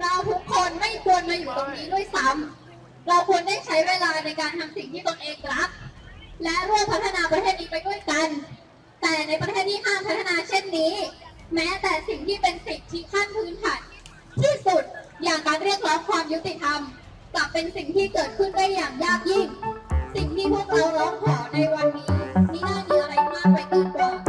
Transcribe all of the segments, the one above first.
เราทุกคนไม่ควรมาอยู่ตรงนี้ด้วยซ้ำ เราควรได้ใช้เวลาในการทำสิ่งที่ตนเองรัก และร่วมพัฒนาประเทศนี้ไปด้วยกัน แต่ในประเทศที่ห้ามพัฒนาเช่นนี้ แม้แต่สิ่งที่เป็นสิทธิขั้นพื้นฐานที่สุดอย่างการเรียกร้องความยุติธรรมกลับเป็นสิ่งที่เกิดขึ้นได้อย่างยากยิ่ง สิ่งที่พวกเราร้องขอในวันนี้นี่น่ามีอะไรมากไปเกินกว่า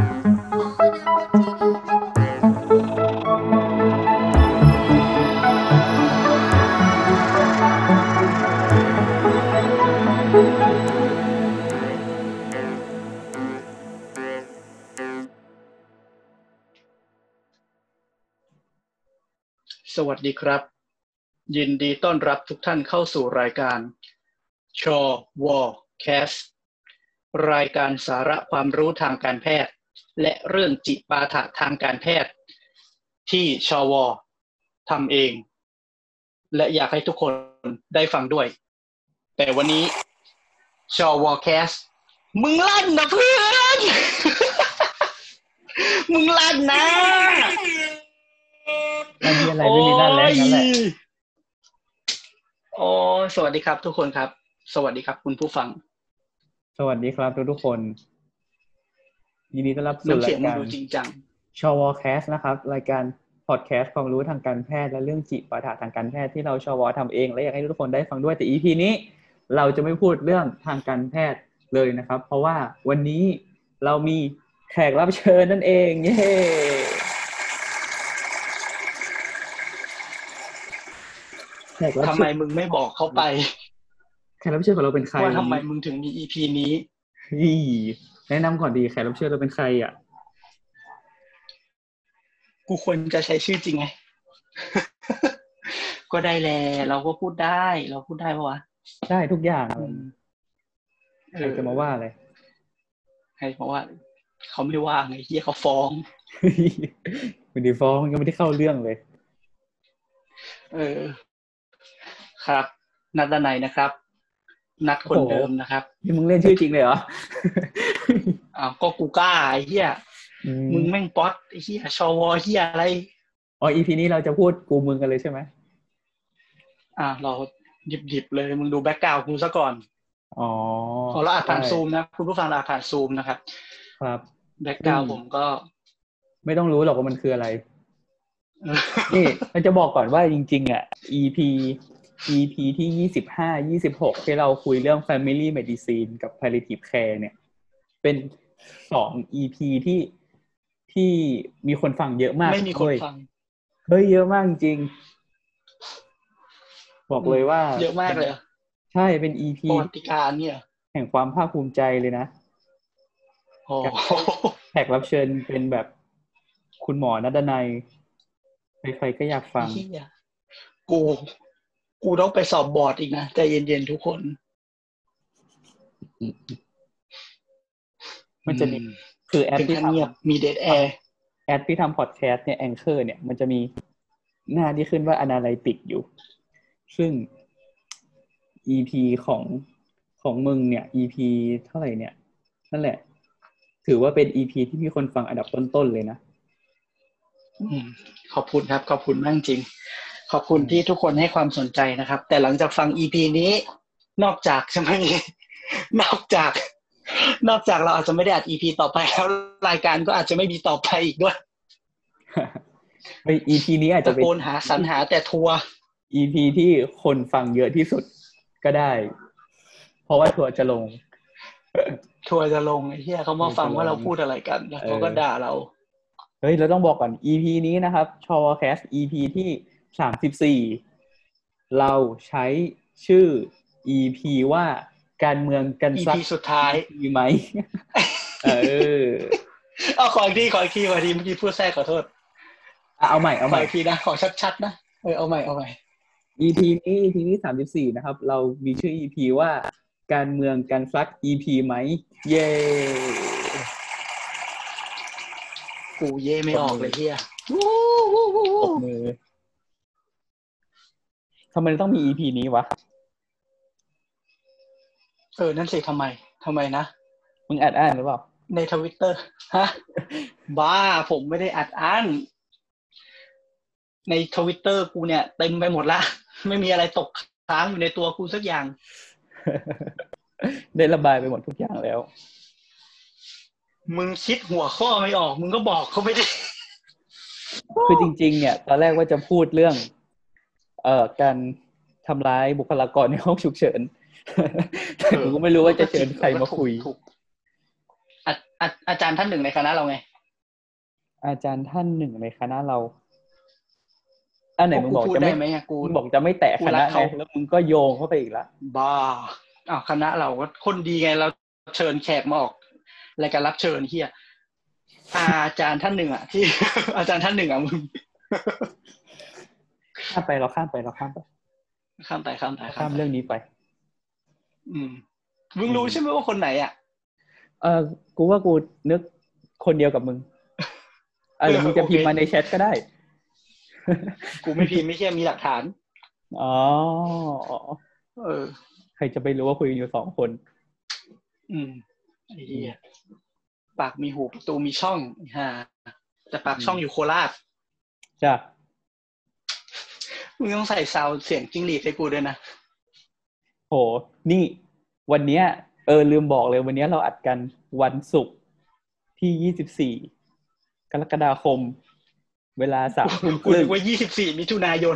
สวัสดีครับ ยินดีต้อนรับทุกท่านเข้าสู่รายการชอวอแคสรายการสาระความรู้ทางการแพทย์ และเรื่องจิปาถะทางการแพทย์ ที่ชอวอทำเอง และอยากให้ทุกคนได้ฟังด้วย แต่วันนี้ชอวอแคสมึงลั่นนะเพื่อน มึงลั่นนะ ไม่มีอะไรไม่มีนั่นแล้วนั่นแหละโอ้ยสวัสดีครับ ทุกคนครับ สวัสดีครับ คุณผู้ฟัง สวัสดีครับทุกทุกๆคน ยินดีต้อนรับสู่น้ำราเสียงยมึงการดูจริงจังชวแคสนะครับ รายการพอดแคสต์ความรู้ทางการแพทย์และเรื่องจิตปัญหาทางการแพทย์ที่เราชวทำเอง และอยากให้ทุกคนได้ฟังด้วยแต่ EP นี้ เราจะไม่พูดเรื่องทางการแพทย์เลยนะครับ เพราะว่าวันนี้เรามีแขกรับเชิญนั่นเอง เย้แขกรับ ทำเชิไมญมึงไม่บอกเขาไปแขกรับเชิญของเราเป็นใครว่าทำไมมึงถึงมี EP นี้อีแนะนำก่อนดีแขกรับเชิญเราเป็นใครอะกูควรจะใช้ชื่อจริงไง ก็ได้แลเราก็พูดได้ เราพูดได้ปะวะได้ทุกอย่างอืมใครจะมาว่าอะไรให้เพราะว่าเขาไม่ว่าไงเฮียเขาฟ้องไม่ได้ฟ้องยังไม่ได้เข้าเรื่องเลย เออ ครับ นัดดนัยนะครับ นัดคนโอ้โหเดิมนะครับนี่มึงเล่นชื่อจริงเลยเหรออ้าวก็กูกล้าไอ้เฮียอืมึงแม่งป๊อตไอ้เฮียชอวอเฮียอะไรอ๋อ EP นี้เราจะพูดกูมึงกันเลยใช่ไหมอ่า เราหยิบหยิบๆเลยมึงดู background กูซะก่อนอ๋อขอเราอัดผ่านใช่ซูมนะคุณผู้ฟังเราอัดผ่านซูมนะครับ ครับ background อืมผมก็ ไม่ต้องรู้หรอกว่ามันคืออะไรนี่มันจะบอกก่อนว่าจริง ๆ อะ EP EP ที่ยี่สิบห้ายี่สิบหกที่เราคุยเรื่อง Family Medicine กับ Palliative Care เนี่ย เป็นสอง EP ที่ที่มีคนฟังเยอะมากไม่มีคนเว้ยฟังเฮ้ยเยอะมากจริง บอกเลยว่า เยอะมากเลยอะใช่เป็น EP ประวัติการเนี่ย แห่งความภาคภูมิใจเลยนะโอ้โหแขกรับเชิญเป็นแบบคุณหมอนัดนัยใครๆก็อยากฟังเหี้ยกู กูต้องไปสอบบอร์ดอีกนะใจเย็นๆทุกคน มันจะมีอืคือแอปถึงที่ขั้นทำเงียบมีเดทแอร์แอปที่ทำพอดแคสต์เนี่ยแองเกอร์เนี่ยมันจะมีหน้าที่ขึ้นว่า Analytic อยู่ ซึ่ง EP ของของมึงเนี่ย EP เท่าไหร่เนี่ย นั่นแหละ ถือว่าเป็น EP ที่มีคนฟังอันดับต้นๆเลยนะขอบคุณครับ ขอบคุณมากจริง ขอบคุณที่ทุกคนให้ความสนใจนะครับ แต่หลังจากฟัง EP นี้ นอกจากจะไม่นอกจาก นอกจากเราอาจจะไม่ได้อัด EP ต่อไปแล้วรายการก็อาจจะไม่มีต่อไปอีกด้วยเฮ้ย EP นี้อาจจะตะเป็นโกนหาสรรหาแต่ทัวร์ EP ที่คนฟังเยอะที่สุดก็ได้ เพราะว่าทัวร์จะลง ทัวร์จะลงไอ้เหี้ยเขามาฟังว่าเราพูดอะไรกันแล้วเขาก็เออด่าเรา เฮ้ยเราต้องบอกก่อน EP นี้นะครับชอวแคส EP ที่ สามสิบสี่เราใช้ชื่อ EP ว่าการเมืองกันซัก EP สุดท้ายมีไหมเออเอาขออีกทีขออีกทีขออีกทีเมื่อกี้พูดแทรกขอโทษอะเอาใหม่เอาขใหอม่อีกทีนะขอชัดๆนะเออเอาใหม่เอาใหม่ EP นี้ EP นี้สามสิบสี่นะครับ เรามีชื่อ EP ว่าการเมืองกันซัก EP ไหม เย้กูเย่ไม่ออกเลยเฮียปรบมือ ทำไมต้องมี EP นี้วะ เออ นั่นสิทำไมทำไมนะ มึงอัดอั้นหรือเปล่า ในทวิตเตอร์ฮะ บ้า ผมไม่ได้อัดอั้นในทวิตเตอร์กูเนี่ย เต็มไปหมดละ ไม่มีอะไรตกค้างอยู่ในตัวกูสักอย่าง ได้ระบายไปหมดทุกอย่างแล้ว มึงคิดหัวข้อไม่ออก มึงก็บอกเขาไม่ได้คือจริง ๆ เนี่ย ตอนแรกว่าจะพูดเรื่อง เอ่อการทำร้ายบุคลากรในห้องฉุกเฉินแต่กูก็ไม่รู้ว่าจะเชิญใครมาคุยถูกอาอาอาจารย์ท่านหนึ่งในคณะเราไง อาจารย์ท่านหนึ่งในคณะเราอันไหนมึงบอกพูดจะได้ไม่ไหมอะกูมึงบอกจะไม่แตะกูครัณะกไงเขาแล้วมึงก็โยงเข้าไปอีกละบ้าอ้าวคณะเราก็คนดีไงเราเชิญแขกมาออกรายการรับเชิญเฮียอาจารย์ท่านหนึ่งอะที่อาจารย์ท่านหนึ่งอะมึง ข้ามไปเราข้ามไปเราข้ามไป ข้ามไปข้ามไปข้ามเรื่องนี้ไป อืมมึงรู้ใช่ไหมว่าคนไหนอะ เออกูว่ากูนึกคนเดียวกับมึงเออหรือมึงจะโอเคพิมพ์มาในแชทก็ได้ กูไม่พิมพ์ไม่เชื่อมีหลักฐาน อ๋อ เออ ใครจะไปรู้ว่าคุยกันอยู่สองคน อืมไอ้เหี้ยปากมีหูประตูมีช่องฮะแต่ปากช่องอยู่โคราชจ้ะ มึงต้องใส่ซาวด์เสียงจิ้งหรีดให้กูด้วยนะโห นี่ วันเนี้ย เออลืมบอกเลยวันเนี้ยเราอัดกันวันศุกร์ที่ยี่สิบสี่กรกฎาคม เวลาสามทุ่มคกูรึ่นึงกว่า24มิถุนายน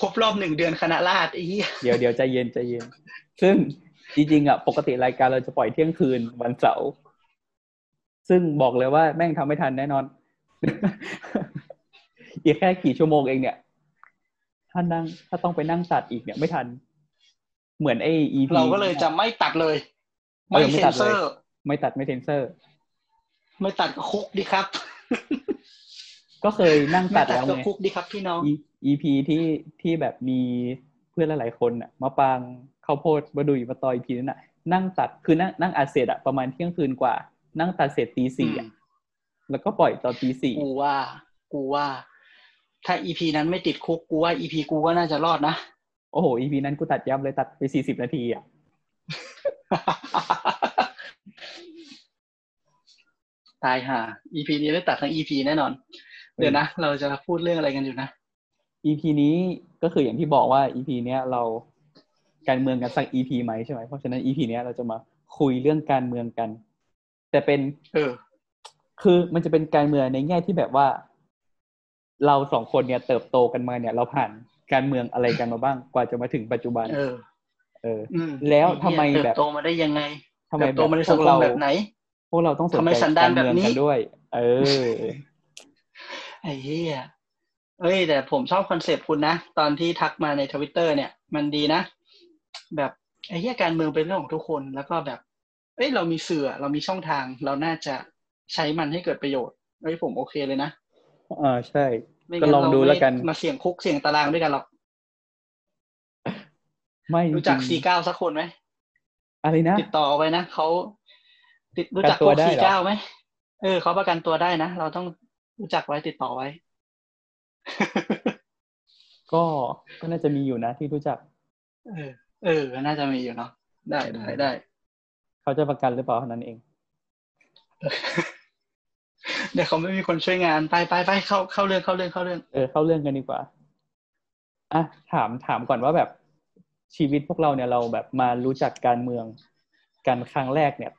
ครบรอบหนึ่งเดือนคณะราษฎรไอ้เหี้ยเดี๋ยวเดี๋ยวใจเย็นใจเย็น ซึ่งจริงๆอะปกติรายการเราจะปล่อยเที่ยงคืนวันเสาร์ซึ่งบอกเลยว่าแม่งทำไม่ทันแน่นอน อีกแค่กี่ชั่วโมงเองเนี่ย ถ้านั่งถ้าต้องไปนั่งตัดอีกเนี่ยไม่ทัน เหมือนไอ้ EP เราก็เลยจะไม่ตัดเลย ไม่เออไม่เซ็ตันดเซเลยอร์ ไม่ตัดไม่เซนเซอร์ ไม่ตัดก็คุกดีครับ ก็เคยนั่งไม่ตัดตัดแล้วก็ไงคุกดีครับพี่น้อง E- EP ที่ที่แบบมีเพื่อนหลายๆคนอะมาปางข้าวโพดมาดุยมาตอย EP นั้นอะ นั่งตัดคือนั่งนั่งอัดเสร็จอะประมาณเที่ยงคืนกว่า นั่งตัดเสร็จตีสี่อะแล้วก็ปล่อยตอนตีสี่กูว่า กูว่า ถ้า EP นั้นไม่ติดคุกกูว่า EP กูก็น่าจะรอดนะ โอ้โห EP นั้นกูตัดยับเลยตัดไปสี่สิบนาทีอะตายห่า EP นี้ได้ตัดทั้ง EP แน่นอน เดี๋ยวนะ เราจะพูดเรื่องอะไรกันอยู่นะ EP นี้ก็คืออย่างที่บอกว่า EP เนี้ยเราการเมืองกันสัก EP ไหมใช่ไหมเพราะฉะนั้น EP เนี้ยเราจะมาคุยเรื่องการเมืองกัน แต่เป็น เออ คือมันจะเป็นการเมืองในแง่ที่แบบว่า เราสองคนเนี่ยเติบโตกันมาเนี่ย เราผ่านการเมืองอะไรกันมาบ้าง กว่าจะมาถึงปัจจุบัน เออ เอออืมแล้วทำไมแบบเติบโตมาได้ยังไงทำไมเติบโตมาในพสัวงกคมเราแบบไหน พวกเราต้องสนทำไมใจสันดานการเมืองแบบนี้กันด้วย เออ ไอ้เหี้ยเอ้ย แต่ผมชอบ concept คุณนะ ตอนที่ทักมาในทวิตเตอร์เนี่ย มันดีนะ แบบไอ้เหี้ยการเมืองเป็นเรื่องของทุกคนแล้วก็แบบ เอ้ยเรามีสื่ออะเรามีช่องทาง เราน่าจะใช้มันให้เกิดประโยชน์เอ้ยผมโอเคเลยนะ อ่าใช่ไม่ก็งั้นลองเราดูไม่แล้วกัน มาเสี่ยงคุกเสี่ยงตารางด้วยกันหรอก ไม่รู้จักจสี่งเก้าสักคนไหมๆอะไรนะ ติดต่อเอาไว้นะเขาติดรู้จักประกันตัวพวกได้สี่เหรอเก้าไหมเออเขาประกันตัวได้นะเราต้องรู้จักไว้ติดต่อไว้ ก็ก็น่าจะมีอยู่นะที่รู้จัก เออ เออ น่าจะมีอยู่เนาะได้ได้ได้เขาจะประกันหรือเปล่าเท่านั้นเอง เดี๋ยวเขาไม่มีคนช่วยงานไปไปไปเข้าเข้าเรื่องเข้าเรื่องเข้าเรื่องเออเข้าเรื่องกันดีกว่าอะถามถามก่อนว่าแบบชีวิตพวกเราเนี่ยเราแบบมารู้จักการเมืองกันครั้งแรกเนี่ย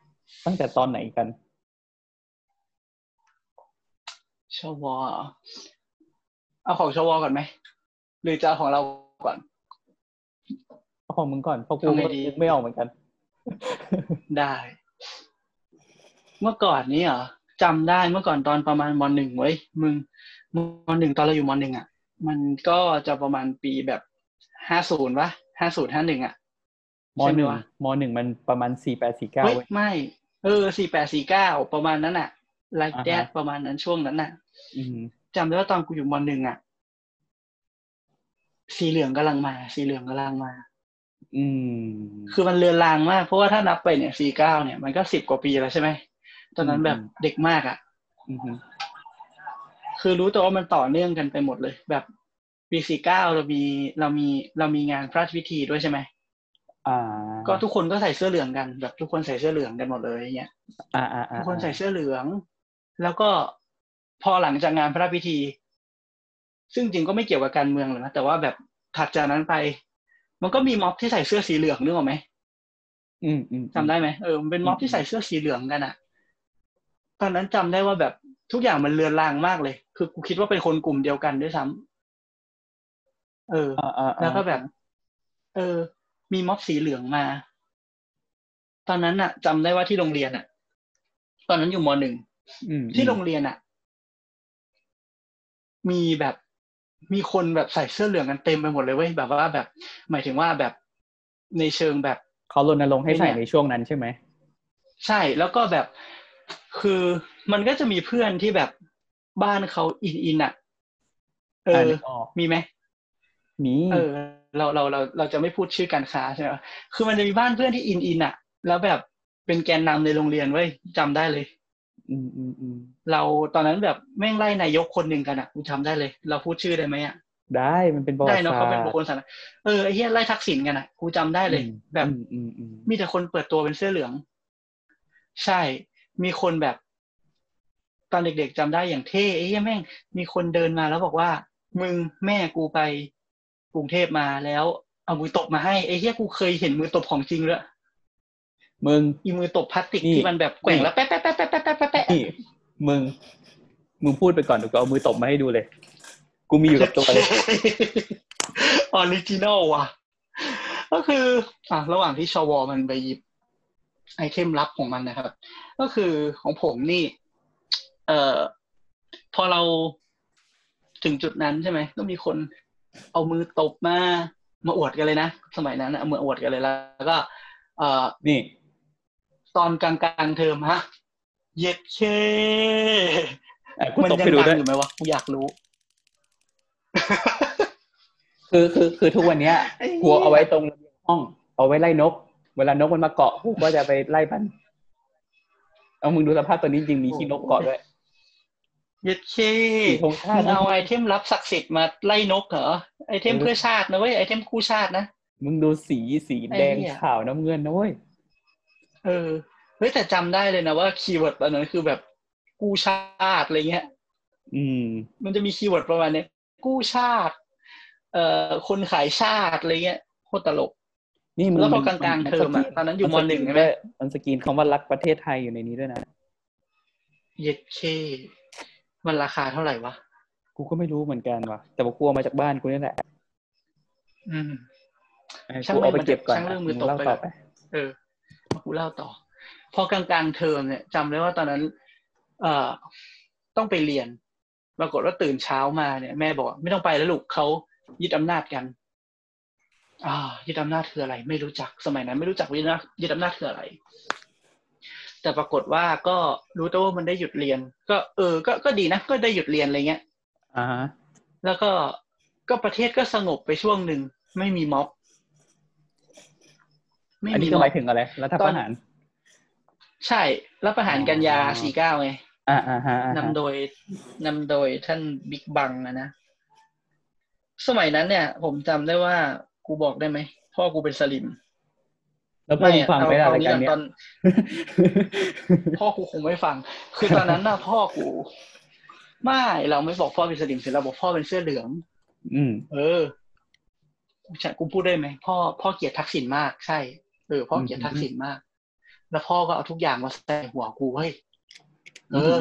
ตั้งแต่ตอนไหนกันชวเหรอเอาของชวก่อนไหมหรือจะเอาของเราก่อนเอาของมึงก่อนเพราะกูทำไงก็ดีนึกไม่ออกเหมือนกัน ได้ เมื่อก่อนนี้เหรอ จำได้เมื่อก่อนตอนประมาณมหนึ่งเว้ยมึงมหนึ่งตอนเราอยู่มหนึ่งอะ มันก็จะประมาณปีแบบห้าศูนย์วะห้าศูนย์ห้าหนึ่งอะมใช่ไหหนึ่งวะมหนึ่งมันประมาณสี่แปดสี่เก้าเฮ้ยเว้ยไม่ เออสี่แปดสี่เก้าประมาณนั้นอะไลฟ์อ่าฮะแดดประมาณนั้นช่วงนั้นน่ะอืมจำได้ว่าตอนกูอยู่มหนึ่งอะ สีเหลืองกำลังมา สีเหลืองกำลังมา อืม คือมันเลือนลางมาก เพราะว่าถ้านับไปเนี่ยสี่เก้าเนี่ยมันก็สิบกว่าปีแล้วใช่ไหม ตอนนั้นแบบเด็กมากอะอืมคือรู้แต่ว่ามันต่อเนื่องกันไปหมดเลย แบบปีสี่เก้าเรามีเรามีเรามีงานพระราชพิธีด้วยใช่ไหมอ่าก็ทุกคนก็ใส่เสื้อเหลืองกัน แบบทุกคนใส่เสื้อเหลืองกันหมดเลยอย่างเงี้ยอ่าอ่าอ่าทุกคนใส่เสื้อเหลือง แล้วก็พอหลังจากงานพระราชพิธี ซึ่งจริงก็ไม่เกี่ยวกับการเมืองหรอกนะแต่ว่าแบบถัดจากนั้นไป มันก็มีม็อบที่ใส่เสื้อสีเหลืองนึกออกไหมอืมอืมจำได้ไหมเออมันเป็นม็อบที่ใส่เสื้อสีเหลืองกันอะ ตอนนั้นจำได้ว่าแบบทุกอย่างมันเลือนลางมากเลย คือกูคิดว่าเป็นคนกลุ่มเดียวกันด้วยซ้ำเอออ่าอ่าอ่าแล้วก็แบบ เออ มีม็อบสีเหลืองมา ตอนนั้นอะจำได้ว่าที่โรงเรียนอะตอนนั้นอยู่มหนึ่งอืมที่โรงเรียนอะมีแบบมีคนแบบใส่เสื้อเหลืองกันเต็มไปหมดเลยเว้ยแบบว่าแบบ หมายถึงว่าแบบในเชิงแบบเขารณรงค์ให้ใส่ไอ้เนี่ยในช่วงนั้นใช่ไหมใช่แล้วก็แบบ คือมันก็จะมีเพื่อนที่แบบบ้านเขาอินอินอะ เออนึกออกมีไหมมีเออ เราเราเราเราจะไม่พูดชื่อการค้าใช่ไหมคือมันจะมีบ้านเพื่อนที่อินอินอะ แล้วแบบเป็นแกนนำในโรงเรียนเว้ยจำได้เลย อืมอืมอืมเราตอนนั้นแบบแม่งไล่นายกคนหนึ่งกันอะกูจำได้เลย เราพูดชื่อได้ไหมอะได้มันเป็นประวัได้ติเนาะศาสตเขาเป็นร์บุคคลสาธารณะเออไอ้เหี้ยไล่ทักษิณกันอะกูจำได้เลยอืมแบบอืมอืมอืมมีแต่คนเปิดตัวเป็นเสื้อเหลือง ใช่ มีคนแบบ ตอนเด็กๆจำได้อย่างเท่ไอ้แม่ง มีคนเดินมาแล้วบอกว่า มึงแม่กูไปกรุงเทพมาแล้ว เอามือตบมาให้ไอ้เฮียกูเคยเห็นมือตบของจริงเลยมึงอีมือตบพลาสติกที่มันแบบแกว่งแล้วแป๊ะแป๊ะแป๊ะแป๊ะแป๊ะแป๊ะมึง มึงพูดไปก่อนเดี๋ยวกูเอามือตบมาให้ดูเลย กูมีอยู่กับตัวเลย original ว่ะ ก็คือ อะ ระหว่างที่ชวมันไปหยิบ ไอเทมลับของมันนะครับ ก็คือของผมนี่ เอ่อ พอเราถึงจุดนั้นใช่ไหมก็มีคนเอามือตบมา มาอวดกันเลยนะ สมัยนั้นนะเอามืออวดกันเลยแล้วก็ เอ่อนี่ ตอนกลางกลางๆเทอมฮะเย็ดเคอะกูมันตบยังให้ดูดัด้วยงอยู่ไหมวะกูอยากรู้ คือคือคือทุกวันเนี้ยไอ้เหี้ยกูเอาไว้ตรงระเบียงห้อง เอาไว้ไล่นก เวลานกมันมาเกาะกูก็จะไปไล่มันเอามึงดูสภาพตัวนี้จริงมีขี้นกเกาะด้วยเย็ดเข้ธงชาติมึงเอา item ลับศักดิ์สิทธิ์มาไล่นกเหรอ item เออเพื่อชาตินะเว้ย item คู่ชาตินะมึงดูสีสีแดงไอ้เหี้ยขาวน้ำเงินนะเว้ยเออเฮ้ยแต่จำได้เลยนะว่า keyword ตอนนั้นคือแบบกู้ชาติอะไรเงี้ย อืม มันจะมี keyword ประมาณเนี้ยกู้ชาติ เอ่อคนขายชาติอะไรเงี้ยโคตรตลก นี่มึงแล้วพอกลางๆเทอมอะตอนนั้นอยู่มหนึ่งใช่ไหมมันสกรีนคำว่ารักประเทศไทยอยู่ในนี้ด้วยนะเย็ดเคมันราคาเท่าไหร่วะกูก็ไม่รู้เหมือนกันว่ะ แต่ว่ากูเอามาจากบ้านกูนี่แหละ อืมให้ช่างกูไม่เอาไปเก็บก่อนช่างเรื่องมือตบเล่าไปต่อก่อนไปเออมากูเล่าต่อ พอกลางกลางๆเทอมเนี่ยจำได้ว่าตอนนั้น เอ่อต้องไปเรียนปรากฏว่าตื่นเช้ามาเนี่ย แม่บอกว่าไม่ต้องไปแล้วลูกเขายึดอำนาจกันอ่า ยึดอำนาจคืออะไร ไม่รู้จักสมัยนั้น ไม่รู้จักยึดอำนาจยึดอำนาจคืออะไร แต่ปรากฏว่าก็รู้แต่ว่ามันได้หยุดเรียน ก็เออ ก็ก็ดีนะ ก็ได้หยุดเรียนอะไรเงี้ยอ่าฮะแล้วก็ก็ประเทศก็สงบไปช่วงหนึ่งไม่มีม็อบไม่อันมีนี้ก็ม็หอมาบยถึงอะไรรัฐประหาร ใช่รับประหารกันยาอ๋อสี่เก้าไงอ่าอ่าฮะอ่าฮะนำโดยนำโดยท่านบิ๊กบังนะนะสมัยนั้นเนี่ย ผมจำได้ว่า กูบอกได้ไหมพ่อกูเป็นสลิมแล้วพอมึงฟังไปเอาอะไรเอากันงี้เนี่ยตอนพ่อกูคงไม่ฟัง คือตอนนั้นน่ะพ่อกู ไม่เราไม่บอกพ่อเป็นสลิมเสร็จเราบอกพ่อเป็นเสื้อเหลือง อืม เออฉันกูพูดได้ไหมพ่อพ่อเกลียดทักษิณมากใช่เออพ่อเกลียดทักษิณมาก แล้วพ่อก็เอาทุกอย่างมาใส่หัวกูเฮ้ยเออ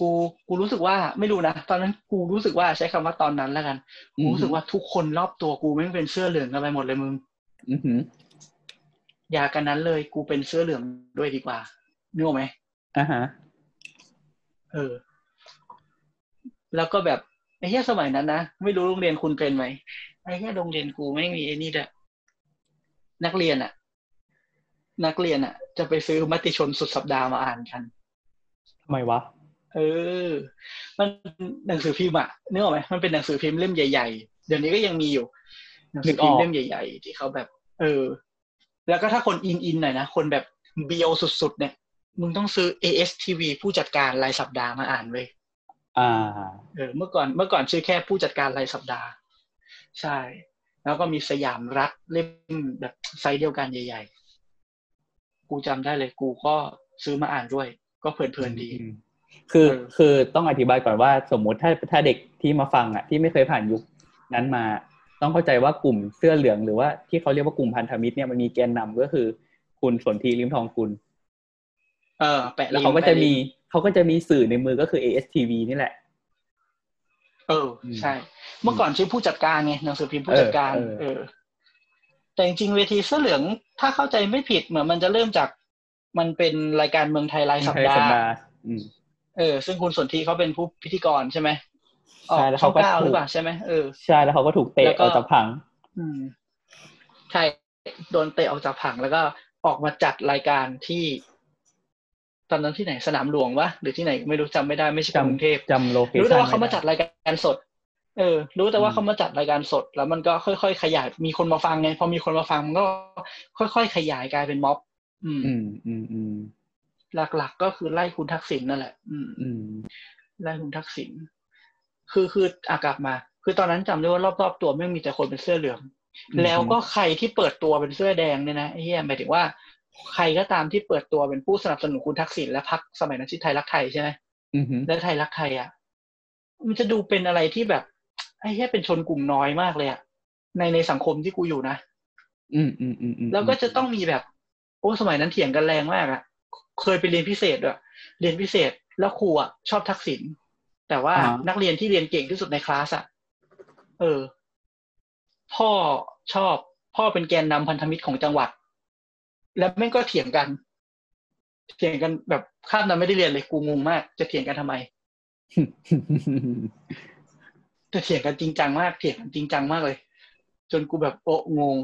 กูกูรู้สึกว่าไม่รู้นะตอนนั้นกูรู้สึกว่าใช้คำว่าตอนนั้นแล้วกันอืกูมรู้สึกว่าทุกคนรอบตัวกูไม่งเป็นเสื้อเหลืองกันไปหมดเลยมึงอือหืออย่ากันนั้นเลยกูเป็นเสื้อเหลืองด้วยดีกว่านึกออกไหมอ่าฮะเออ แล้วก็แบบไอ้แค่สมัยนั้นนะไม่รู้โรงเรียนคุณเป็นไหมไอ้แค่โรงเรียนกูไม่มีไอ้นี่แหละนักเรียนอะนักเรียนอะจะไปซื้อมติชนสุดสัปดาห์มาอ่านกันทำไมวะ เออ มันหนังสือพิมพ์อะนึกออกไหมมันเป็นหนังสือพิมพ์เล่มใหญ่ๆ เดี๋ยวนี้ก็ยังมีอยู่ หนังสือพิมพ์เล่มใหญ่ ๆ ที่เขาแบบ เออ แล้วก็ถ้าคนอินอินหน่อยนะ คนแบบเบียวสุดๆ เนี่ย มึงต้องซื้อ ASTV ผู้จัดการรายสัปดาห์มาอ่านเว้ยอ่า เออ เมื่อก่อนเมื่อก่อนชื่อแค่ผู้จัดการรายสัปดาห์ ใช่ แล้วก็มีสยามรัฐเล่มแบบไซส์เดียวกันใหญ่ ๆ กูจำได้เลย กูก็ซื้อมาอ่านด้วย ก็เพลินๆดีอืม คือเออคือต้องอธิบายก่อนว่าสมมุติถ้าถ้าเด็กที่มาฟังอะที่ไม่เคยผ่านยุคนั้นมา ต้องเข้าใจว่ากลุ่มเสื้อเหลืองหรือว่าที่เขาเรียกว่ากลุ่มพันธมิตรเนี่ยมันมีแกนนำก็คือ คุณสนธิริมทองกุลเออ แปะแล้วลิงเขาก็แปจะลิงมีเขาก็จะมีสื่อในมือก็คือ ASTV นี่แหละ เออ ใช่ เมื่อก่อนชื่อผู้จัดการไงหนังสือพิมพ์ผู้จัดการ เออเออเออแต่จริงๆเวทีเสื้อเหลืองถ้าเข้าใจไม่ผิดเหมือนมันจะเริ่มจากมันเป็นรายการเมืองไทยรายสัปดาสัปห์ดาห์อืม เออ ซึ่งคุณสนธิเขาเป็นผู้พิธีกรใช่ไหมออกใช่แล้วช่อเขางก็เก้าถูกหรือเปล่าใช่ไหมเออใช่แล้วเขาก็ถูกเตะแล้วก็ออกจากผัง อืมใช่โดนเตะออกจากผังแล้วก็ออกมาจัดรายการที่ตอนนั้นที่ไหนสนามหลวงวะหรือที่ไหนไม่รู้จำไม่ได้ไม่ใช่กรุงเทพจำ location รู้แต่ว่าเขามาไได้จัดรายการสด เออ รู้แต่ว่าอืมเขามาจัดรายการสด แล้วมันก็ค่อยๆขยาย มีคนมาฟังไงพอมีคนมาฟังมันก็ค่อยๆขยายกลายเป็นม็อบ อืม อืมอืมอืม หลักๆก็คือไล่คุณทักษิณนั่นแหละ อืมอืมไล่คุณทักษิณคือคืออากลับมา คือตอนนั้นจำได้ว่ารอบๆตัวไม่มีแต่คนเป็นเสื้อเหลืองอืมแล้วก็ใครที่เปิดตัวเป็นเสื้อแดงเนี่ยนะไอ้เหี้ยหมายถึงว่า ใครก็ตามที่เปิดตัวเป็นผู้สนับสนุนคุณทักษิณและพรรคสมัยนั้นชื่อไทยรักไทยใช่ไหมอืมและไทยรักไทยอะมันจะดูเป็นอะไรที่แบบไอ้เหี้ยเป็นชนกลุ่มน้อยมากเลยอะในในสังคมที่กูอยู่นะอืมอืมอืมอืมแล้วก็จะต้องมีแบบโอ้สมัยนั้นเถียงกันแรงมากอะ เคยไปเรียนพิเศษด้วยเรียนพิเศษแล้วครูอะชอบทักษิณแต่ว่านักเรียนที่เรียนเก่งที่สุดในคลาสอะเออ พ่อชอบพ่อเป็นแกนนำพันธมิตรของจังหวัด แล้วแม่งก็เถียงกัน เถียงกันแบบคาบนั้นไม่ได้เรียนเลยกูงงมาก จะเถียงกันทำไมแต่เถียงกันจริงจังมากเถียงกันจริงจังมากเลย จนกูแบบโอะงง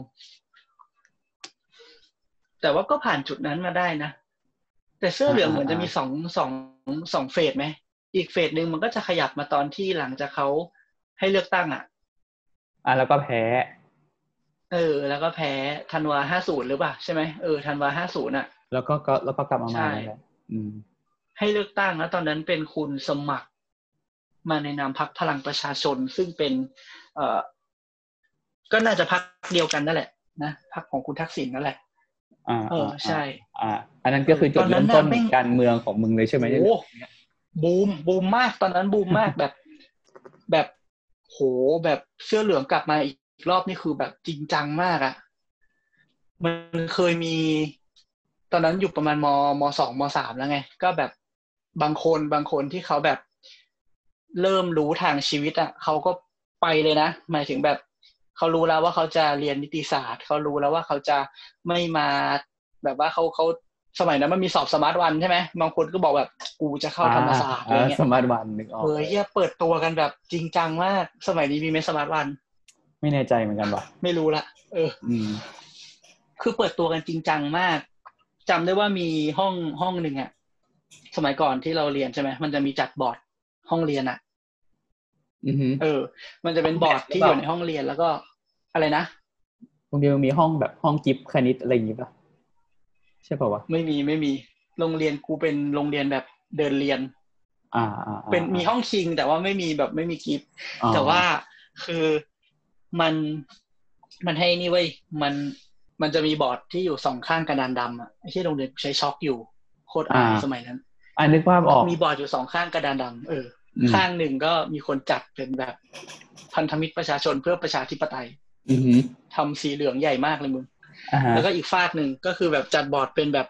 แต่ว่าก็ผ่านจุดนั้นมาได้นะ แต่เสื้อเหลืองเหมือนจะมีสองสองสองเฟสไหมอีกเฟสหนึ่งมันก็จะขยับมาตอนที่หลังจากเขาให้เลือกตั้งอะ อะแล้วก็แพ้ เออ แล้วก็แพ้ธันวาห้าศูนย์หรือเปล่าใช่ไหมเออธันวาห้าศูนย์อะ แล้วก็ก็แล้วก็กลับมาใช่ใหม่นั่นแหละอืมให้เลือกตั้งแล้วตอนนั้นเป็นคุณสมัคร มาในนามพักพลังประชาชน ซึ่งเป็น เอ่อ ก็น่าจะพักเดียวกันนั่นแหละนะพักของคุณทักษิณนั่นแหละ อ่าเออใช่ อ่า อันนั้นก็คือจุดตอนนั้เริ่นมต้นน่ะแม่งการเมืองของมึงเลยใช่ไหมเนี่ยโอ้บูมบูมมากตอนนั้นบูมมากแบบ แบบโหแบบเสื้อเหลืองกลับมาอีกรอบนี่คือแบบจริงจังมากอะมันเคยมี ตอนนั้นอยู่ประมาณมมสองมสามแล้วไง ก็แบบบางคนบางคนที่เขาแบบเริ่มรู้ทางชีวิตอะเขาก็ไปเลยนะ หมายถึงแบบ เขารู้แล้วว่าเขาจะเรียนนิติศาสตร์ เขารู้แล้วว่าเขาจะไม่มาแบบว่าเขาเขาสมัยนั้นมันมีสอบ Smart One ใช่ไหมบางคนก็บอกแบบกูจะเข้าธรรมศาสตร์อะไรอ่าเงี้ย Smart One นึกออกเออเฮียเปิดตัวกันแบบจริงจังมาก สมัยนี้มีไหม Smart One ไม่แน่ใจเหมือนกันว่ะไม่รู้ละเอออืมคือเปิดตัวกันจริงจังมากจำได้ว่ามีห้องห้องหนึ่งอะสมัยก่อนที่เราเรียนใช่ไหมมันจะมีจัดบอร์ดห้องเรียนอะอือฮึเออ มันจะเป็นบอร์ดที่อยู่ในห้องเรียนแล้วก็ อะไรนะโรงเรียนมันมีห้องแบบห้องกิฟคณิตอะไรอย่างงี้ป่ะใช่ป่าวะไม่มีไม่มีโรงเรียนกูเป็นโรงเรียนแบบเดินเรียน อ่าอ่าอ่าเป็นมีห้องคิง แต่ว่าไม่มีแบบไม่มีกิฟต์อ๋อแต่ว่าคือมันมันให้นี่เว้ยมันมันจะมีบอร์ดที่อยู่สองข้างกระดานดำอะไม่ใช่โรงเรียนใช้ช็อกอยู่โคตรอายสมัยนั้นอ่านึกภาพออกมีบอร์ดอยู่สองข้างกระดานดำเอออมข้างหนึ่งก็มีคนจัดเป็นแบบพันธมิตรประชาชนเพื่อประชาธิปไตยอือฮึ ทำสีเหลืองใหญ่มากเลยมึงอ่าฮะแล้วก็อีกฝากหนึ่งก็คือแบบจัดบอร์ดเป็นแบบ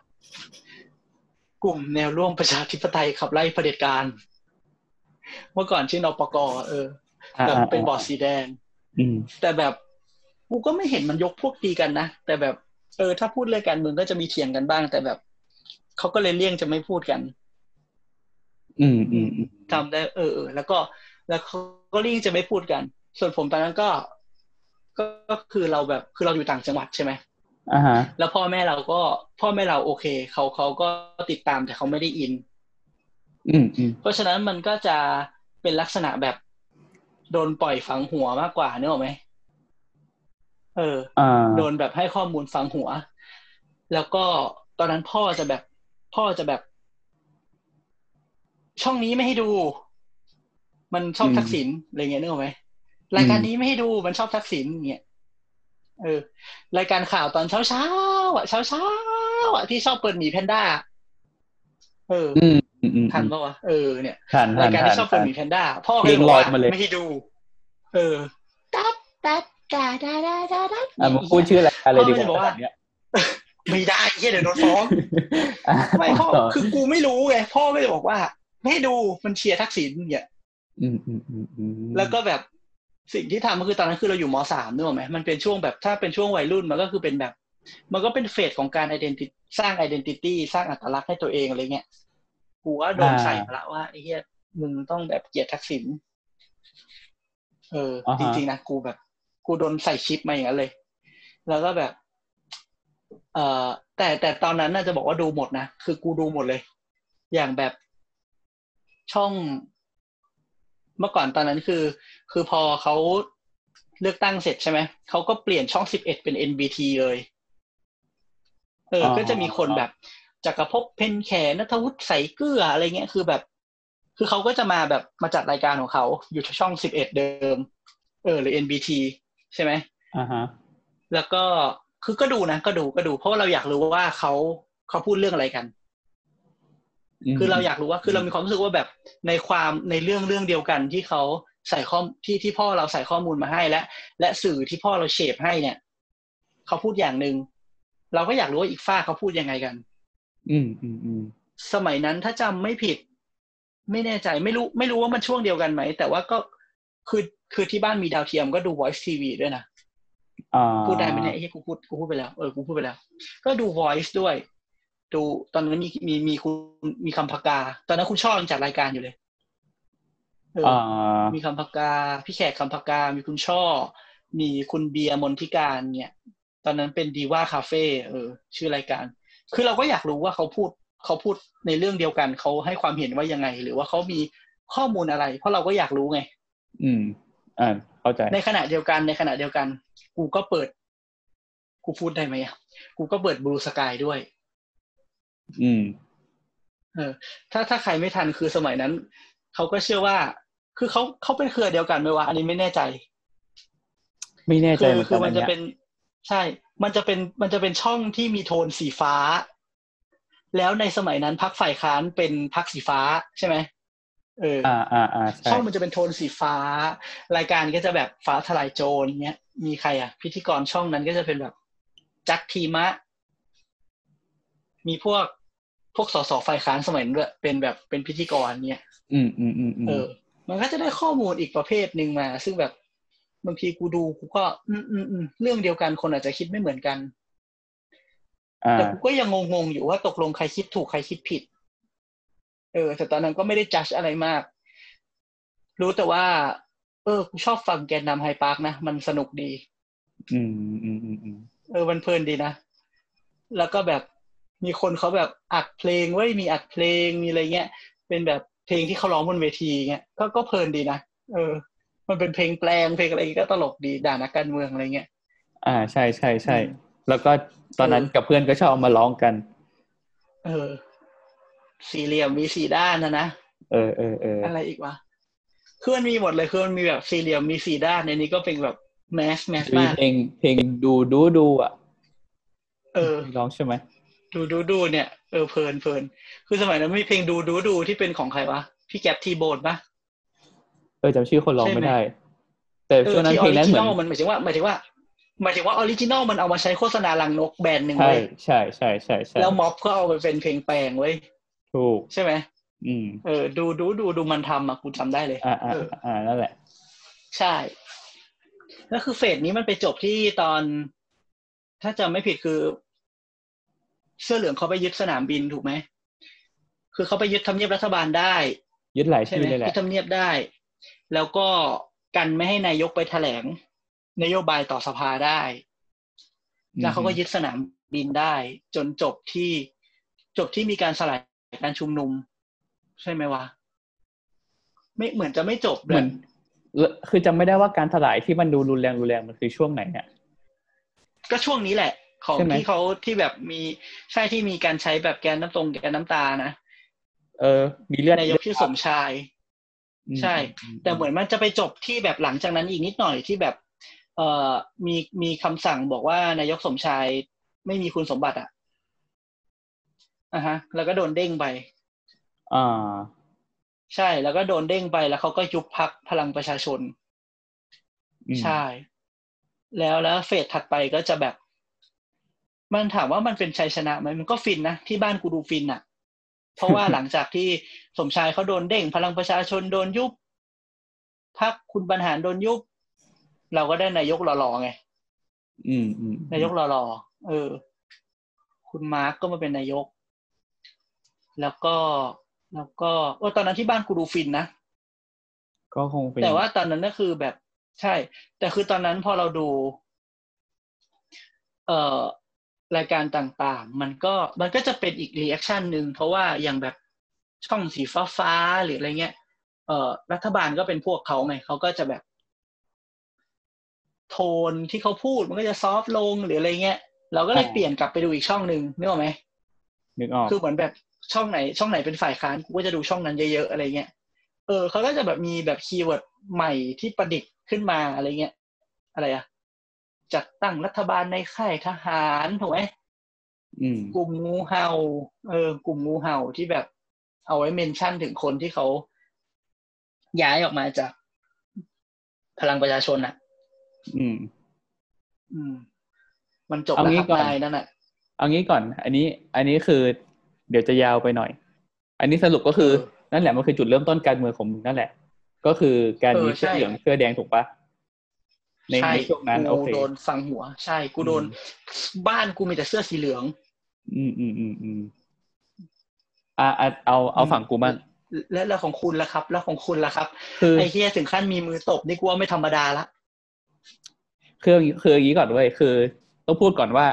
กลุ่มแนวร่วมประชาธิปไตยขับไล่เผด็จการ เมื่อก่อนชื่อนปกเอออ่าแบบอ่าเป็นบอร์ดสีแดงอืมแต่แบบกูก็ไม่เห็นมันยกพวกตีกันนะ แต่แบบ เออ ถ้าพูดเรื่องการเมืองก็จะมีเถียงกันบ้าง แต่แบบเขาก็เลยเลี่ยงจะไม่พูดกัน อืมอืมอืมจำได้ เออเออแล้วก็ แล้วเขาก็เลี่ยงจะไม่พูดกัน ส่วนผมตอนนั้นก็ ก็ก็คือเราแบบคือเราอยู่ต่างจังหวัดใช่ไหมอ่าฮะแล้วพ่อแม่เราก็พ่อแม่เราโอเคเขาเขาก็ติดตามแต่เขาไม่ได้อิน อืมอืมเพราะฉะนั้นมันก็จะเป็นลักษณะแบบโดนปล่อยฝังหัวมากกว่าเนกอะไหมเอออ่าโดนแบบให้ข้อมูลฟังหัว แล้วก็ตอนนั้นพ่อจะแบบ พ่อจะแบบ ช่องนี้ไม่ให้ดู มันชอบอืมทักษิณอะไรเงี้ยนึกออกไหม รายการนี้ไม่ให้ดูมันชอบทักษิณอย่างเงี้ยเออ รายการข่าวตอนเช้าเช้าๆอะเช้าเช้าๆอะที่ชอบเปิดหมีแพนด้าเอออืมอืมอืมทันปะวะเออเนี่ยทันทัรานยการทันที่ชอบเปิทัดนหมีแพนด้าพ่อเพลก็งบอกว่าลอยมาเลยไม่ให้ดู เออตับตับตาดาดาดาดาอะมาพูดชื่อรายการเลยดีกพ่อก็จะบอกว่าว่าแบบเนี้ยไม่ได้เฮียเดี๋ยวโดนฟ้องอะไม่พ่อต่อคือกูไม่รู้ไงพ่อก็เลยบอกว่า ไม่ให้ดูมันเชียร์ทักษิณเนี่ยอืมอืมอืมอืมแล้วก็แบบ สิ่งที่ทำก็คือตอนนั้นคือเราอยู่มสามนึกออกไหมมันเป็นช่วงแบบถ้าเป็นช่วงวัยรุ่นมันก็คือเป็นแบบ มันก็เป็นเฟสของการ identity สร้าง identity สร้างอัตลักษณ์ให้ตัวเองอะไรเงี้ยกูว่าโดนใส่มาละว่าไอ้เหี้ยมึงต้องแบบเกลียดทักษิณเอออ จริงๆนะกูแบบ กูโดนใส่ชิปมาอย่างนั้นเลย แล้วก็แบบ เอ่อแต่แต่ตอนนั้นน่าจะบอกว่าดูหมดนะคือกูดูหมดเลย อย่างแบบช่องเมื่อก่อนตอนนั้นคือ คือพอเขาเลือกตั้งเสร็จใช่ไหม เขาก็เปลี่ยนช่องสิบเอ็ดเป็น NBT เลย เออ ก็จะมีคนแบบจักรภพเพนแขนัทวุฒิใสเกลืออะไรเงี้ย คือแบบ คือเขาก็จะมาแบบมาจัดรายการของเขา อยู่ช่องสิบเอ็ดเดิม เออ หรือ NBT ใช่ไหมอ่าฮะ แล้วก็ คือก็ดูนะ ก็ดู ก็ดู เพราะว่าเราอยากรู้ว่าเขาเขาพูดเรื่องอะไรกันมคือเราอยากรู้ว่า คือเรามีความรู้สึกว่าแบบในความในเรื่องเรื่องเดียวกันที่เขา ใส่ข้อที่ที่พ่อเราใส่ข้อมูลมาให้และ และสื่อที่พ่อเราเชฟให้เนี่ยเขาพูดอย่างหนึ่งเราก็อยากรู้ว่าอีกฝ้ากเขาพูดยังไงกัน อืมอืมอืมสมัยนั้นถ้าจำไม่ผิด ไม่แน่ใจไม่รู้ ไม่รู้ว่ามันช่วงเดียวกันไหม แต่ว่าก็คือคือที่บ้านมีดาวเทียมก็ดู Voice TV ด้วยนะอ่าพูดได้ไหมเนี่ยไอ้เหี้ยกูพูดกูพูดไปแล้วเออกูพูดไปแล้ว ก็ดู Voice ด้วย ดูตอนนั้นมีมีมีคุณมีคำพกา ตอนนั้นคุณชอบยังจัดรายการอยู่เลยเอออ่า มีคำพกา พี่แขกคำพกา มีคุณช่อ มีคุณเบียร์มนทิการเนี่ย ตอนนั้นเป็นดีว่าคาเฟ่เออ ชื่อรายการ คือเราก็อยากรู้ว่าเขาพูดเขาพูดในเรื่องเดียวกันเขาให้ความเห็นว่ายังไง หรือว่าเขามีข้อมูลอะไร เพราะเราก็อยากรู้ไง อืม อ่าเข้าใจ ในขณะเดียวกันในขณะเดียวกัน กูก็เปิด กูพูดได้ไหมอะกูก็เปิดบลูสกายด้วย อืม เออ ถ้าถ้าใครไม่ทันคือสมัยนั้น เขาก็เชื่อว่า คือเขาเขาเป็นเครือเดียวกันไหมวะอันนี้ไม่แน่ใจ ไม่แน่ใจคืเหมือนคืกันมัอันนจะเนี้ยเป็นใช่ มันจะเป็นมันจะเป็นช่องที่มีโทนสีฟ้า แล้วในสมัยนั้นพักฝ่ายค้านเป็นพักสีฟ้าใช่ไหมเอออ่าอ่าอ่าใช่ช่องมันจะเป็นโทนสีฟ้า รายการก็จะแบบฟ้าทลายโจรเนี้ย มีใครอะ พิธีกรช่องนั้นก็จะเป็นแบบ จักทีมะ มีพวกพวกสสฝ่ายค้านสมัยนั้นด้วยเป็นแบบเป็นพิธีกรเนี้ย อืมอืมอืมอืมเออ มันก็จะได้ข้อมูลอีกประเภทหนึ่งมา ซึ่งแบบบางทีกูดูกูก็ อืมอืมอืมเรื่องเดียวกันคนอาจจะคิดไม่เหมือนกันอ่าแต่กูก็ยังงงๆอยู่ว่าตกลงใครคิดถูกใครคิดผิด เออแต่ตอนนั้นก็ไม่ได้จัดอะไรมาก รู้แต่ว่า เออกูชอบฟังแกนนำไฮปาร์คนะ มันสนุกดี อืมอืมอืมอืมเออมันเพลินดีนะ แล้วก็แบบมีคนเขาแบบอัดเพลงไว้ยมีอัดเพลงมีอะไรเงี้ย เป็นแบบ เพลงที่เขาร้องบนเวทีเงี้ยก็ก็เพลินดีนะเออ มันเป็นเพลงแปลงเพลงอะไรก็ตลกดีด่านักการเมืองอะไรเงี้ยอ่าใช่ใช่ใช่อืมแล้วก็ตอนนั้นเออกับเพื่อนก็ชอบเอามาร้องกัน เออ สี่เหลี่ยมมีสี่ด้านนะนะเออเออเอออะไรอีกวะคือมันมีหมดเลยคือมันมีแบบสี่เหลี่ยมมีสี่ด้านในนี้ก็เป็นแบบแมสแมสมีมากเพลงเพลงดูดูดูอะเออร้องใช่ไหม ดูดูดูเนี่ยเออเพลินเพลินคือสมัยนั้นมีเพลงดูดูดูที่เป็นของใครวะพี่แก๊ปทีโบนปะเออจำชื่อคนร้องใช่ไหมไม่ได้ แต่เอช่วองนั้นที่อเพอลงรินั้นจิเหมืนอนอลมันหมายถึงว่าหมายถึงว่าหมายถึงว่าออริจินอลมันเอามาใช้โฆษณาลังนกแบรนด์หนึ่งใช่เว้ยใช่ใช่ใช่ใช่แล้วม็อบก็เอาไปเป็นเพลงแปลงเว้ยถูกใช่ไหมอืมเออดูดูดูดูมันทำอะกูจำได้เลยอ่าอ่าเอออ่านั่นแหละ ใช่แล้วคือเฟสนี้มันไปจบที่ตอน ถ้าจำไม่ผิดคือ เสื้อเหลืองเขาไปยึดสนามบินถูกไหมคือเขาไปยึดทำเนียบรัฐบาลได้ ยึดหลายใช่ชื่ไหอมเลยแหยึละดทำเนียบได้ แล้วก็กันไม่ให้นายกไปแถลง นโยบายต่อสภาได้ แล้วเขาก็ยึดสนามบินได้ จนจบที่จบที่มีการสลายการชุมนุม ใช่ไหมวะไม่เหมือนจะไม่จบเหเลมือยนคือจำไม่ได้ว่าการถลายที่มันดูรุนแรงรุนแรงมันคือช่วงไหนเนี่ยก็ช่วงนี้แหละ ของใช่ไหมที่เขาที่แบบมีใช่ที่มีการใช้แบบแกนน้ำตรงแกนน้ำตานะเออ มีเลือดนายกชื่อสมชายอืใช่ แต่เหมือนมันจะไปจบที่แบบหลังจากนั้นอีกนิดหน่อยที่แบบ เอ่อมีมีคำสั่งบอกว่านายกสมชายไม่มีคุณสมบัติอะอะฮะ แล้วก็โดนเด้งไปอ่า ใช่แล้วก็โดนเด้งไปแล้วเขาก็ยุบพักพลังประชาชนอืมใช่ แล้วแล้วเฟสถัดไปก็จะแบบ มันถามว่ามันเป็นชัยชนะไหมมันก็ฟินนะที่บ้านกูดูฟินอะเพราะว่าหลังจากที่สมชายเขาโดนเด้ง พลังประชาชนโดนยุบพักคุณบรรหารโดนยุบ เราก็ได้นายกหล่อๆไงอืมอืมนายกหล่อๆเออ คุณมาร์กก็มาเป็นนายก แล้วก็แล้วก็เออตอนนั้นที่บ้านกูดูฟินนะก็คงเป็นแต่ว่าตอนนั้นก็คือแบบใช่ แต่คือตอนนั้นพอเราดู เอ่อ รายการต่างๆ มันก็มันก็จะเป็นอีก reaction หนึ่งเพราะว่าอย่างแบบช่องสีฟ้าฟ้าๆหรืออะไรเงี้ย เอ่อรัฐบาลก็เป็นพวกเขาไงเขาก็จะแบบ โทนที่เขาพูดมันก็จะ soft ลงหรืออะไรเงี้ย เราก็เลยเปลี่ยนกลับไปดูอีกช่องหนึ่งนึกออกไหมนึกออกคือเหมือนแบบช่องไหน ช่องไหนเป็นฝ่ายค้านกูก็จะดูช่องนั้นเยอะๆอะไรเงี้ยเออเขาก็จะแบบมีแบบ keyword ใหม่ที่ประดิษฐ์ขึ้นมาอะไรเงี้ย อะไรอะ จัดตั้งรัฐบาลในค่ายทหารถูกไหมอืมกลุ่มงูเห่า เออ กลุ่มงูเห่าที่แบบ เอาไว้ mention ถึงคนที่เขาย้ายออกมาจากพลังประชาชนอะ อืม อืม มันจบเอาแล้วงี้ครับก่อนนายนั่นแหะเอางี้ก่อน อันนี้ อันนี้คือ เดี๋ยวจะยาวไปหน่อย อันนี้สรุปก็คือ นั่นแหละมันคือจุดเริ่มต้นการเมืองของมึงนั่นแหละ ก็คือการมีเสื้อเหลืองเสื้อแดงถูกปะ ในใช่ในช่วงนั้นโอกูเคโดนฟังหัว ใช่กูโดน บ้านกูมีแต่เสื้อสีเหลือง อืมอืมอืมอืมอ่าอะเอาเอาฝั่งกูบ้างและแล้วของคุณล่ะครับ แล้วของคุณล่ะครับคือไอ้เฮียถึงขั้นมีมือตบนี่กูว่าไม่ธรรมดาละคือคืออย่างนี้ก่อนเว้ยคือ ต้องพูดก่อนว่า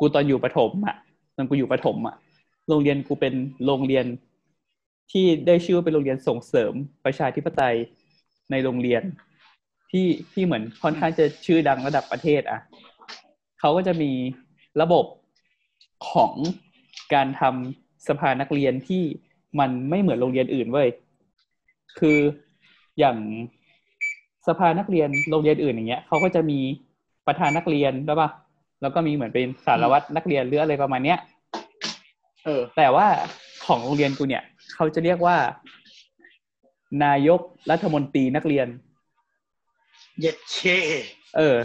กูตอนอยู่ประถมอะตอนกูอยู่ประถมอะโรงเรียนกูเป็นโรงเรียนที่ได้ชื่อว่าเป็นโรงเรียนส่งเสริมประชาธิปไตยในโรงเรียน ที่ที่เหมือนค่อนข้างจะชื่อดังระดับประเทศอะเขาก็จะมีระบบของการทำสภานักเรียนที่มันไม่เหมือนโรงเรียนอื่นเว้ยคืออย่างสภานักเรียนโรงเรียนอื่นอย่างเงี้ยเขาก็จะมีประธานนักเรียนใช่ปะแล้วก็มีเหมือนเป็นสารวัตรนักเรียนหรืออะไรประมาณเนี้ย เออ แต่ว่าของโรงเรียนกูเนี่ย เขาจะเรียกว่า นายกรัฐมนตรีนักเรียน เย็ดเคเออ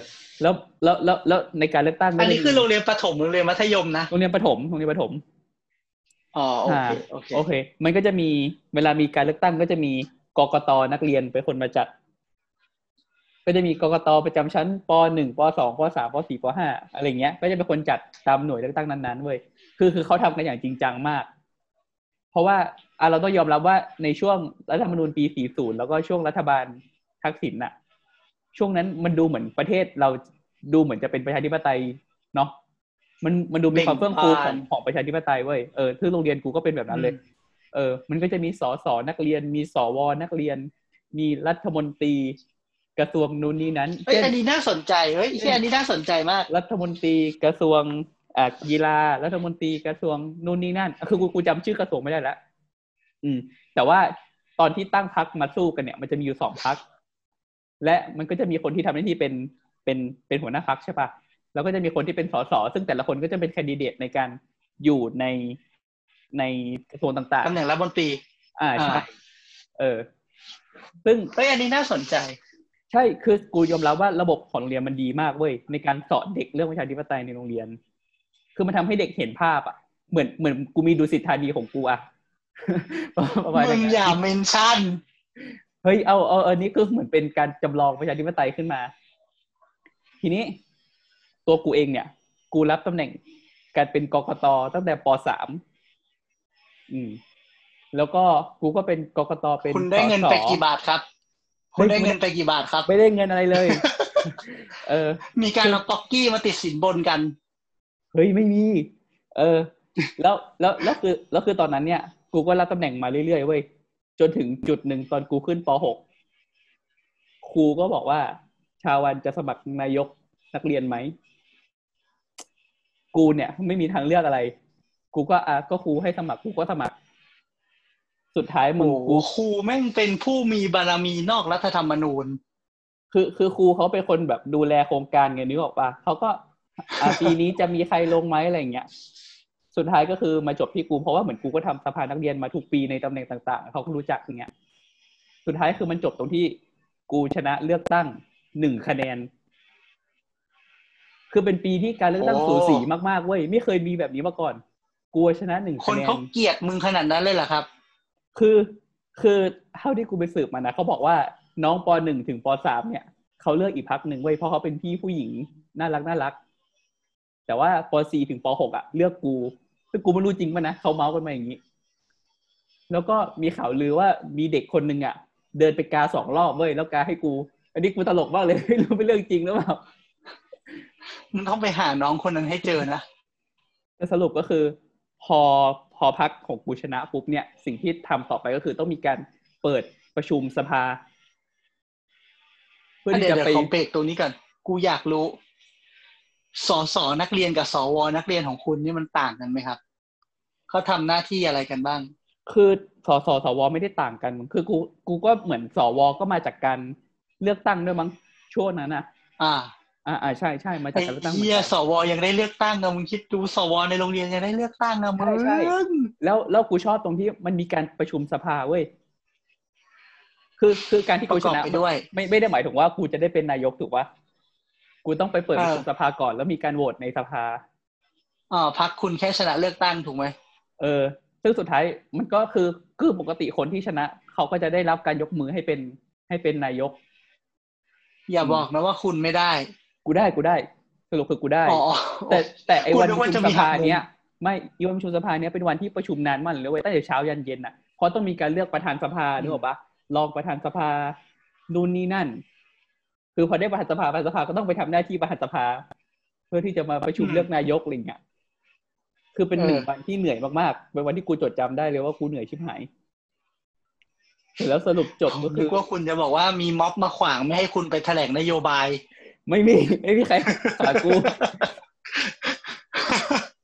แล้วแล้วแล้วแล้วในการเลือกตั้งก็อันนี้จะมีคือโรงเรียนประถมโรงเรียนมัธยมนะโรงเรียนประถมโรงเรียนประถมอ๋อโอเคอ่าโอเคโอเค มันก็จะมีเวลามีการเลือกตั้งก็จะมีกกตนักเรียนเป็นคนมาจัด ก็จะมีกกตประจำชั้นปหนึ่งปสองปสามปสี่ปห้าอะไรเงี้ย ก็จะเป็นคนจัดตามหน่วยเลือกตั้งนั้นๆเว้ยคือคือเขาทำกันอย่างจริงจังมาก เพราะว่าอะเราต้องยอมรับว่าในช่วงรัฐธรรมนูญปี 40 แล้วก็ช่วงรัฐบาลทักษิณน่ะ ช่วงนั้นมันดูเหมือนประเทศเราดูเหมือนจะเป็นประชาธิปไตยเนาะมันมันดูมีความเฟื่องฟูของของประชาธิปไตยเว้ยเออที่โรงเรียนกูก็เป็นแบบนั้นเลย เออ มันก็จะมีสสนักเรียน มีสวนักเรียน มีรัฐมนตรีกระทรวงนู้นนี้นั้นเฮ้ยเช่นอันนี้น่าสนใจเฮ้ยเฮ้ยอันนี้น่าสนใจมาก รัฐมนตรีกระทรวงอ่ากีฬารัฐมนตรีกระทรวงนู่นนี่นั่น คือกูกูจำชื่อกระทรวงไม่ได้แล้วอืม แต่ว่าตอนที่ตั้งพักมาสู้กันเนี่ย มันจะมีอยู่สองพัก และมันก็จะมีคนที่ทำหน้าที่เป็นเป็นเป็นหัวหน้าพักใช่ปะแล้วก็จะมีคนที่เป็นสสซึ่งแต่ละคนก็จะเป็นแคนดิเดตในการอยู่ในในกระทรวงต่างตำแหน่งรัฐมนตรีๆอ่าใช่อ่าเออ ซึ่งเฮ้ยอันนี้น่าสนใจ ใช่คือกูยอมรับว่าระบบของโรงเรียนมันดีมากเว้ยในการสอนเด็กเรื่องประชาธิปไตยในโรงเรียน คือมันทำให้เด็กเห็นภาพอะเหมือนเหมือนกูมีดูสิทธานีของกูอะประมาณมึงนั้นอย่าเมนชั่น เฮ้ยเอาเอาอันนี้คือเหมือนเป็นการจำลองประชาธิปไตยขึ้นมา ทีนี้ตัวกูเองเนี่ย กูรับตำแหน่งการเป็นกกตตั้งแต่ปสามอืม แล้วก็กูก็เป็นกกตเป็นคุณได้เงินสสไปกี่บาทครับ คุณได้เงินไปกี่บาทครับ ไม่ได้เงินอะไรเลย เออ มีการเอาป๊อกกี้มาติดสินบนกัน เฮ้ยไม่มี เออ แล้วแล้วแล้วคือแล้วคือตอนนั้นเนี่ย กูก็รับตำแหน่งมาเรื่อยๆเว้ย จนถึงจุดหนึ่งตอนกูขึ้นป .6 ครูก็บอกว่า ชาวันจะสมัครนายกนักเรียนไหม กูเนี่ย ไม่มีทางเลือกอะไร กูก็อะก็ครูให้สมัครกูก็สมัคร สุดท้ายมึงโอ้โหกูครูแม่งเป็นผู้มีบารมีนอกรัฐธรรมนูญ คือคือครูเขาเป็นคนแบบดูแลโครงการไงนึกออกปะเขาก็อะปีนี้จะมีใครลงไหมอะไรอย่างเงี้ย สุดท้ายก็คือมาจบที่กู เพราะว่าเหมือนกูก็ทำสภานักเรียนมาทุกปีในตำแหน่งต่างๆ เขาก็รู้จักอย่างเงี้ย สุดท้ายคือมันจบตรงที่กูชนะเลือกตั้งหนึ่งคะแนน คือเป็นปีที่การเลือกตั้งโอ้สูสีมากๆเว้ยไม่เคยมีแบบนี้มาก่อน กูชนะหนึ่งคคะนแนนเขาเกลียดมึงขนาดนั้นเลยเหรอครับ คือคือเท่าที่กูไปสืบมานะเขาบอกว่าน้องปหนึ่งถึงปสามเนี่ยเขาเลือกอีกพักหนึ่งเว้ยเพราะเขาเป็นพี่ผู้หญิงน่ารักน่ารัก แต่ว่าปสี่ถึงปหกอะเลือกกูซึ่งกูไม่รู้จริงป่ะนะเขาเมาส์กันมาอย่างนี้ แล้วก็มีข่าวลือว่ามีเด็กคนหนึ่งอะ เดินไปกาสองรอบเว้ยแล้วกาให้กู อันนี้กูตลกมากเลยไม่รู้เป็นเรื่องจริงหรือเปล่ามึงต้องไปหาน้องคนนั้นให้เจอนะแต่สรุปก็คือ พอพอพักของกูชนะปุ๊บเนี่ย สิ่งที่ทำต่อไปก็คือต้องมีการเปิดประชุมสภา เพื่อเดี๋ที่ยวจะเดี๋ยวไปขอเบรกตรงนี้ก่อนกูอยากรู้ สสนักเรียนกับสวนักเรียนของคุณนี่มันต่างกันไหมครับเขาทำหน้าที่อะไรกันบ้าง คือสสสวไม่ได้ต่างกัน คือกูกูก็เหมือนสวก็มาจากการเลือกตั้งด้วยมั้งช่วงนั้นนะอ่า อ่าอ่าใช่ใช่มาจากไอ้การเลือกตั้งเหมือเฮีนยกันสวยังได้เลือกตั้งอะมึงคิดดูสวในโรงเรียนยังได้เลือกตั้งอะมึใช่ใช่งแล้วแล้วกูชอบตรงที่มันมีการประชุมสภาเว้ยคือคือการที่ปกูระชกอบนะไปด้วย ไม่ไม่ได้หมายถึงว่ากูจะได้เป็นนายกถูกปะ กูต้องไปเปิดเอปอระชุมสภาก่อนแล้วมีการโหวตในสภาอ่าพักคุณแค่ชนะเลือกตั้งถูกไหมเออ ซึ่งสุดท้ายมันก็คือคือปกติคนที่ชนะ เขาก็จะได้รับการยกมือให้เป็นให้เป็นนายก อย่าบอกนะว่าคุณไม่ได้ กูได้กูได้สรุปคือกูได้อ๋อแต่แต่ไอ้กูวันนึกประว่าชุจะมมีสภาหักมุมเนี้ยไม่อีวันประชุมสภาเนี้ยเป็นวันที่ประชุมนานมากเลยเว้ยตั้งแต่เช้ายันเย็นอะเพราะต้องมีการเลือกประธานสภานึกออกปะรองประธานสภานู่นนี่นั่น คือพอได้ประธานสภาประธานสภาก็ต้องไปทำหน้าที่ประธานสภา เพื่อที่จะมาประชุมเลือกนายกอะไรเงี้ยคือเป็นหนึ่งวันที่เหนื่อยมากๆเป็นวันที่กูจดจำได้เลยว่ากูเหนื่อยชิบหายเสร็จแล้วสรุปจบก็คืนึอกว่าคุณจะบอกว่ามีม็อบมาขวางไม่ให้คุณไปแถลงนโยบาย ไม่มีไม่มีใครขากู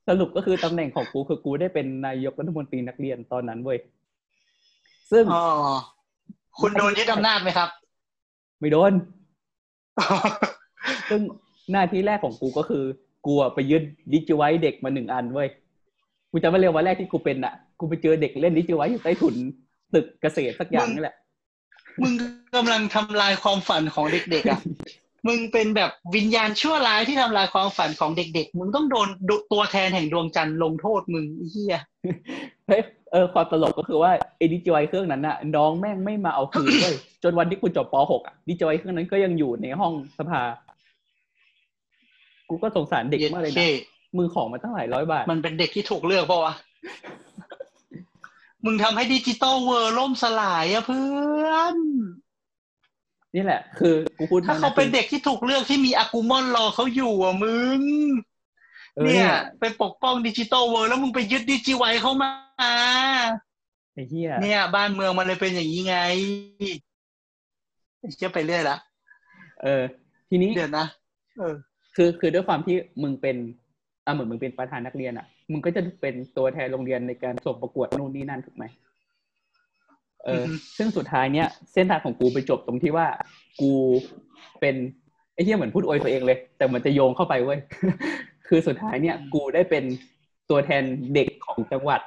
สรุปก็คือตำแหน่งของกูคือกูได้เป็นนายกรัฐมนตรีนักเรียนตอนนั้นเว้ยซึ่งอ๋อคุณโดนยึดอำนาจไหมครับ ไม่โดน ซึ่งหน้าที่แรกของกูก็คือ กูอะไปยึดดิจิไว้เด็กมาหนึ่งอันเว้ย กูจะไม่เรียกวันแรกที่กูเป็นอะ กูไปเจอเด็กเล่นดิจิไว้อยู่ใต้ถุนตึกเกษตรสักอย่างนี่แหละ มึงกำลังทำลายความฝันของเด็กๆอะ มึงเป็นแบบวิญญาณชั่วร้ายที่ทำลายความฝันของเด็กๆ มึงต้องโดนตัวแทนแห่งดวงจันทร์ลงโทษมึงไอ้เฮียเฮ้ยเออความตลกก็คือว่าไอ้ดิจิไวเครื่องนั้นน่ะน้องแม่งไม่มาเอาคืนเลยจนวันที่กูจบป .6 อะดิจิไวเครื่องนั้นก็ยังอยู่ในห้องสภา กูก็สงสารเด็กมากเลยเท่นะมือของมาตั้งหลายร้อยบาท มันเป็นเด็กที่ถูกเลือกเปล่าวะมึงทำให้ digital world ล่มสลายอะเพื่อน นี่แหละ คือกูพูดถ้าเขาเป็นเด็กที่ถูกเลือกที่มีอากูมอนรอเขาอยู่อะมึงเออเนี่ยเนี่ยไปปกป้อง digital world แล้วมึงไปยึด Digivice เขามา ไอ้เหี้ยเนี่ย บ้านเมืองมันเลยเป็นอย่างนี้ไงเชื่อไปเรื่อยละเออ ทีนี้เดี๋ยวนะเออ คือคือด้วยความที่มึงเป็นอ่าเหมือนมึงเป็นประธานนักเรียนอะ มึงก็จะเป็นตัวแทนโรงเรียนในการส่งประกวดนู่นนี่นั่นถูกไหมเอออือฮึซึ่งสุดท้ายเนี้ยเส้นทางของกูไปจบตรงที่ว่ากูเป็นไอ้เหี้ยเหมือนพูดอวยตัวเองเลย แต่มันจะโยงเข้าไปเว้ยคือสุดท้ายเนี่ย กูได้เป็นตัวแทนเด็กของจังหวัด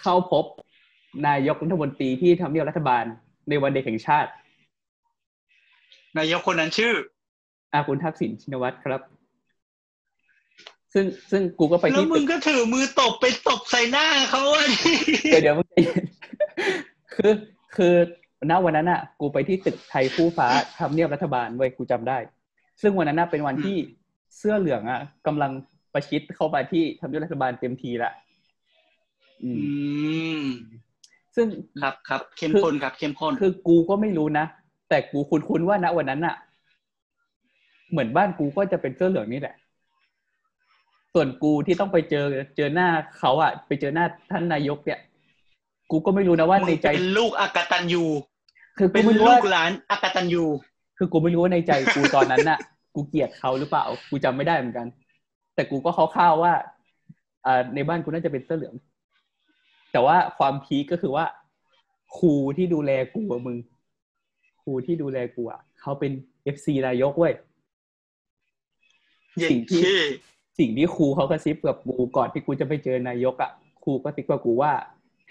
เข้าพบนายกรัฐมนตรีที่ทำเนียบรัฐบาลในวันเด็กแห่งชาติ นายกคนนั้นชื่ออาคุณทักษิณชินวัตรครับ ซึ่งซึ่งกูก็ไปแล้วที่มึตึงกก็ถือมือตบไปตบใส่หน้าเขาอะดิเดี๋ยวเดี๋ยวมึงใจเย็นคือคือณวันนั้นอะ กูไปที่ตึกไทยคู่ฟ้าทำเนียบรัฐบาลเว้ยกูจำได้ ซึ่งวันนั้นน่ะเป็นวันที่เสื้อเหลืองอะกำลังประชิดเข้ามาที่ทำเนียบรัฐบาลเต็มทีละ อือืมมซึ่งครับครับเข้มคือข้นครับเข้มข้นคือกูก็ไม่รู้นะ แต่กูคุ้นๆว่าณวันนั้นอะเหมือนบ้านกูก็จะเป็นเสื้อเหลืองนี่แหละ ส่วนกูที่ต้องไปเจอเจอหน้าเขาอะไปเจอหน้าท่านนายกเนี่ย กูก็ไม่รู้นะว่ามึในงใจเป็นลูกอักตันยูคือกูเป็นไม่รู้ลูว่ากหลานอักตันยูคือกูไม่รู้ว่าในใจกูตอนนั้นน่ะ กูเกลียดเขาหรือเปล่า กูจำไม่ได้เหมือนกัน แต่กูก็คร่าวๆว่าอ่าในบ้านกูน่าจะเป็นเสื้อเหลือง แต่ว่าความ peak ก็คือว่าครูที่ดูแลกูอะมึงครูที่ดูแลกูอะเขาเป็น FC นายกเว้ยเย็ด สิ่งที่ที่สิ่งที่ครูเขากระซิบกับกูก่อนที่กูจะไปเจอนายกอะครูก็ติ๊กกับกูว่า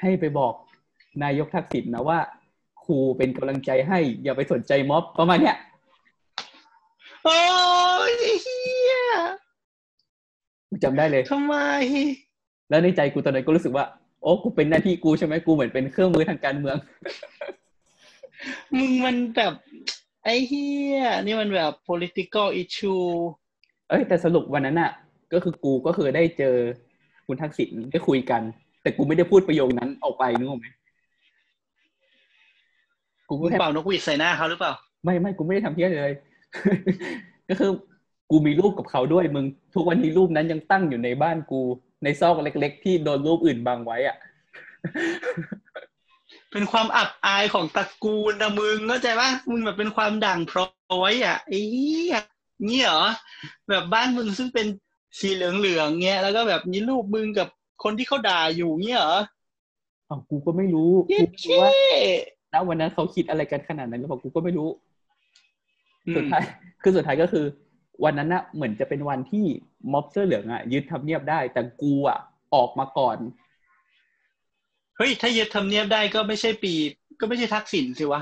ให้ไปบอกนายกทักษิณนะว่าครูเป็นกำลังใจให้ อย่าไปสนใจม็อบประมาณเนี้ยโอ้ยเหี้ยกูจำได้เลยทำไม แล้วในใจกูตอนนั้นก็รู้สึกว่า โอ้กูเป็นหน้าที่กูใช่ไหมกูเหมือนเป็นเครื่องมือทางการเมือง มึงมันแบบไอ้เฮียนี่มันแบบ political issue เอ้ยแต่สรุปวันนั้นอะก็คือกูก็คือได้เจอคุณทักษิณได้คุยกัน แต่กูไม่ได้พูดประโยคนั้นออกไปนึกออกไหมกูมึก็งแค่เป่านกหวีดใส่หน้าเขาหรือเปล่า ไม่ไม่กูไม่ได้ทำเพี้ยเลย ก็คือกูมีรูปกับเขาด้วยมึง ทุกวันนี้รูปนั้นยังตั้งอยู่ในบ้านกู ในซอกเล็ก ๆ ที่โดนรูปอื่นบังไว้อะ เป็นความอับอายของตระกูลนะมึงเข้าใจปะมึงแบบเป็นความด่างพร้อยอะไอ้เหี้ยนี่เหรอแบบบ้านมึงซึ่งเป็นสีเหลืองๆเงี้ยแล้วก็แบบมีรูปมึงกับคนที่เขาด่าอยู่เงี้ยเหรออ้าวกูก็ไม่รู้เย้กูไม่รู้ว่าเช่ณวันนั้นเขาคิดอะไรกันขนาดนั้นหรือเปล่ากูก็ไม่รู้อืมสุดท้ายคือสุดท้ายก็คือ วันนั้นน่ะเหมือนจะเป็นวันที่ ม็อบเสื้อเหลืองอะยึดทำเนียบได้ แต่กูอะออกมาก่อน เฮ้ย ถ้ายึดทำเนียบได้ก็ไม่ใช่ปี ก็ไม่ใช่ทักษิณสิวะ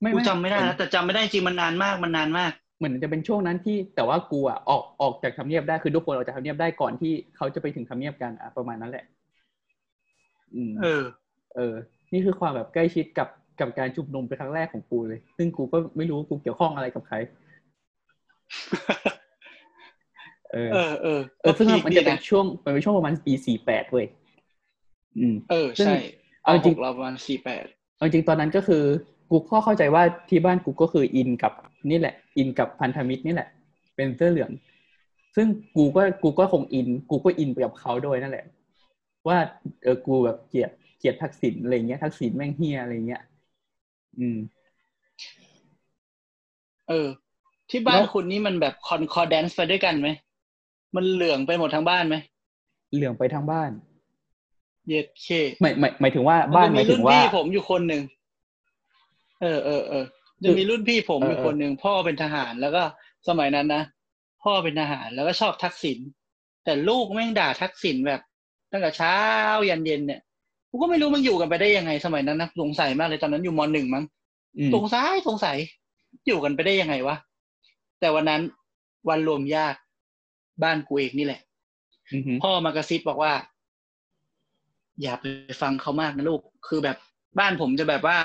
ไม่กูไม่จำไม่ได้นะแต่จำไม่ได้จริงมันนานมากมันนานมาก เหมือนจะเป็นช่วงนั้นที่แต่ว่ากูอะออกออกจากทำเนียบได้คือทุกคนออกจากทำเนียบได้ก่อนที่เขาจะไปถึงทำเนียบกันอะประมาณนั้นแหละ อืม เออ เออ นี่คือความแบบใกล้ชิดกับกับการชุมนุมเป็นครั้งแรกของกูเลย ซึ่งกูก็ไม่รู้ว่ากูเกี่ยวข้องอะไรกับใคร เออเออเออเออซึ่งก็พีคมันดีจะเป็นช่วงมันเป็นช่วงประมาณปีสี่แปดเว้ยอืม เออซึ่งใช่เอาจริงเราประมาณสี่แปดเอาจริงตอนนั้นก็คือกูก็เข้าใจว่าที่บ้านกูก็คืออินกับนี่แหละ อินกับพันธมิตรนี่แหละ เป็นเสื้อเหลือง ซึ่งกูก็กูก็คงอิน กูก็อินไปกับเขาด้วยนั่นแหละ ว่าเออกูแบบเกลียดเกลียดทักษิณอะไรเงี้ยทักษิณแม่งเฮียอะไรเงี้ยอืม เออ ที่บ้านแล้วคุณนี่มันแบบคอนคอร์แดนซ์ไปด้วยกันไหม มันเหลืองไปหมดทั้งบ้านไหมเหลืองไปทางบ้าน เย็ดเคหมายหมายหมายถึงว่าบ้านจะหมีมายถึรุ่นงว่าพี่ผมอยู่คนหนึ่งเออเออเออจะมีรุ่นพี่ผมอยู่เออเออคนหนึ่งพ่อเป็นทหารแล้วก็สมัยนั้นนะพ่อเป็นทหารแล้วก็ชอบทักษิณแต่ลูกแม่งด่าทักษิณแบบตั้งแต่เช้ายันเย็นเนี่ยกูก็ไม่รู้มันอยู่กันไปได้ยังไง สมัยนั้นนะสงสัยมากเลยตอนนั้นอยู่มหนึ่งมั้งอืมสงสัยสงสัยอยู่กันไปได้ยังไงวะแต่วันนั้นวันรวมญาติ บ้านกูเองนี่แหละอือหือพ่อมากระซิบบอกว่า อย่าไปฟังเขามากนะลูก คือแบบบ้านผมจะแบบว่า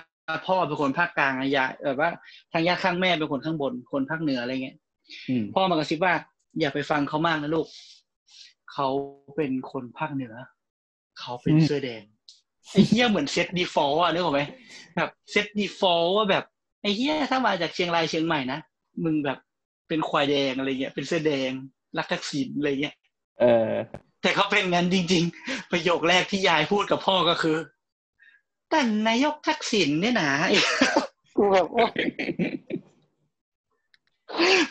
พ่อเป็นคนภาคกลางอะยายแบบว่า ทางญาติข้างแม่เป็นคนข้างบน คนภาคเหนืออะไรเงี้ยอืมพ่อมากระซิบว่า อย่าไปฟังเขามากนะลูก เขาเป็นคนภาคเหนือ เขาเป็นเสื้อแดงไอ้เหี้ยเหมือน set default อะนึกออกไหมแบบ set default ว่าแบบไอ้เหี้ยถ้ามาจากเชียงรายเชียงใหม่นะมึงแบบเป็นควายแดงอะไรเงี้ยเป็นเสื้อแดง รักทักษิณอะไรเงี้ยเออ แต่เขาเป็นงั้นจริง ๆ ประโยคแรกที่ยายพูดกับพ่อก็คือแต่นายกทักษิณเนี่ยนะกูแบบโอ๊ย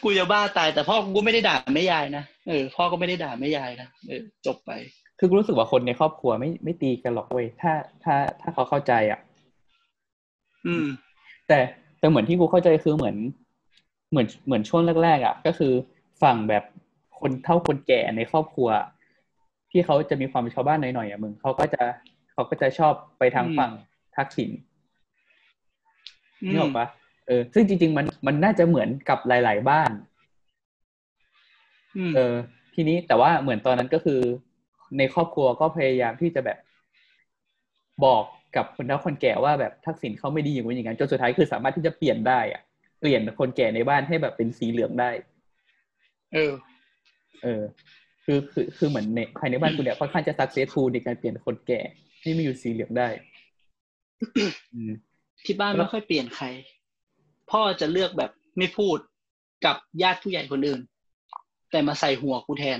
กูจะบ้าตายแต่พ่อกูไม่ได้ด่าแม่ยายนะเออพ่อก็ไม่ได้ด่าแม่ยายนะเออจบไป คือกูรู้สึกว่าคนในครอบครัวไม่ไม่ตีกันหรอกเว้ยถ้า ถ้าถ้าเขาเข้าใจอะ อืม แต่แต่เหมือนที่กูเข้าใจคือเหมือน เหมือนเหมือนช่วงแรกๆอะ ก็คือฝั่งแบบ คนเท่าคนแก่ในครอบครัว ที่เขาจะมีความเป็นชาวบ้านหน่อยๆอะมึงเขาก็จะเขาก็จะชอบไปทางอืมฝั่งทักษิณอืนี่มออกปะเออ ซึ่งจริง ๆ มันมันน่าจะเหมือนกับหลาย ๆ บ้านอืมเออ ทีนี้แต่ว่าเหมือนตอนนั้นก็คือ ในครอบครัวก็พยายามที่จะแบบบอกกับคนเฒ่าคนแก่ว่าแบบทักษิณเขาไม่ดีอย่างนี้อย่างนั้นจนสุดท้ายคือสามารถที่จะเปลี่ยนได้อะเปลี่ยนคนแก่ในบ้านให้แบบเป็นสีเหลืองได้ เออ เออ คือคือคือเหมือนในภายในบ้านกูเนี่ยค่อนข้างจะ successful ในการเปลี่ยนคนแก่ให้มาอยู่สีเหลืองได้อืมที่บ้านแล้วไม่ค่อยเปลี่ยนใคร พ่อจะเลือกแบบไม่พูดกับญาติผู้ใหญ่คนอื่น แต่มาใส่หัวกูแทน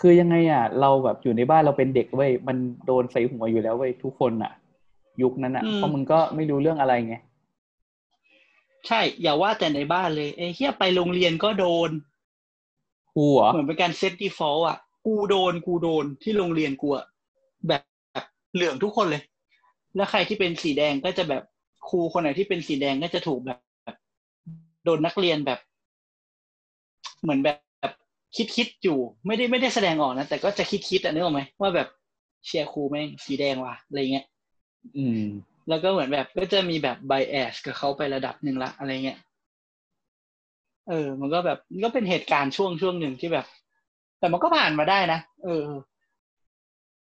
คือยังไงอะ เราแบบอยู่ในบ้านเราเป็นเด็กเว้ยมันโดนใส่หัวอยู่แล้วเว้ยทุกคนอะ ยุคนั้นอะอืมเพราะมึงก็ไม่รู้เรื่องอะไรไงใช่ อย่าว่าแต่ในบ้านเลยไอ้เฮียไปโรงเรียนก็โดน ครูเหรอเหมือนเป็นการเซตดีฟอลต์อะ กูโดนกูโดนที่โรงเรียนกูอะแบบแบบเหลืองทุกคนเลย แล้วใครที่เป็นสีแดงก็จะแบบครูคนไหนที่เป็นสีแดงก็จะถูกแบบแบบโดนนักเรียนแบบ เหมือนแบบแบบคิดคิดอยู่ ไม่ได้ไม่ได้แสดงออกนะแต่ก็จะคิดคิดอะนึกออกไหมว่าแบบเชียร์ครูแม่งสีแดงว่ะอะไรเงี้ย อืม แล้วก็เหมือนแบบก็จะมีแบบไบแอสกับเขาไประดับหนึ่งละอะไรเงี้ย เออ มันก็แบบมันก็เป็นเหตุการณ์ช่วงช่วงหนึ่งที่แบบ แต่มันก็ผ่านมาได้นะเออ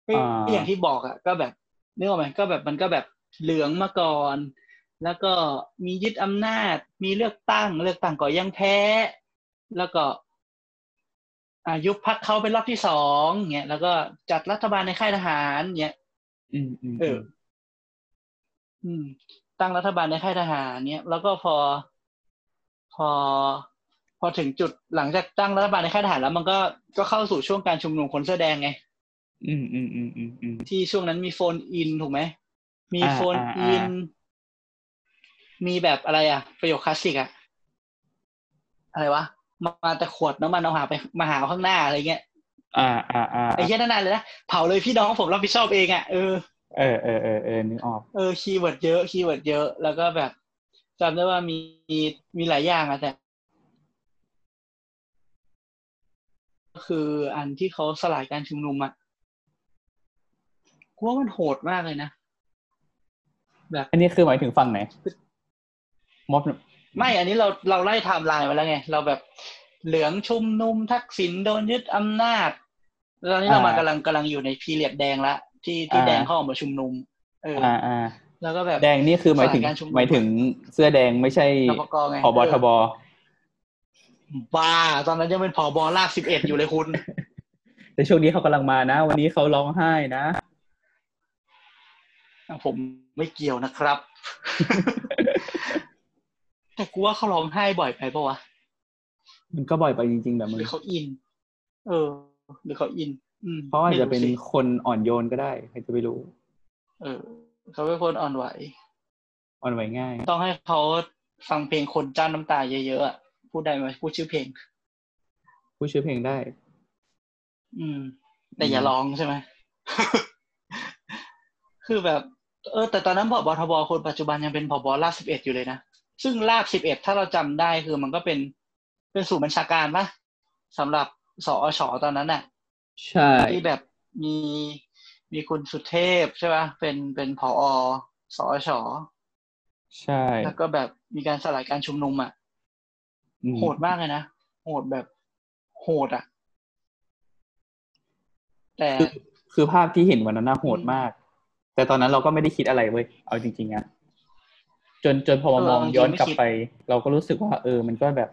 ก็อ่าอย่างที่บอกอะก็แบบนึกออกไหมก็แบบมันก็แบบเหลืองมาก่อน แล้วก็มียึดอำนาจ มีเลือกตั้ง เลือกตั้งก็ยังแพ้ แล้วก็ย้ายพรรคเขาเป็นรอบที่สองเงี้ยแล้วก็จัดรัฐบาลในค่ายทหารเงี้ยอืมอืมเออ อืม ตั้งรัฐบาลในค่ายทหารเนี้ยแล้วก็พอ พอ พอถึงจุดหลังจากตั้งรัฐบาลในค่ายทหารแล้ว มันก็ก็เข้าสู่ช่วงการชุมนุมคนเสื้อแดงไง อืมอืมอืมอืมอืมที่ช่วงนั้นมี phone in ถูกไหม มีอ่า phone อ่า in อ่ามีแบบอะไรอะประโยคคลาสสิกอะอะไรวะ มาแต่ขวดน้ำมันเอาหาไปมาหาเอาข้างหน้าอะไรเงี้ย อ่าอ่าอ่าไอ้เหี้ยนั่นนานเลยนะ เผาเลยพี่น้องผมรับผิดชอบเองอะเออเออเออเออเออนึกออก เออ keyword เยอะ keyword เยอะ แล้วก็แบบจำได้ว่ามีมีมีหลายอย่างอะแต่ คืออันที่เขาสลายการชุมนุมอะกูว่ามันโหดมากเลยนะ แบบอันนี้คือหมายถึงฝั่งไหนม็อบไม่อันนี้เราเราไล่ไทม์ไลน์มาแล้วไง เราแบบเหลืองชุมนุมทักษิณโดนยึดอำนาจแล้วตอนนี้เรามากำลังกำลังอยู่ใน period แดงละที่ที่แดงเข้าออกมาชุมนุม เออ อ่าอ่าแล้วก็แบบแดงนี่คือหมายถึงสลายการชุมนุมหมายถึงเสื้อแดงไม่ใช่นปกไงผบ.ทบ. บ้า ตอนนั้นยังเป็นผอบอลากสิบเอ็ดอยู่เลยคุณ แต่ช่วงนี้เขากำลังมานะ วันนี้เขาร้องไห้นะ ผมไม่เกี่ยวนะครับ แต่กูว่าเขาร้องไห้บ่อยไปปะวะ มันก็บ่อยไปจริงๆแบบหมึงรือเขาอิน เออ หรือเขาอินอืมเพราะอาจจะเป็นไม่รู้สิคนอ่อนโยนก็ได้ ใครจะไปรู้ เออ เขาเป็นคนอ่อนไหว อ่อนไหวง่าย ต้องให้เขาฟังเพลงคนจ้าน้ำตาเยอะๆอะ พูดได้ไหมพูดชื่อเพลงผู้ชื่อเพลงได้ อืม แต่อย่าร้องใช่ไหมคือแบบ เออ แต่ตอนนั้นผบทบคนปัจจุบันยังเป็นผบลาบสิบเอ็ดอยู่เลยนะ ซึ่งลาบสิบเอ็ดถ้าเราจำได้คือมันก็เป็นเป็นศูนย์บัญชาการปะสำหรับสอชตอนนั้นน่ะ ใช่ ที่แบบมีมีคุณสุเทพใช่ปะเป็นเป็นผอสอชใช่ แล้วก็แบบมีการสลายการชุมนุมอะอืม โหดมากเลยนะ โหดแบบโหดอะ แต่คือคือภาพที่เห็นวันนั้นน่าโหดมาก แต่ตอนนั้นเราก็ไม่ได้คิดอะไรเว้ย เอาจริง ๆอะจนจนพอมามองย้อนกลับไป เราก็รู้สึกว่า เออ มันก็แบบ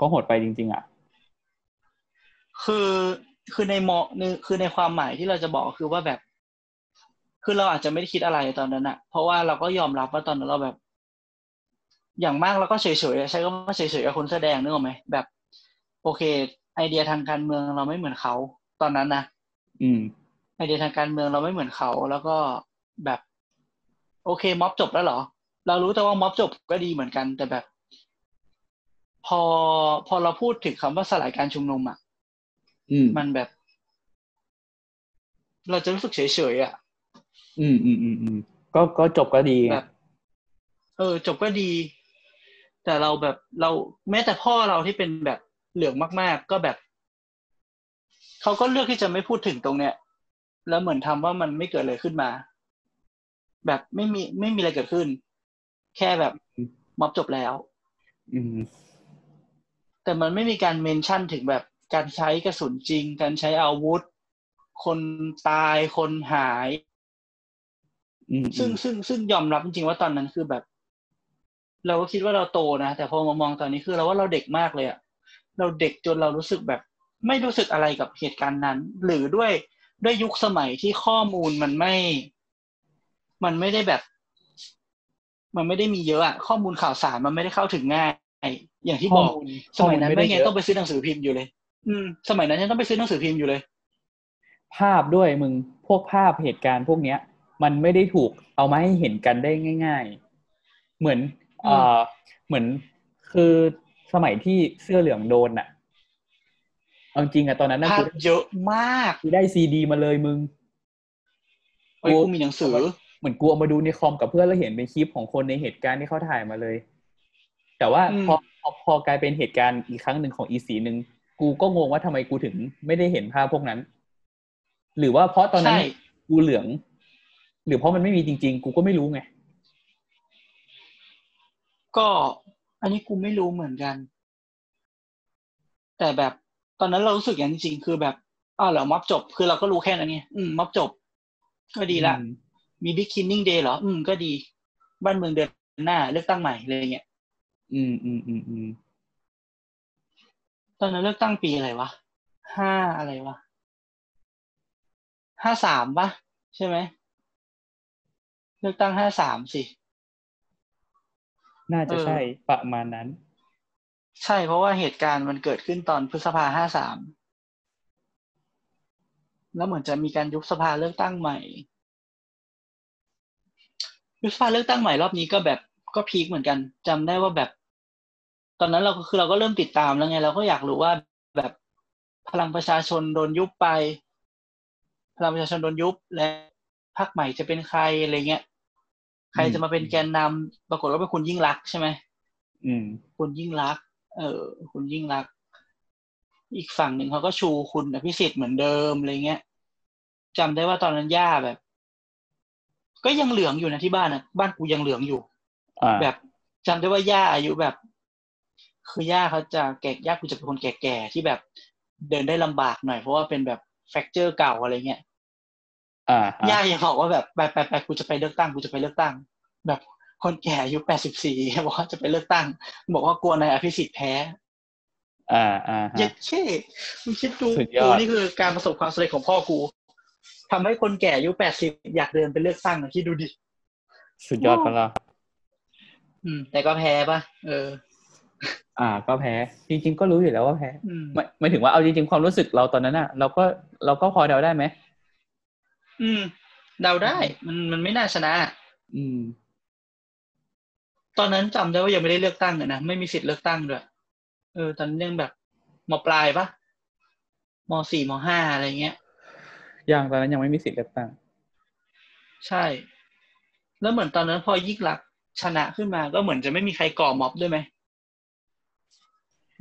ก็โหดไปจริง ๆอะคือคือในมอในคือในความหมายที่เราจะบอกคือว่าแบบ คือเราอาจจะไม่ได้คิดอะไรตอนนั้นอะเพราะว่าเราก็ยอมรับว่าตอนนั้นเราแบบ อย่างมากเราก็เฉยๆอะใช้ก็ว่าเฉยๆกับคนแสอแดงนึกออกไหมแบบ โอเค ไอเดียทางการเมืองเราไม่เหมือนเขาตอนนั้นนะอืม ไอเดียทางการเมืองเราไม่เหมือนเขาแล้วก็แบบ โอเค ม็อบจบแล้วเหรอ เรารู้แต่ว่าม็อบจบก็ดีเหมือนกันแต่แบบ พอพอเราพูดถึงคำว่าสลายการชุมนุมอะอืมมันแบบ เราจะรู้สึกเฉยๆอะ อืมอืมอืมอืมก็ก็จบก็ดีไงแบบเออ จบก็ดี แต่เราแบบเราแม้แต่พ่อเราที่เป็นแบบเหลืองมาก ๆ ก็แบบเขาก็เลือกที่จะไม่พูดถึงตรงเนี้ย แล้วเหมือนทำว่ามันไม่เกิดอะไรขึ้นมา แบบไม่มีไม่มีอะไรเกิดขึ้น แค่แบบม็อบจบแล้ว อืมแต่มันไม่มีการเมนชั่นถึงแบบการใช้กระสุนจริง การใช้อาวุธ คนตายคนหายอืมซึ่งซึ่งซึ่งยอมรับจริงๆว่าตอนนั้นคือแบบ เราก็คิดว่าเราโตนะ แต่พอมามองตอนนี้คือเราว่าเราเด็กมากเลยอะเราเด็กจนเรารู้สึกแบบ ไม่รู้สึกอะไรกับเหตุการณ์นั้น หรือด้วยด้วยยุคสมัยที่ข้อมูลมันไม่ มันไม่ได้แบบ มันไม่ได้มีเยอะอะข้อมูลข่าวสารมันไม่ได้เข้าถึงง่าย อย่างที่บอกสมัยนั้นไม่ไงต้องไปซื้อหนังสือพิมพ์อยู่เลย อืม สมัยนั้นยังต้องไปซื้อหนังสือพิมพ์อยู่เลย ภาพด้วยมึงพวกภาพเหตุการณ์พวกเนี้ย มันไม่ได้ถูกเอามาให้เห็นกันได้ง่าย ๆ เหมือนอืม เอ่อเหมือนคือสมัยที่เสื้อเหลืองโดนน่ะเอาจริงอะตอนนั้นน่ะภากูพเยอะมากกูได้ซีดีมาเลยมึงเฮ้ยกูมีหนังสือ เหมือนกูเอามาดูในคอมกับเพื่อนแล้วเห็นเป็นคลิปของคนในเหตุการณ์ที่เขาถ่ายมาเลย แต่ว่าอืมพอพอพอกลายเป็นเหตุการณ์อีกครั้งหนึ่งของอีสีหนึ่งกูก็งงว่าทำไมกูถึงไม่ได้เห็นภาพพวกนั้น หรือว่าเพราะตอนนั้นใช่กูเหลือง หรือเพราะมันไม่มีจริง ๆ กูก็ไม่รู้ไง ก็อันนี้กูไม่รู้เหมือนกัน แต่แบบตอนนั้นเรารู้สึกอย่างจริงๆคือแบบอ้าวเหรอม็อบจบ คือเราก็รู้แค่นั้นไงอืมม็อบจบ ก็ดีละอืมมีบิ๊กคินนิ่งเดย์เหรอ อืม ก็ดี บ้านเมืองเดินหน้า เลือกตั้งใหม่อะไรเงี้ยอืมอืมอืมอืมตอนนั้นเลือกตั้งปีอะไรวะห้าอะไรวะห้าสามปะใช่ไหมเลือกตั้งห้าสามสิ น่าจะเออใช่ประมาณนั้น ใช่เพราะว่าเหตุการณ์มันเกิดขึ้นตอนพฤษภาห้าสามแล้วเหมือนจะมีการยุบสภาเลือกตั้งใหม่ ยุบสภาเลือกตั้งใหม่รอบนี้ก็แบบก็พีคเหมือนกันจำได้ว่าแบบ ตอนนั้นเราก็คือเราก็เริ่มติดตามแล้วไง เราก็อยากรู้ว่าแบบพลังประชาชนโดนยุบไป พลังประชาชนโดนยุบและพรรคใหม่จะเป็นใครอะไรเงี้ย ใครจะมาเป็นแกนนำปรากฏว่าเป็นคุณยิ่งรักษณ์ใช่ไหมอืม คุณยิ่งรักษณ์เออ คุณยิ่งรักษณ์อีกฝั่งหนึ่งเขาก็ชูคุณอภิสิทธิ์เหมือนเดิมอะไรเงี้ยจำได้ว่าตอนนั้นย่าแบบ ก็ยังเหลืองอยู่นะที่บ้านนะบ้านกูยังเหลืองอยู่อ่าแบบจำได้ว่าย่าอายุแบบ คือย่าเขาจะแก่ย่ากูจะเป็นคนแก่ๆที่แบบเดินได้ลำบากหน่อยเพราะว่าเป็นแบบแฟกเจอร์เก่าอะไรเงี้ยอ่า ย่าอ่ายังบอกว่าแบบไปไปไปกูจะไปเลือกตั้งกูจะไปเลือกตั้ง แบบคนแก่อายุแปดสิบสี่บอกว่าจะไปเลือกตั้ง บอกว่ากลัวนายอภิสิทธิ์แพ้ อ่าอ่าเย็ฮะดเช่มึงคิดดูสุดยอกูดนี่คือการประสบความสำเร็จของพ่อกูทำให้คนแก่อายุแปดสิบอยากเดินไปเลือกตั้งอะคิดดูดิ สุดยอดปะล่ะอืม แต่ก็แพ้ปะเออ อ่า ก็แพ้ จริง ๆ ก็รู้อยู่แล้วว่าแพ้อืมหมายหมายถึงว่าเอาจริง ๆ ความรู้สึกเราตอนนั้นอะ เราก็เราก็พอเดาได้ไหม อืม เดาได้มันมันไม่น่าชนะ อืม ตอนนั้นจำได้ว่ายังไม่ได้เลือกตั้งเลยนะไม่มีสิทธิ์เลือกตั้งด้วยเออ ตอนนั้นยังแบบมปลายปะมสี่มห้าอะไรเงี้ยยังตอนนั้นยังไม่มีสิทธิ์เลือกตั้ง ใช่ แล้วเหมือนตอนนั้นพอยิ่งรักษณ์ชนะขึ้นมา ก็เหมือนจะไม่มีใครก่อม็อบด้วยไหม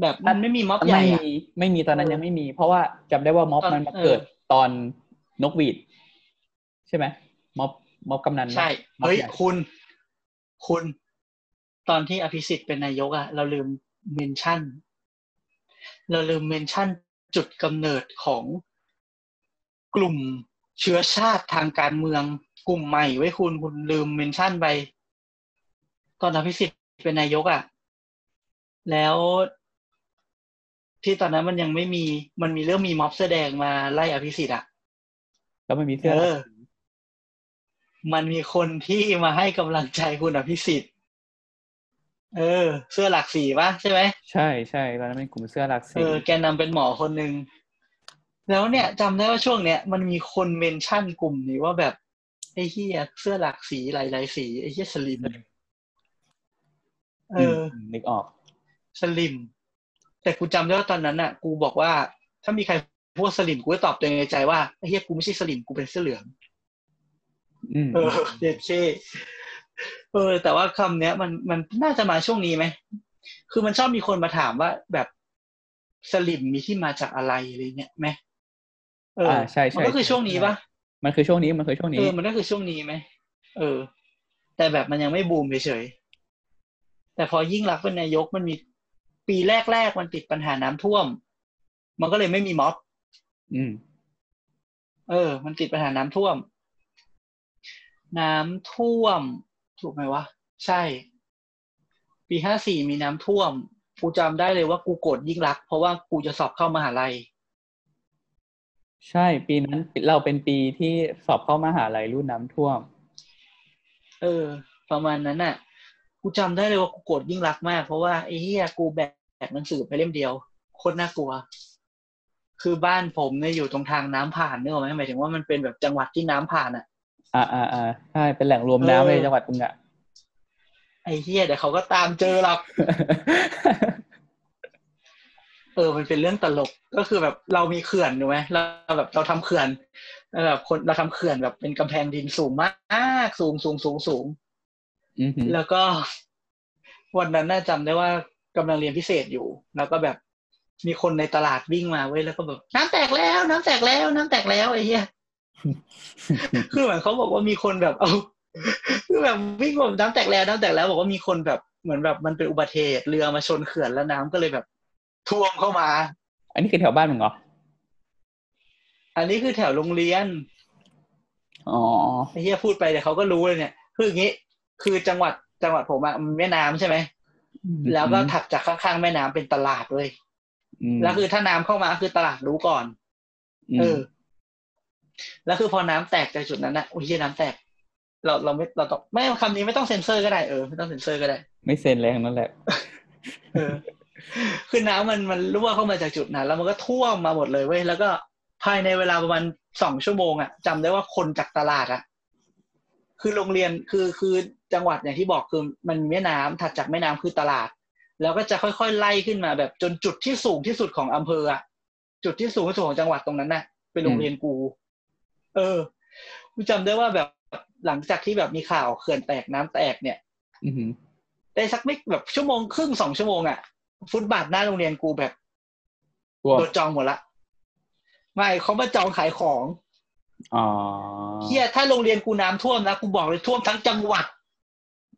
แบบมันไม่มีม็อบใหญ่ไม่อะมีไม่มีตอนนั้นเออยังไม่มี เพราะว่าจำได้ว่าม็อบตอนมันมาเออเกิดตอนนกหวีดใช่ไหมม็อบม็อบกำนันปะใช่ม็อบเฮ้ยใหญ่คุณ คุณตอนที่อภิสิทธิ์เป็นนายกอะเราลืม mention เราลืม mention จุดกำเนิดของกลุ่มเชื้อชาติทางการเมืองกลุ่มใหม่ไว้คุณคุณลืม mention ไป ตอนอภิสิทธิ์เป็นนายกอะแล้วที่ตอนนั้นมันยังไม่มีมันมีเรื่องมีม็อบเสื้อแดงมาไล่อภิสิทธิ์อะแล้วมันมีเสื้อเออ มันมีคนที่มาให้กำลังใจคุณอภิสิทธิ์เออ เสื้อหลากสีปะใช่ไหมใช่ใช่ตอนนั้นเป็นกลุ่มเสื้อหลักเอสีอแกนนำเป็นหมอคนหนึ่งแล้วเนี่ยจำได้ว่าช่วงเนี้ยมันมีคนเมนชั่นกลุ่มนี้ว่าแบบไอ้เฮียเสื้อหลากสีหลายๆสีไอ้เฮียสลิมเออมนึกออกสลิม แต่กูจำได้ว่าตอนนั้นน่ะ กูบอกว่า ถ้ามีใครพูดสลิมกูก็ตอบตัวเองในใจว่าไอ้เฮียกูไม่ใช่สลิมกูเป็นเสื้อเหลืองอืม เออเด็ดเช่เออ แต่ว่าคำเนี้ย มันมันน่าจะมาช่วงนี้ไหม คือมันชอบมีคนมาถามว่าแบบสลิมมีที่มาจากอะไรอะไรเงี้ยไหมเอออ่าใช่ใช่มันก็คือช่วงนี้ปะมันคือช่วงนี้มันคือช่วงเอนี้อมันก็คือช่วงนี้ไหมเออ แต่แบบมันยังไม่บูมเฉยๆแต่พอยิ่งรักษณ์เป็นนายกมันมีปีแรกๆมันติดปัญหาน้ำท่วม มันก็เลยไม่มีม็อบ อืม เออ มันติดปัญหาน้ำท่วม น้ำท่วม ถูกไหมวะ ใช่ ปีห้าสี่มีน้ำท่วม กูจำได้เลยว่ากูโกรธยิ่งรักษณ์เพราะว่ากูจะสอบเข้ามหาลัย ใช่ ปีนั้นเราเป็นปีที่สอบเข้ามหาลัยรุ่นน้ำท่วม เออ ประมาณนั้นน่ะ กูจำได้เลยว่ากูโกรธยิ่งรักษณ์มาก เพราะว่าไอ้เหี้ยกูแบกหนังสือไปเล่มเดียวโคตรน่ากลัวคือบ้านผมเนี่ยอยู่ตรงทางน้ำผ่านเนกอะไหมหมายถึงว่ามันเป็นแบบจังหวัดที่น้ำผ่านอะ อ่าอ่าอ่าใช่เป็นแหล่งรวมน้ำเออในจังหวัดมึงอะไอ้เหี้ยเดี๋ยวเขาก็ตามเจอหรอกเออ มันเป็นเรื่องตลกก็คือแบบเรามีเขื่อนถูกไหมเราแบบเราทำเขื่อนแล้วแบบคนเราทำเขื่อนแบบเป็นกำแพงดินสูงมากสูงสูงสูงสูงอือหือแล้วก็ วันนั้นน่าจำได้ว่ากำลังเรียนพิเศษอยู่ แล้วก็แบบมีคนในตลาดวิ่งมาเว้ยแล้วก็แบบน้ำแตกแล้ว น้ำแตกแล้ว น้ำแตกแล้วไอ้เหี้ย คือเหมือนเขาบอกว่ามีคนแบบเอาคือแบบวิ่งแบบน้ำแตกแล้วน้ำแตกแล้วบอกว่ามีคนแบบเหมือนแบบมันเป็นอุบัติเหตุเรือมาชนเขื่อนแล้วน้ำก็เลยแบบท่วมเข้ามา อันนี้คือแถวบ้านมึงเหรอ อันนี้คือแถวโรงเรียน อ๋อไอ้เฮียพูดไปเดี๋ยวเขาก็รู้เลยเนี่ย คืออย่างนี้ คือจังหวัดจังหวัดผมอะมันแม่น้ำใช่ไหม แล้วก็ถัดจากข้างๆแม่น้ำเป็นตลาดเลยมแล้วคือถ้าน้ำเข้ามาคือตลาดรู้ก่อนมเออ แล้วคือพอน้ำแตกจากจุดนั้นนะอุ้ยเหี้ยน้ำแตก เราเราไม่เราต้องไม่คำนี้ไม่ต้องเซ็นเซอร์ก็ได้เออไม่ต้องเซ็นเซอร์ก็ได้ ไม่เซ็นเลยทั้งนั้นแหละเออคือน้ำมันมันรั่วเข้ามาจากจุดนั้น แล้วมันก็ท่วมมาหมดเลยเว้ยแล้วก็ภายในเวลาประมาณสองชั่วโมงอะจำได้ว่าคนจากตลาดอะคือโรงเรียนคือคือจังหวัดอย่างที่บอกคือมันมีแม่น้ำถัดจากแม่น้ำคือตลาด แล้วก็จะค่อยๆไล่ขึ้นมาแบบจนจุดที่สูงที่สุดของอำเภออะจุดที่สูงที่สุดของจังหวัดตรงนั้นน่ะเป็นโรงเรียนกู เออกูจำได้ว่าแบบหลังจากที่แบบมีข่าวเขื่อนแตกน้ำแตกเนี่ย อือหือได้สักไม่แบบชั่วโมงครึ่งสองชั่วโมงอะฟุตบาทหน้าโรงเรียนกูแบบกลัวโดนจองหมดละไม่เขามาจองขายของอ๋อเฮียถ้าโรงเรียนกูน้ำท่วมนะกูบอกเลยท่วมทั้งจังหวัด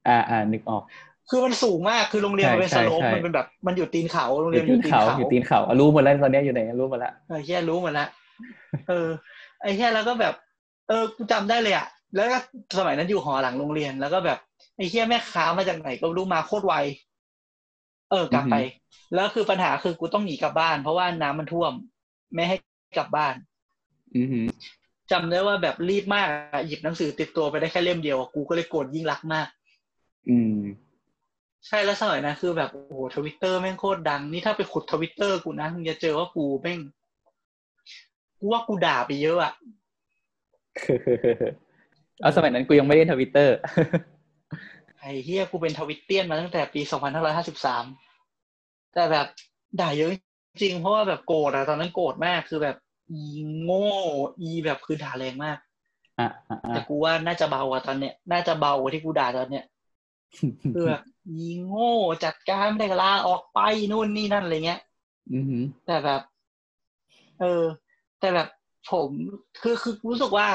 อ่าอ่านึกออก คือมันสูงมากคือโรงเรียนมันเป็นใช่สโลปใช่มันเป็นแบบ มันอยู่ตีนเขาโรงอเรียนยู่มันอตียู่นตีนเขาเขาอยู่ตีนเขาอะรู้หมดแล้วตอนเนี้ยอยู่ไหนรู้หมดแล้วเออเฮียรู้หมดละเออ ไอ้เหี้ยแล้วก็แบบ เออกูจำได้เลยอะแล้วก็สมัยนั้นอยู่หอหลังโรงเรียน แล้วก็แบบไอ้เหี้ยแม่ค้ามาจากไหนก็ไม่รู้มาโคตรไว เออกลับไป แล้วคือปัญหาคือกูต้องหนีกลับบ้าน เพราะว่าน้ำมันท่วม ไม่ให้กลับบ้าน อือหือจำได้ว่าแบบรีบมากอะหยิบหนังสือติดตัวไปได้แค่เล่มเดียวอะกูก็เลยโกรธยิ่งลักษณ์มาก อืม ใช่แล้วสมัยนะคือแบบโอ้โหทวิตเตอร์แม่งโคตรดัง นี่ถ้าไปขุดทวิตเตอร์กูนะมึงจะเจอว่ากูแม่ง กูว่ากูด่าไปเยอะอะเอาสมัยนั้นกูยังไม่ได้ทวิตเตอร์ไอ้เฮียกูเป็นทวิตเตียนมาตั้งแต่ปีสองพันห้าร้อยห้าสิบสามแต่แบบด่าเยอะจริงเพราะว่าแบบโกรธอะตอนนั้นโกรธมากคือแบบอีโง่อีแบบคือด่าแรงมากอะอะแต่อะกูว่าน่าจะเบากว่าตอนเนี้ยน่าจะเบากว่าที่กูด่าตอนเนี้ยคือแบบยีโง่จัดการไม่ได้ก็ลาออกไปนู่นนี่นั่นอะไรเงี้ยอือหือแต่แบบ เออ แต่แบบผมคือคือรู้สึกว่า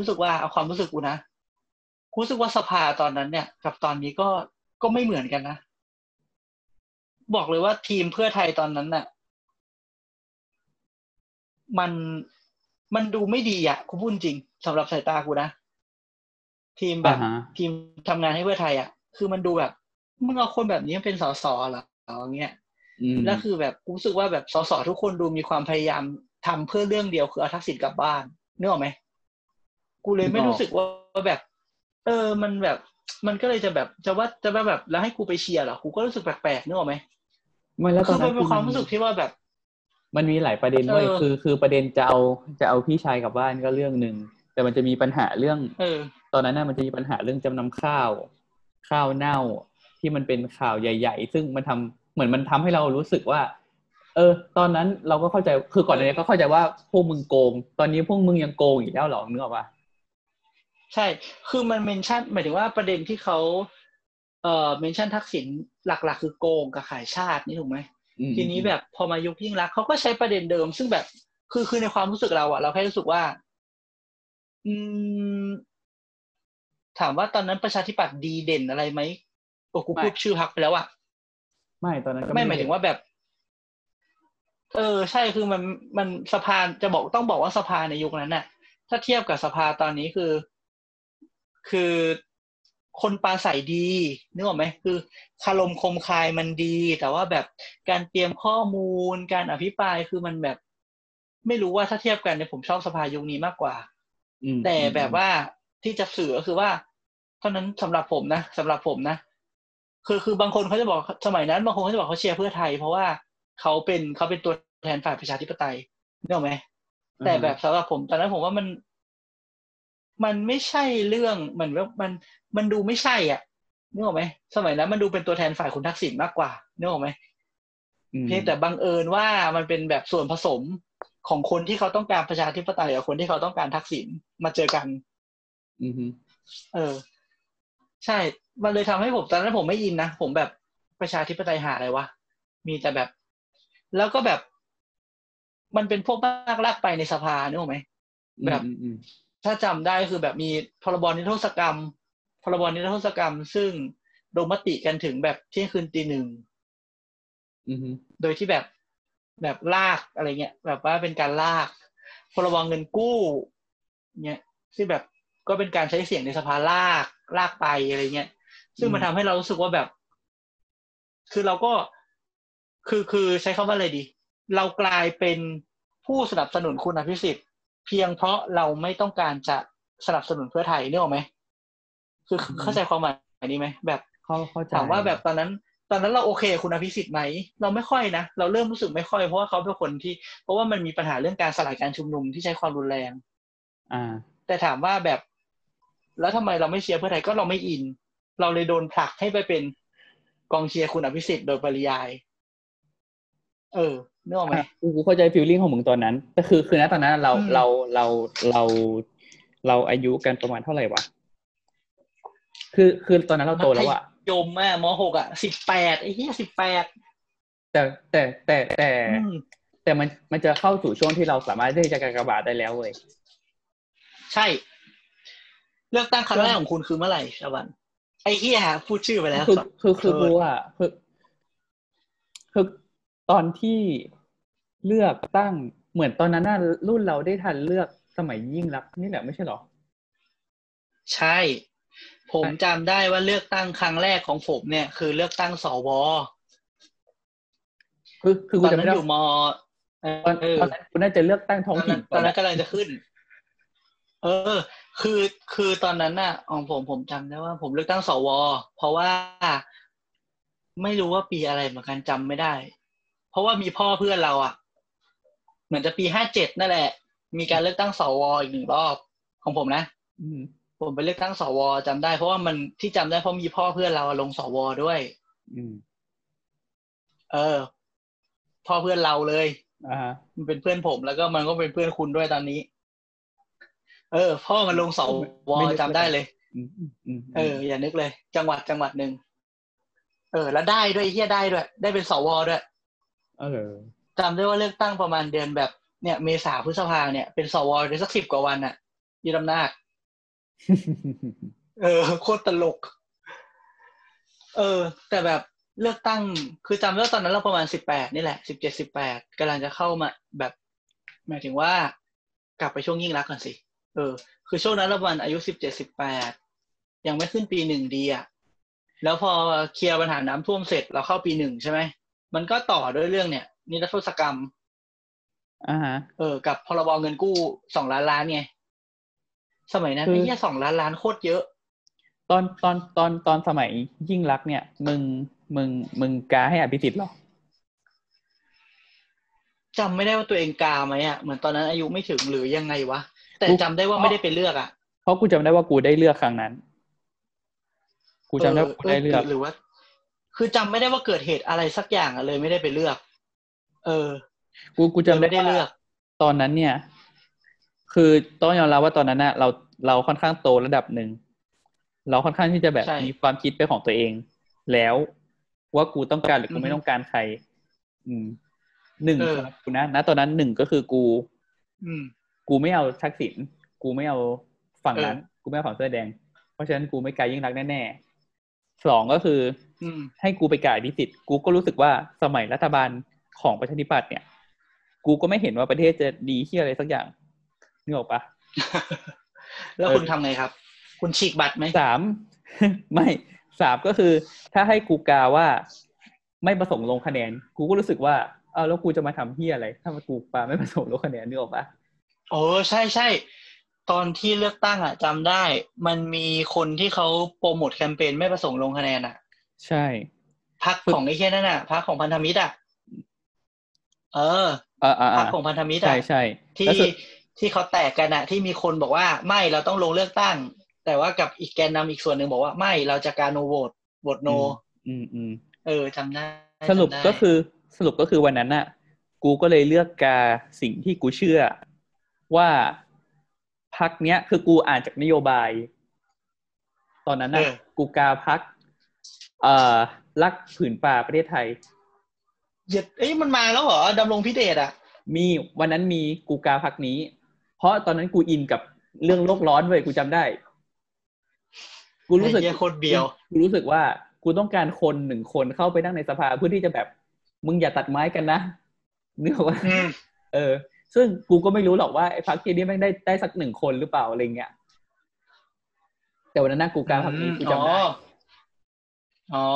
รู้สึกว่าเอาความรู้สึกกูนะกูรู้สึกว่าสภาตอนนั้นเนี่ย กับตอนนี้ก็ก็ไม่เหมือนกันนะบอกเลยว่าทีมเพื่อไทยตอนนั้นน่ะ มันมันดูไม่ดีอะกูพูดจริงสำหรับสายตากูนะทีมแบบอ่าฮะทีมทำงานให้เพื่อไทยอะ คือมันดูแบบมึงเอาคนแบบนี้มาเป็นสสเหรออย่างเงี้ยอืมแล้วคือแบบกูรู้สึกว่าแบบสสทุกคนดูมีความพยายาม ทำเพื่อเรื่องเดียวคือเอาทักษิณกลับบ้านนึกออกไหมกูเลยไม่รู้สึกว่าแบบ เออมันแบบ มันก็เลยจะแบบจะว่าจะแบบแล้วให้กูไปเชียร์เหรอกูก็รู้สึกแปลกๆนึกออกไหมไม่แล้วตคืออนนั้มันนเป็นความรู้สึกที่ว่าแบบ มันมีหลายประเด็นด้วยเออคือ คือประเด็นจะเอาจะเอาพี่ชายกลับบ้านก็เรื่องหนึ่งแต่มันจะมีปัญหาเรื่องเออตอนนั้นน่ะมันจะมีปัญหาเรื่องจำนำข้าว ข้าวเน่าที่มันเป็นข่าวใหญ่ ๆ ซึ่งมันทำเหมือนมันทำให้เรารู้สึกว่า เออ ตอนนั้นเราก็เข้าใจคือก่อนหน้านี้ก็เข้าใจว่าพวกมึงโกง ตอนนี้พวกมึงยังโกงอีกแล้วเหรอนึกออกปะใช่ คือมันเมนชั่นหมายถึงว่าประเด็นที่เขาเอ่อเมนชั่นทักษิณหลัก ๆ คือโกงกับขายชาตินี่ถูกไหมอืมทีนี้แบบพอมายุคยิ่งรักษณ์เขาก็ใช้ประเด็นเดิม ซึ่งแบบคือคือในความรู้สึกเราอะเราแค่รู้สึกว่า อืม ถามว่าตอนนั้นประชาธิปัตย์ดีเด่นอะไรไหมโอ้กูพูดชื่อพรรคไปแล้วอะไม่ตอนนั้นก็ไม่หมายถึงว่าแบบ เออ ใช่คือมันมันสภาจะบอกต้องบอกว่าสภาในยุคนั้นน่ะ ถ้าเทียบกับสภาตอนนี้คือ คือคนปลาใสดีนึกออกไหมคือคารมคมคายมันดี แต่ว่าแบบการเตรียมข้อมูลการอภิปรายคือมันแบบ ไม่รู้ว่าถ้าเทียบกันเนี่ยผมชอบสภายุคนี้มากกว่าอืมแต่แบบว่าที่จะสื่อก็คือว่า เท่านั้นสำหรับผมนะสำหรับผมนะคือคือบางคนเขาจะบอกสมัยนั้นบางคนเขาจะบอกเขาเชียร์เพื่อไทย เพราะว่าเขาเป็นเขาเป็นตัว แทนฝ่ายประชาธิปไตยนึกออกไหมแต่แบบสำหรับผมตอนนั้นผมว่ามันมันไม่ใช่เรื่องเหมือนว่ามันมันดูไม่ใช่อะนึกออกไหมสมัยนั้นมันดูเป็นตัวแทนฝ่ายคุณทักษิณมากกว่านึกออกไหมอืมเพียงแต่บังเอิญว่ามันเป็นแบบส่วนผสมของคนที่เขาต้องการประชาธิปไตยกับคนที่เขาต้องการทักษิณมาเจอกัน อืมฮึเออ ใช่ มันเลยทำให้ผมตอนนั้นผมไม่อินนะผมแบบประชาธิปไตยหาอะไรวะมีแต่แบบ แล้วก็แบบ มันเป็นพวกมากลากไปในสภานึกออกไหมแบบอืมอืมถ้าจำได้คือแบบมีพรบนิรโทษกรรม พรบนิรโทษกรรม ซึ่งลงมติกันถึงแบบเที่ยงคืนตีหนึ่งอืมอืมโดยที่แบบแบบลากอะไรเงี้ยแบบว่าเป็นการลาก พรบเงินกู้เนี่ยซึ่งแบบก็เป็นการใช้เสียงในสภาลากลากไปอะไรเงี้ย ซึ่งมันทำให้เรารู้สึกว่าแบบ คือเราก็คือคือใช้คำว่าอะไรดี เรากลายเป็น ผู้สนับสนุนคุณอภิสิทธิ์ เพียงเพราะเราไม่ต้องการจะสนับสนุนเพื่อไทยนึกออกไหมคือเข้าใจความหมายนี้ไหมแบบเข้าเข้าใจถามว่าแบบตอนนั้น ตอนนั้นเราโอเคกับคุณอภิสิทธิ์ไหมเราไม่ค่อยนะเราเริ่มรู้สึกไม่ค่อยเพราะว่าเขาเป็นคนที่ เพราะว่ามันมีปัญหาเรื่องการสลายการชุมนุมที่ใช้ความรุนแรง อ่า แต่ถามว่าแบบ แล้วทำไมเราไม่เชียร์เพื่อไทยก็เราไม่อิน เราเลยโดนผลักให้ไปเป็นกองเชียร์คุณอภิสิทธิ์โดยปริยาย เออ นึกออกไหมกูกูเข้าใจฟีลลิ่งของมึงตอนนั้น แต่คือคือณตอนนั้นเราอืมเราเราเราเราอายุกันประมาณเท่าไหร่วะ คือคือตอนนั้นเราโตแล้วอะยมอะมหกอะสิบแปดไอ้เหี้ยสิบแปดแต่แต่แต่แต่แต่มันมันจะเข้าสู่ช่วงที่เราสามารถที่จะกากบาทได้แล้วเว้ยใช่ เลือกตั้งครั้งแรกของคุณคือเมื่อไหร่ชาวันไอ้เหี้ยพูดชื่อไปแล้วคือคือคือเออกูอะคือคือตอนที่ เลือกตั้งเหมือนตอนนั้นน่ะรุ่นเราได้ทันเลือกสมัยยิ่งรักษณ์นี่แหละไม่ใช่เหรอ ใช่ ผมจำได้ว่าเลือกตั้งครั้งแรกของผมเนี่ย คือเลือกตั้งสวคือคือตกูอนจะนั้ไม่นได้อยู่มเอตอนอตอนนั้นกูน่าจะเลือกตั้งท้องถิ่นตอนนั้นกำลังจะขึ้น เออ คือคือตอนนั้นน่ะของผมผมจำได้ว่า ผมเลือกตั้งสวเพราะว่าไม่รู้ว่าปีอะไรเหมือนกันจำไม่ได้ เพราะว่ามีพ่อเพื่อนเราอะ เหมือนจะปีห้าเจ็ดนั่นแหละ มีการเลือกตั้งสวอีกหนึ่งรอบของผมนะอืมผมไปเลือกตั้งสวจำได้เพราะว่ามันที่จำได้เพราะมีพ่อเพื่อนเราลงสวด้วย อืม เออ พ่อเพื่อนเราเลยอ่าฮะมันเป็นเพื่อนผมแล้วก็มันก็เป็นเพื่อนคุณด้วยตอนนี้ เออ พ่อมันลงสวจำได้เลยอืมอืมอืมเออ อย่านึกเลย จังหวัดจังหวัดหนึ่งเออ แล้วได้ด้วยไอ้เฮียได้ด้วย ได้เป็นสวด้วย เออ จำได้ว่าเลือกตั้งประมาณเดือนแบบเนี่ยเมษาพฤษภาเนี่ยเป็นสวได้สักสิบกว่าวันอะยี่ลำนาจเออโคตรตลก เออ แต่แบบเลือกตั้งคือจำได้ว่าตอนนั้นเราประมาณสิบแปดนี่แหละสิบเจ็ดสิบแปดกำลังจะเข้ามาแบบหมายถึงว่ากลับไปช่วงยิ่งรักษณ์ก่อนสิ เออ คือช่วงนั้นเราประมาณอายุสิบเจ็ดสิบแปดยังไม่ขึ้นปีหนึ่งดีอะแล้วพอเคลียร์ปัญหาน้ำท่วมเสร็จเราเข้าปีหนึ่งใช่ไหมมันก็ต่อด้วยเรื่องเนี่ย นิรโทษกรรมอ่าฮะเออ กับพรบเงินกู้สองล้านล้านไงสมัยนั้นคือไอ้เหี้ยสองล้านล้านโคตรเยอะ ตอนตอนตอนตอนสมัยยิ่งรักษณ์เนี่ย มึงมึงมึงกาให้อภิสิทธิ์เหรอจำไม่ได้ว่าตัวเองกาไหมอะเหมือนตอนนั้นอายุไม่ถึงหรือยังไงวะแต่กูจำได้ว่าไม่ได้ไปเลือกอะเพราะกูจำได้ว่ากูได้เลือกครั้งนั้น กูจำได้ว่ากูได้เลือกหรือว่า คือจำไม่ได้ว่าเกิดเหตุอะไรสักอย่างอะเลยไม่ได้ไปเลือก เออ กูกูจำได้เลยไม่ได้เลืว่าอกตอนนั้นเนี่ย คือต้องยอมรับว่าตอนนั้นน่ะ เราเราค่อนข้างโตระดับหนึ่งเราค่อนข้างที่จะแบบใช่มีความคิดเป็นของตัวเอง แล้วว่ากูต้องการหรือกูอือฮึไม่ต้องการใคร อืมหนึ่งเออสำหรับกูนะณตอนนั้นหนึ่งก็คือกูอืมกูไม่เอาทักษิณกูไม่เอาฝั่งนั้นเออกูไม่เอาฝั่งเสื้อแดง เพราะฉะนั้นกูไม่กายยิ่งรักษณ์แน่ๆสองก็คืออืมให้กูไปกายดิสิทธิ์กูก็รู้สึกว่าสมัยรัฐบาล ของประชาธิปัตย์เนี่ย กูก็ไม่เห็นว่าประเทศจะดีที่อะไรสักอย่างนึกออกปะแล้วเออคุณทำไงครับ คุณฉีกบัตรไหมสามไม่สามก็คือ ถ้าให้กูกาว่าไม่ประสงค์ลงคะแนน กูก็รู้สึกว่าเอาแล้วกูจะมาทำเฮียอะไร ถ้ามากูปาไม่ประสงค์ลงคะแนนนึกออกปะโอ้ใช่ใช่ตอนที่เลือกตั้งอะจำได้ มันมีคนที่เขาโปรโมทแคมเปญไม่ประสงค์ลงคะแนนอะ ใช่พักของไอ้แค่นั่นน่ะพักของพันธมิตรอะ เอออ่าอ่าพัอ่ากของพันธมิตรใช่อะใช่ที่แล้วสุดที่เขาแตกกันอะที่มีคนบอกว่าไม่เราต้องลงเลือกตั้ง แต่ว่ากับอีกแกนนำอีกส่วนหนึ่งบอกว่าไม่เราจะการโนโหวตโหวตโน อืมอืมเออจำได้สรุปจำได้ก็คือสรุปก็คือวันนั้นน่ะกูก็เลยเลือกกาสิ่งที่กูเชื่อว่าพักเนี้ย คือกูอ่านจากนโยบาย ตอนนั้นน่ะกูกาพักเอ่อรักผืนป่าประเทศไทย เหยียดเอ้ยมันมาแล้วเหรอดำรงพิเดชอะ มีวันนั้นมีกูกาพักนี้ เพราะตอนนั้นกูอินกับเรื่องโลกร้อนเว้ยกูจำได้ กูรู้สึกไอ้เหี้ยโคตรเบียว กูรู้สึกว่ากูต้องการคนหนึ่งคนเข้าไปนั่งในสภาเพื่อที่จะแบบ มึงอย่าตัดไม้กันนะนึกออกว่าอืมเออ ซึ่งกูก็ไม่รู้หรอกว่าไอ้พักที่นี้แม่งได้ได้สักหนึ่งคนหรือเปล่าอะไรเงี้ยแต่วันนั้นนะกูกาพักนี้กูจำได้อ๋ออ๋อ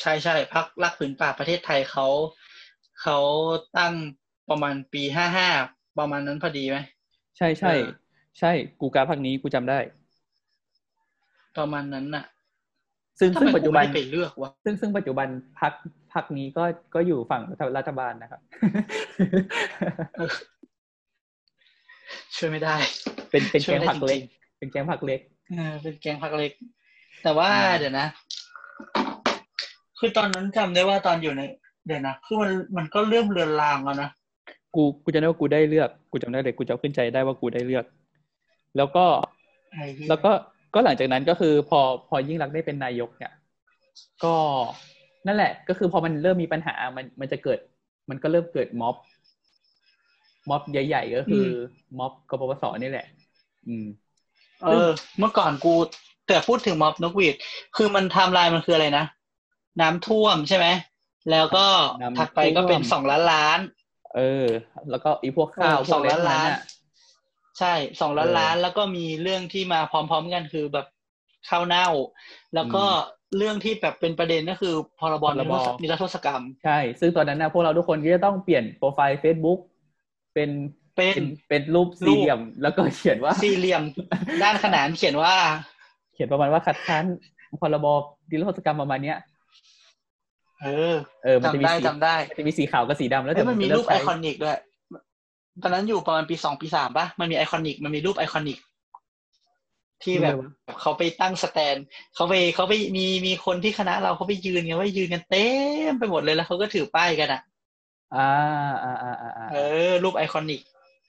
ใช่ใช่พักรักผืนป่าประเทศไทยเขา เขาตั้งประมาณปีห้าห้าประมาณนั้นพอดีไหมใช่ใช่เออใช่กูกาพักนี้กูจำได้ ประมาณนั้นน่ะ ซึ่งทำซึ่ไมงปัจกูจุบัไม่นได้ไปเลือกวะซึ่งซึ่งปัจจุบันพักพักนี้ก็ก็อยู่ฝั่งรัฐบาลนะครับช่วยไม่ได้ เป็นเป็นช่แกวยงไม่ได้ผักเล็กจริงเป็นแกงผักเล็กเออเป็นแกงพักเล็ก แต่ว่าอ่าเดี๋ยวนะ คือตอนนั้นจำได้ว่าตอนอยู่ใน เดี๋ยวนะคือมันมันก็เริ่มเลือนลางแล้วนะกูกูจะได้ว่ากูได้เลือก กูจำได้เลยกูจะขึ้นใจได้ว่ากูได้เลือก แล้วก็ไอ้เหี้ยแล้วก็ก็หลังจากนั้นก็คือพอพอยิ่งรักษณ์ได้เป็นนายกเนี่ยก็นั่นแหละ ก็คือพอมันเริ่มมีปัญหามันมันจะเกิด มันก็เริ่มเกิดม็อบ ม็อบใหญ่ ๆ ก็คืออม็อบกปปสนี่แหละ อืม เออ เมื่อก่อนกู แต่พูดถึงม็อบนกหวีดคือมันไทม์ไลน์มันคืออะไรนะน้ำท่วมใช่ไหม แล้วก็น้ำถัดไปก็เป็นท่วมสองล้านล้าน เออ แล้วก็อีพวกข้าวเออพวกอะไรสองล้านพวกล้านน่ะใช่สองล้านเออล้าน แล้วก็มีเรื่องที่มาพร้อม ๆ กันคือแบบข้าวเน่า แล้วก็เรื่องที่แบบเป็นประเด็นก็คือพรบพรบนิรโทษกรรม ใช่ ซึ่งตอนนั้นนะพวกเราทุกคนก็จะต้องเปลี่ยนโปรไฟล์ Facebook เป็นเป็นเป็นเป็นรูปสี่เหลี่ยม แล้วก็เขียนว่าสี่เหลี่ยม ด้านขนานเขียนว่า เขียนประมาณว่าคัดค้านพรบนิรโทษกรรมประมาณเนี้ย เออ เออ มันจะมีสีจำได้จำได้มันจะมีสีขาวกับสีดำแล้วแล้วมันจะมีเลือกใช้ รูป iconic ด้วย ตอนนั้นอยู่ประมาณปีสองปีสามป่ะ มันมี iconic มันมีรูป iconic ที่แบบเขาไปตั้งสแตนเขาไปเขาไปมีมีคนที่คณะเราเขาไปยืนกันว่ายืนกันเต็มไปหมดเลยแล้วเขาก็ถือป้ายกันอะอ่าอ่าอ่าอ่าอ่าเออ รูปไอคอนิก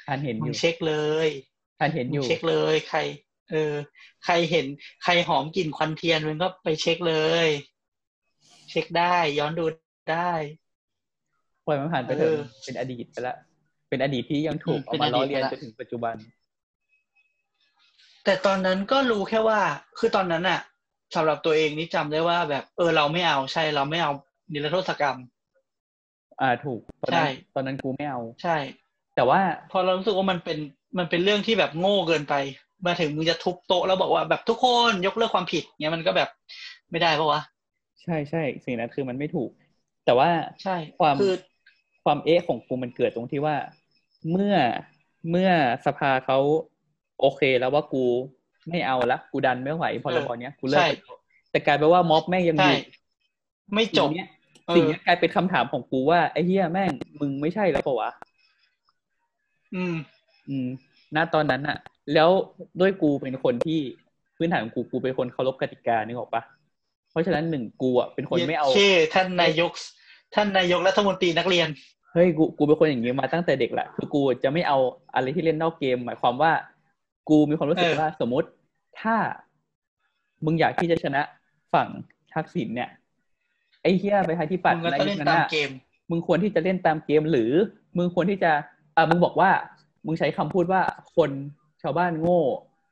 ท่านเห็นอมึงยู่เช็คเลยท่านเห็นอมึงยู่เช็คเลย ใคร เออ ใครเห็น ใครหอมกลิ่นควันเทียนมึงก็ไปเช็คเลยเช็คได้ ย้อนดูได้ปล่อยมันผ่านไปเถเออะอเป็นอดีตไปละเป็นอดีตที่ยังถูกอืมเอามาล้อเลียนเป็นอดีตไปละจนถึงปัจจุบัน แต่ตอนนั้นก็รู้แค่ว่า คือตอนนั้นอะสำหรับตัวเองนี่จำได้ว่า แบบเออเราไม่เอาใช่เราไม่เอานิรโทษกรรม อ่าถูกตอนนั้นใช่ตอนนั้นกูไม่เอาใช่ แต่ว่าพอเรารู้สึกว่ามันเป็นมันเป็นเรื่องที่แบบโง่เกินไป มาถึงมึงจะทุบโต๊ะแล้วบอกว่าแบบทุกคนยกเลิกความผิดเงี้ยมันก็แบบไม่ได้ปะวะ ใช่ใช่สิ่งนั้นคือมันไม่ถูก แต่ว่าใช่ความคือความเอ๊ะของกูมันเกิดตรงที่ว่า เมื่อเมื่อสภาเขาโอเคแล้วว่ากูไม่เอาละกูดันไม่ไหวพรบเนี้ยกูเลิกใช่ไปแล้วแต่กลายเป็นว่าม็อบแม่งยังอใช่ยู่ไม่จบสิ่งเนี้ยเออสิ่งเนี้ยกลายเป็นคำถามของกูว่าไอ้เหี้ยแม่งมึงไม่ใช่แล้วปะวะอืม อืมณตอนนั้นอะแล้วด้วยกูเป็นคนที่พื้นฐานของกูกูเป็นคนเคารพกติกานึกออกปะ เพราะฉะนั้นหนึ่งกูอะเป็นคนไม่เอาเช่ท่านนายก ท่านนายกรัฐมนตรีนักเรียนเฮ้ยกูกูเป็นคนอย่างนี้มาตั้งแต่เด็กแหละคือกูจะไม่เอาอะไรที่เล่นนอกเกม หมายความว่า กูมีความรู้สึกเออว่าสมมติถ้ามึงอยากที่จะชนะฝั่งทักษิณเนี่ย ไอ้เฮียไปทางที่ปัดมึงก็ในต้องยุเล่คนนั้นตามน่ะเกมมึงควรที่จะเล่นตามเกมหรือ มึงควรที่จะอ่ามึงบอกว่า มึงใช้คำพูดว่าคนชาวบ้านโง่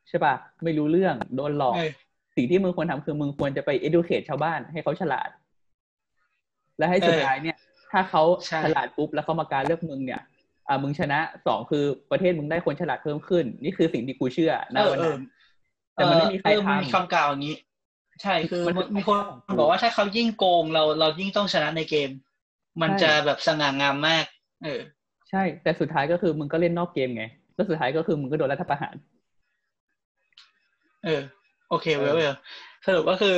ใช่ปะไม่รู้เรื่อง โดนหลอกเออ สิ่งที่มึงควรทำคือมึงควรจะไป educate ชาวบ้านให้เขาฉลาด และให้สุดเออท้ายเนี่ย ถ้าเขาใช่ฉลาดปุ๊บแล้วเขามาการเลือกมึงเนี่ยอ่ามึงชนะสองคือประเทศมึงได้คนฉลาดเพิ่มขึ้น นี่คือสิ่งที่กูเชื่อณเออวันเอนั้อนแต่มันไม่มีใครเออทมีคำกล่าวอย่างนี้ ใช่คือมันมีคนบอกว่าถ้าเขายิ่งโกงเราเรายิ่งต้องชนะในเกม มันใช่จะแบบสง่างามมาก เออำใช่ แต่สุดท้ายก็คือมึงก็เล่นนอกเกมไงแล้วสุดท้ายก็คือมึงก็โดนรัฐประหาร เออโอเคเอเวอลเวลสรุปก็คือ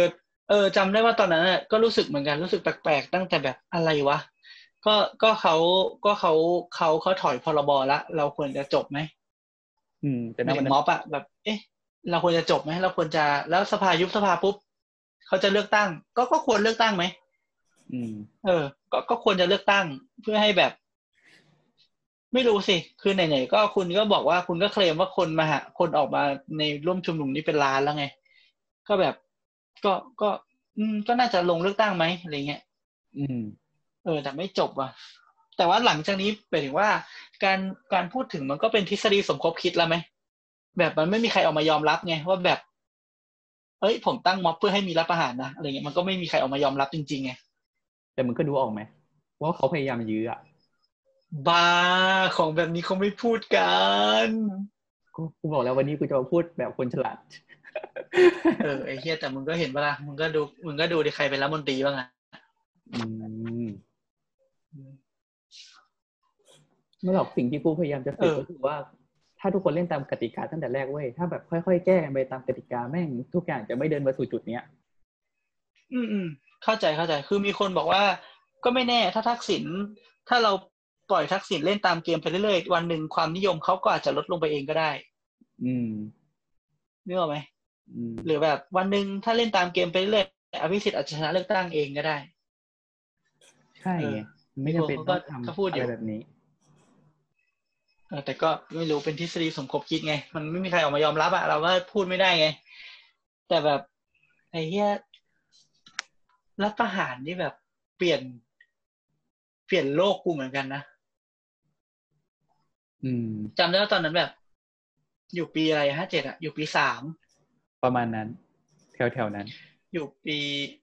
เออจำได้ว่าตอนนั้นน่ะก็รู้สึกเหมือนกันรู้สึกแปลกๆตั้งแต่แบบอะไรวะก็ก็เขาก็เขาเขาเขาถอยพรบละเราควรจะจบไหมอืม แต่หณมายวัถึนงนั้นม็อบอะแบบ เอ๊ะ เราควรจะจบไหมเราควรจะแล้วสภายุบสภาปุ๊บเขาจะเลือกตั้ง ก็ก็ควรเลือกตั้งไหมอืม เออ ก็ก็ควรจะเลือกตั้งเพื่อให้แบบ ไม่รู้สิ คือไหนๆก็คุณก็บอกว่าคุณก็เคลมว่าคนมาหาคนออกมาในร่วมชุมนุมนี้เป็นล้านแล้วไง ก็แบบก็ก็ อืม ก็น่าจะลงเลือกตั้งไหมอะไรเงี้ยอืม เออ แต่ไม่จบว่ะ แต่ว่าหลังจากนี้หมายถึงว่า การการพูดถึงมันก็เป็นทฤษฎีสมคบคิดแล้วไหมแบบมันไม่มีใครออกมายอมรับไงว่าแบบ เอ้ย ผมตั้งม็อบเพื่อให้มีรัฐประหารนะอะไรเงี้ยมันก็ไม่มีใครออกมายอมรับจริงๆไงแต่มึงก็ดูออกไหมว่าเขาพยายามยื้ออะบ้าของแบบนี้เขาไม่พูดกันกูกูบอกแล้ววันนี้กูจะมาพูดแบบคนฉลาด เออไอ้เฮียแต่มึงก็เห็นเวลามึงก็ดูมึงก็ดูดิใครเป็นรัฐมนตรีบ้างอะอืมไม่หรอกสิ่งที่กูพยายามจะสื่อก็คือว่า ถ้าทุกคนเล่นตามกติกาตั้งแต่แรกเว้ยถ้าแบบค่อยๆแก้กันไปตามกติกาแม่งทุกอย่างจะไม่เดินมาสู่จุดเนี้ย อืมอืมเข้าใจเข้าใจ คือมีคนบอกว่า ก็ไม่แน่ถ้าทักษิณถ้าเราปล่อยทักษิณเล่นตามเกมไปเรื่อยๆวันหนึ่งความนิยมเขาก็อาจจะลดลงไปเองก็ได้ อืมนึกออกไหมอืม หรือแบบวันหนึ่งถ้าเล่นตามเกมไปเรื่อยๆอภิสิทธิ์อาจจะชนะเลือกตั้งเองก็ได้ ใช่ไงไม่จำเป็นเขาก็ต้องก็ทำพูดอยู่อะไรแบบนี้เออแต่ก็ไม่รู้เป็นทฤษฎีสมคบคิดไง มันไม่มีใครออกมายอมรับอะเราก็พูดไม่ได้ไง แต่แบบไอ้เหี้ยรัฐประหารนี่แบบเปลี่ยน เปลี่ยนโลกกูเหมือนกันนะอืมจำได้ว่าตอนนั้นแบบ อยู่ปีอะไรห้าเจ็ดอะอยู่ปีสาม ประมาณนั้น แถวๆนั้น อยู่ปี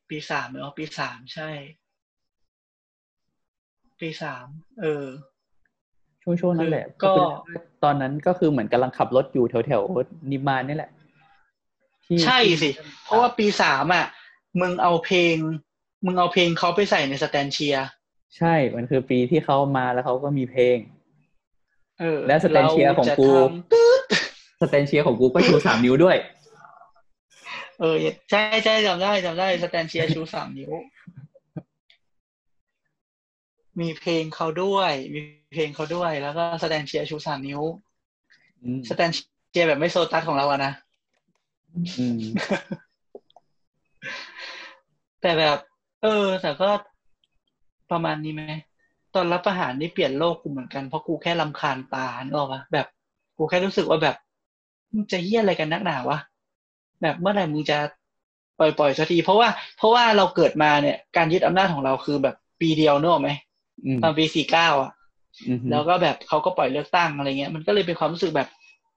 ปีสามเนาะปีสามใช่ ปีสามเออ ช่วงช่วงนั้นแหละ ก็คือตอนนั้นก็คือเหมือนกำลังขับรถอยู่แถวๆนิมมานนี่แหละที่ใช่สิ เพราะว่าปีสามอะ มึงเอาเพลง มึงเอาเพลงเขาไปใส่ในสแตนด์เชียร์ใช่ มันคือปีที่เขามาแล้วเขาก็มีเพลง เออ และสแตนเชียร์ของกูราจะทำตึ๊ดสแตนด์เชียร์ของกูก็ชูสามนิ้วด้วยเออ ใช่ใช่จำได้จำได้สแตนด์เชียร์ชูสามนิ้ว มีเพลงเขาด้วย มีเพลงเขาด้วย แล้วก็สแตนด์เชียร์ชูสามนิ้วอืมสแตนด์เชียร์แบบไม่โซตัสของเราอะนะอืมแต่แบบ เออ แต่ก็ประมาณนี้ไหมตอนรัฐประหารนี่เปลี่ยนโลกกูเหมือนกันเพราะกูแค่รำคาญตาเนกอะปะแบบ กูแค่รู้สึกว่าแบบมึงจะเหี้ยอะไรกันนักหนาวะ แบบเมื่อไหร่มึงจะปล่อยปล่อยสักทีเพราะว่าเพราะว่าเราเกิดมาเนี่ยการยึดอำนาจของเราคือแบบปีเดียวเนกอะไหมอืมตอนปีสี่เก้าอะอืมแล้วก็แบบเขาก็ปล่อยเลือกตั้งอะไรเงี้ย มันก็เลยเป็นความรู้สึกแบบ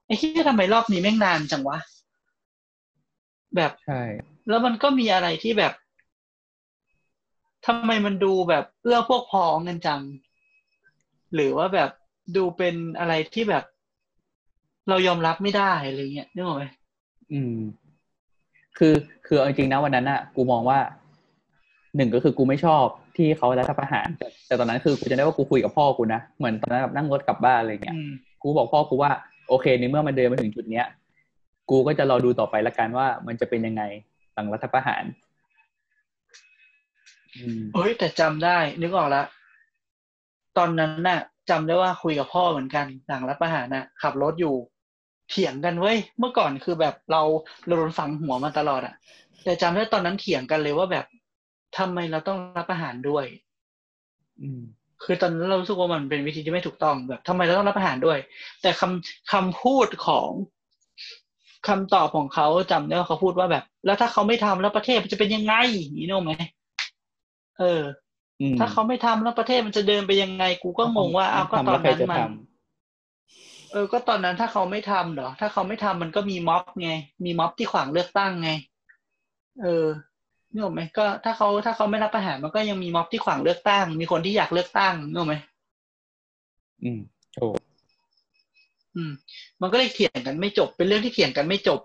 ไอ้เฮี้ยทำไมรอบนี้แม่งนานจังวะแบบใช่แล้วมันก็มีอะไรที่แบบทำไมมันดูแบบเอื้อพวกพ้องกันจัง หรือว่าแบบดูเป็นอะไรที่แบบ เรายอมรับไม่ได้อะไรเงี้ยนึกออกไหมอืม คือคือเอาจริงๆนะวันนั้นอะกูมองว่าหนึ่งก็คือกูไม่ชอบที่เขารัฐประหารแต่แต่ตอนนั้นคือกูจะได้ว่ากูคุยกับพ่อกูนะเหมือนตอนนั้นแบบนั่งรถกลับบ้านอะไรเงี้ยอืมกูบอกพ่อกูว่าโอเคในเมื่อมันเดินมาถึงจุดเนี้ยกูก็จะรอดูต่อไปละกันว่ามันจะเป็นยังไงหลังรัฐประหารอืมเฮ้ยแต่จำได้ นึกออกแล้วตอนนั้นน่ะจำได้ว่าคุยกับพ่อเหมือนกันหลังรัฐประหารน่ะ ขับรถอยู่ เถียงกันเว้ยเมื่อก่อนคือแบบเราเราโดนฝังหัวมาตลอดอะแต่จำได้ตอนนั้นเถียงกันเลยว่าแบบทำไมเราต้องรับประหารด้วย อืม คือตอนนั้นเรารู้สึกว่ามันเป็นวิธีที่ไม่ถูกต้องแบบทำไมเราต้องรับประหารด้วย แต่คำคำพูดของคำตอบของเขาจำได้ว่าเขาพูดว่าแบบ แล้วถ้าเขาไม่ทำแล้วประเทศมันจะเป็นยังไงนี่นึกออกไหมเอออืมถ้าเขาไม่ทำแล้วประเทศมันจะเดินไปยังไง กูก็งงว่าอ้าวก็ตอนนั้นทำแล้วใครจะมันท เออ ก็ตอนนั้นถ้าเขาไม่ทำเหรอ ถ้าเขาไม่ทำมันก็มีม็อบไง มีม็อบที่ขวางเลือกตั้งไง เออนึกออกไหมก็ถ้าเขาถ้าเขาไม่รับประหารมันก็ยังมีม็อบที่ขวางเลือกตั้ง มีคนที่อยากเลือกตั้งนึกออกไหมอืมถูกอืม มันก็เลยเถียงกันไม่จบ เป็นเรื่องที่เถียงกันไม่จบ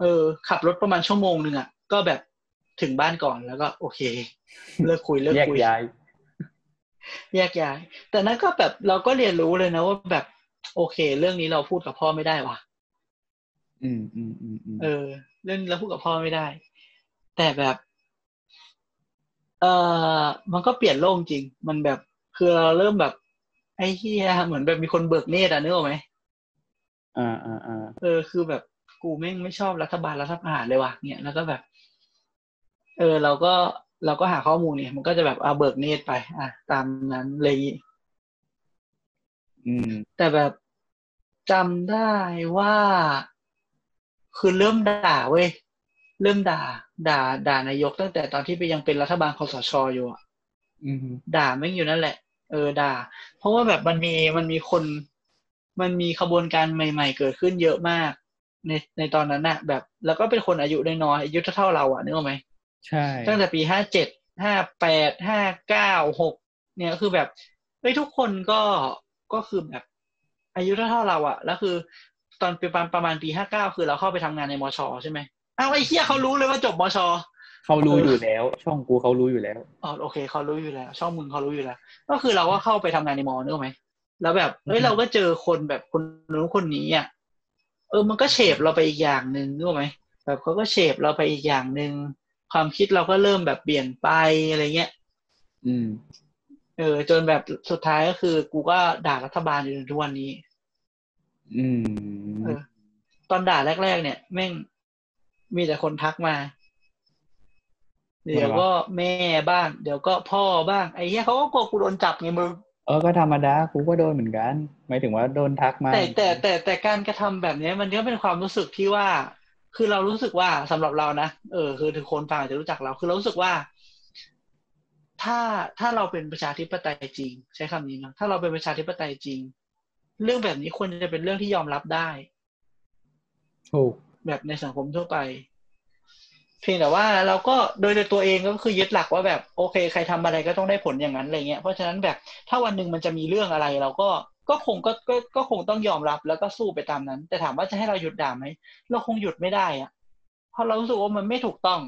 เออ ขับรถประมาณชั่วโมงหนึ่งอะ ก็แบบถึงบ้านก่อนแล้วก็ โอเค เลิกคุยเลิกแยกคุยย้ายแยกย้าย แต่นั้นก็แบบเราก็เรียนรู้เลยนะว่าแบบ โอเค เรื่องนี้เราพูดกับพ่อไม่ได้ว่ะ อืมอืมอืมอืมเออ เรื่องนี้เราพูดกับพ่อไม่ได้ แต่แบบ เออมันก็เปลี่ยนโลกจริง มันแบบคือเราเริ่มแบบไอ้เฮียเหมือนแบบมีคนเบิกเนตรอะนึกออกไหมอ่าอ่าอ่าเออ คือแบบกูแม่งไม่ชอบรัฐบาลรัฐประหารเลยว่ะเนี่ยแล้วก็แบบ เออ เราก็เราก็หาข้อมูลเนี่ย มันก็จะแบบเอาเบิกเนตรไป อะตามนั้นเลย อืม แต่แบบจำได้ว่า คือเริ่มด่าเว้ยเริ่มด่า ด่า ด่านายกตั้งแต่ตอนที่ไปยังเป็นรัฐบาลคอสชอยู่อะอืมด่าแม่งอยู่นั่นแหละ เออด่า เพราะว่าแบบมันมีมันมีคน มันมีขบวนการใหม่ ๆ เกิดขึ้นเยอะมาก ในในตอนนั้นน่ะ แบบ แล้วก็เป็นคนอายุน้อยๆอายุเท่าๆเราอะนึกออกไหมใช่ ตั้งแต่ปีห้าเจ็ดห้าแปดห้าเก้าหกเนี่ยคือแบบเฮ้ยทุกคนก็ ก็คือแบบอายุเท่าๆเราอะแล้วคือ ตอนประมาณประมาณปีห้าเก้าคือเราเข้าไปทำงานในมชใช่ไหมอ้าวไอ้เหี้ยเขารู้เลยว่าจบมชเขารู้อยู่แล้ว ช่องกูเขารู้อยู่แล้วอ๋อโอเคเขารู้อยู่แล้ว ช่องมึงเขารู้อยู่แล้ว ก็คือเราก็เข้าไปทำงานในมอนึกออกไหมแล้วแบบเฮ้ยอืมเราก็เจอคนแบบคนนู้นคนนี้อะเออมันก็เฉฟเราไปอีกอย่างหนึ่งนึกออกไหมแบบเขาก็เฉฟเราไปอีกอย่างหนึ่งความคิดเราก็เริ่มแบบเปลี่ยนไปอะไรเงี้ย อืมเออ จนแบบสุดท้ายก็คือ กูก็ด่ารัฐบาลอยู่จนทุกวันนี้ อืมเออตอนด่าแรก ๆ เนี่ย แม่งมีแต่คนทักมา เดี๋ยวก็แม่บ้าง เดี๋ยวก็พ่อบ้าง ไอ้เหี้ยเขาก็กลัวกูโดนจับไงมึงเออก็ธรรมดากูก็โดนเหมือนกันหมายถึงว่าโดนทักมาแต่แต่แต่แต่การกระทำแบบเนี้ยมันก็เป็นความรู้สึกที่ว่า คือเรารู้สึกว่าสำหรับเรานะเออคือถึงคนฟังอาจจะรู้จักเรา คือเรารู้สึกว่า ถ้าถ้าเราเป็นประชาธิปไตยจริง ใช้คำนี้นะถ้าเราเป็นประชาธิปไตยจริง เรื่องแบบนี้ควรจะเป็นเรื่องที่ยอมรับได้ถูกแบบในสังคมทั่วไป เพียงแต่ว่าเราก็โดยโดยตัวเองก็คือยึดหลักว่าแบบโอเค ใครทำอะไรก็ต้องได้ผลอย่างนั้นอะไรเงี้ยเพราะฉะนั้นแบบถ้าวันหนึ่งมันจะมีเรื่องอะไร เราก็ก็คงก็ก็ก็คงต้องยอมรับแล้วก็สู้ไปตามนั้น แต่ถามว่าจะให้เราหยุดด่าไหมเราคงหยุดไม่ได้อะเพราะเรารู้สึกว่ามันไม่ถูกต้อง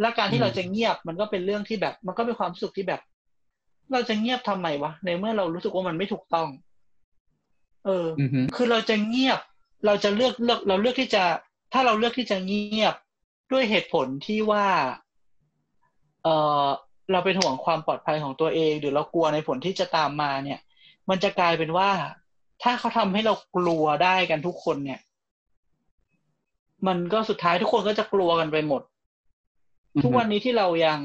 และการที่อืมเราจะเงียบมันก็เป็นเรื่องที่แบบ มันก็เป็นความรู้สึกที่แบบ เราจะเงียบทำไมวะในเมื่อเรารู้สึกว่ามันไม่ถูกต้อง เอออือฮึคือเราจะเงียบ เราจะเลือกเลือก เราเลือกที่จะ ถ้าเราเลือกที่จะเงียบด้วยเหตุผลที่ว่า เออเราเป็นห่วงความปลอดภัยของตัวเอง หรือเรากลัวในผลที่จะตามมาเนี่ย มันจะกลายเป็นว่า ถ้าเขาทำให้เรากลัวได้กันทุกคนเนี่ย มันก็สุดท้ายทุกคนก็จะกลัวกันไปหมด ทุกวันนี้ที่เรายัง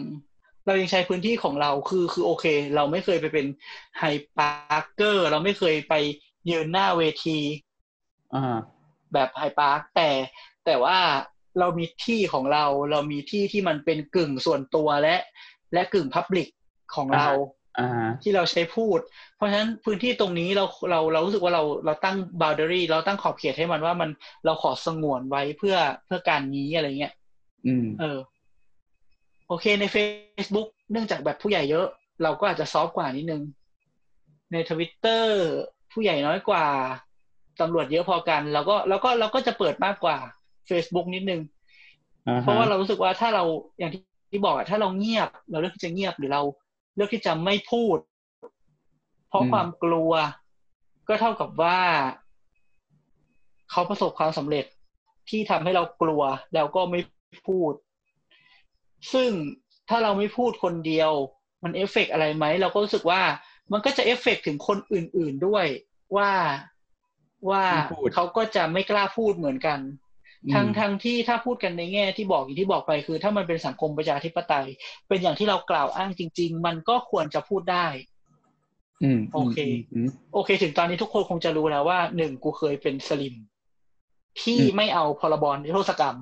เรายังใช้พื้นที่ของเราคือคือโอเค เราไม่เคยไปเป็นไฮปาร์เกอร์เราไม่เคยไปยืนหน้าเวทีอ่าแบบไฮปาร์คแต่แต่ว่าเรามีที่ของเรา เรามีที่ที่มันเป็นกึ่งส่วนตัวและ และกึ่งพับลิกของเราอ่าที่เราใช้พูด เพราะฉะนั้นพื้นที่ตรงนี้เราเราเรารู้สึกว่าเราเราตั้ง boundary เราตั้งขอบเขตให้มันว่ามันเราขอสงวนไว้เพื่อเพื่อการนี้อะไรเงี้ย อืม เออ โอเคใน Facebook เนื่องจากแบบผู้ใหญ่เยอะ เราก็อาจจะซอฟต์กว่านิดนึง ในทวิตเตอร์ผู้ใหญ่น้อยกว่าตำรวจเยอะพอกันเราก็เราก็เราก็จะเปิดมากกว่า Facebook นิดนึงอ่าฮเพราะว่าเรารู้สึกว่าถ้าเราอย่างที่ที่บอกอะถ้าเราเงียบ เราเลือกที่จะเงียบหรือเราเลือกที่จะไม่พูด เพราะความกลัวก็เท่ากับว่าเขาประสบความสำเร็จที่ทำให้เรากลัวแล้วก็ไม่พูด ซึ่งถ้าเราไม่พูดคนเดียว มันเอฟเฟกต์อะไรไหม เราก็รู้สึกว่ามันก็จะเอฟเฟกต์ถึงคนอื่น ๆด้วยว่าว่าไม่พูดเขาก็จะไม่กล้าพูดเหมือนกันทั้งอืมทั้งที่ถ้าพูดกันในแง่ที่บอกอย่างที่บอกไปคือ ถ้ามันเป็นสังคมประชาธิปไตย เป็นอย่างที่เรากล่าวอ้างจริง ๆ มันก็ควรจะพูดได้ อืม โอเคอืมโอเค ถึงตอนนี้ทุกคนคงจะรู้แล้วว่าหนึ่งกูเคยเป็นสลิ่มที่อืมไม่เอาพรบนิรโทษกรรม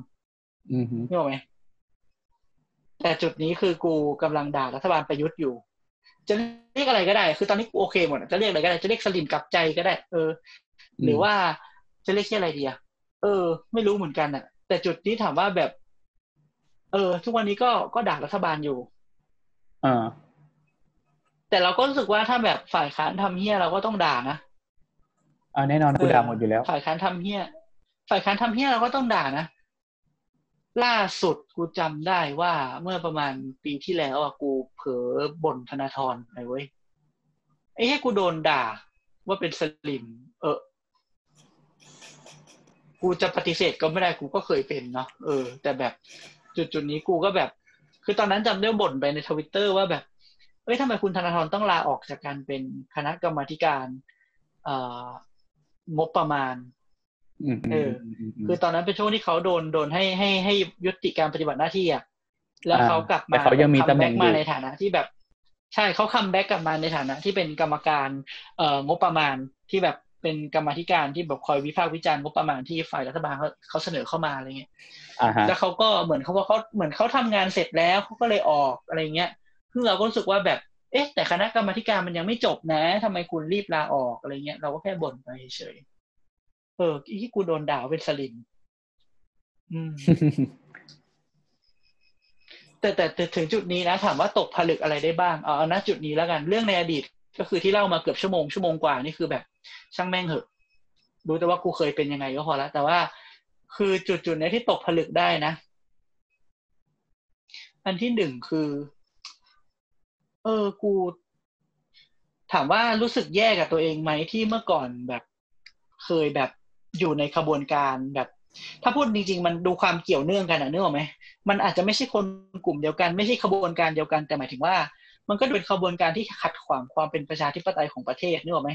อืมอืมนี่หรอกไหม แต่จุดนี้คือกูกำลังด่ารัฐบาลประยุทธ์อยู่ จะเรียกอะไรก็ได้ คือตอนนี้กูโอเคหมดอะจะเรียกอะไรก็ได้จะเรียกสลิมกลับใจก็ได้ เออ หรือว่าจะเรียกชื่ออะไรดีอะเออ ไม่รู้เหมือนกันอะแต่จุดนี้ถามว่าแบบ เออ ทุกวันนี้ก็ก็ด่ารัฐบาลอยู่อ่าแต่เราก็รู้สึกว่าถ้าแบบฝ่ายค้านทำเฮี้ยเราก็ต้องด่านะอ่าแน่นอนกูด่าหมดอยู่แล้ว ฝ่ายค้านทำเฮี้ยฝ่ายค้านทำเฮี้ยเราก็ต้องด่านะ ล่าสุดกูจำได้ว่าเมื่อประมาณปีที่แล้วอะกูเผลอบ่นธนาธรไปเว้ยไอ้ให้กูโดนด่า ว่าเป็นสลิม เออ กูจะปฏิเสธก็ไม่ได้กูก็เคยเป็นเนาะเออ แต่แบบจุดจุดนี้กูก็แบบ คือตอนนั้นจำได้บ่นไปในทวิตเตอร์ว่าแบบเอ้ยทำไมคุณธนาธรต้องลาออกจากการเป็นคณะกรรมาธิการเอ่องบประมาณ อืมคือตอนนั้นเป็นช่วงที่เขาโดนโดนให้ให้ให้ยุติการปฏิบัติหน้าที่อะแล้วอ่าแต่เขายังมีตำแหน่งอยู่ เขากลับมา come มาในฐานะที่แบบ ใช่เขา comeback กลับมาในฐานะ ที่เป็นกรรมการเอ่องบประมาณที่แบบเป็นกรรมาธิการที่แบบคอยวิพากษ์วิจารณ์งบประมาณที่ฝ่ายรัฐบาลเขาเขาเสนอเข้ามาอะไรเงี้ยอ่าฮะแล้วเขาก็เหมือนเขาว่าเขาเหมือนเขาทำงานเสร็จแล้วเขาก็เลยออกอะไรเงี้ยซึ่งเราก็รู้สึกว่าแบบเอ๊ะแต่คณะกรรมาธิการมันยังไม่จบนะทำไมคุณรีบลาออกอะไรเงี้ยเราก็แค่บ่นไปเฉย เออที่กูโดนด่าเป็นสลิมอืมแต่แต่แต่ถึงจุดนี้นะถามว่าตกผลึกอะไรได้บ้างเอาเอาณจุดนี้แล้วกัน เรื่องในอดีต ก็คือที่เล่ามาเกือบชั่วโมงชั่วโมงกว่านี่คือแบบ ช่างแม่งเหอะรู้แต่ว่ากูเคยเป็นยังไงก็พอแล้วแต่ว่าคือจุดจุดๆเนี้ยที่ตกผลึกได้นะ อันที่หนึ่งคือ เออกู ถามว่ารู้สึกแย่กับตัวเองไหมที่เมื่อก่อนแบบ เคยแบบ อยู่ในขบวนการแบบ ถ้าพูดจริงๆ มันดูความเกี่ยวเนื่องกันอะนึกออกไหมมันอาจจะไม่ใช่คนกลุ่มเดียวกัน ไม่ใช่ขบวนการเดียวกันแต่หมายถึงว่า มันก็เป็นขบวนการที่ขัดขวางความเป็นประชาธิปไตยของประเทศนึกออกไหม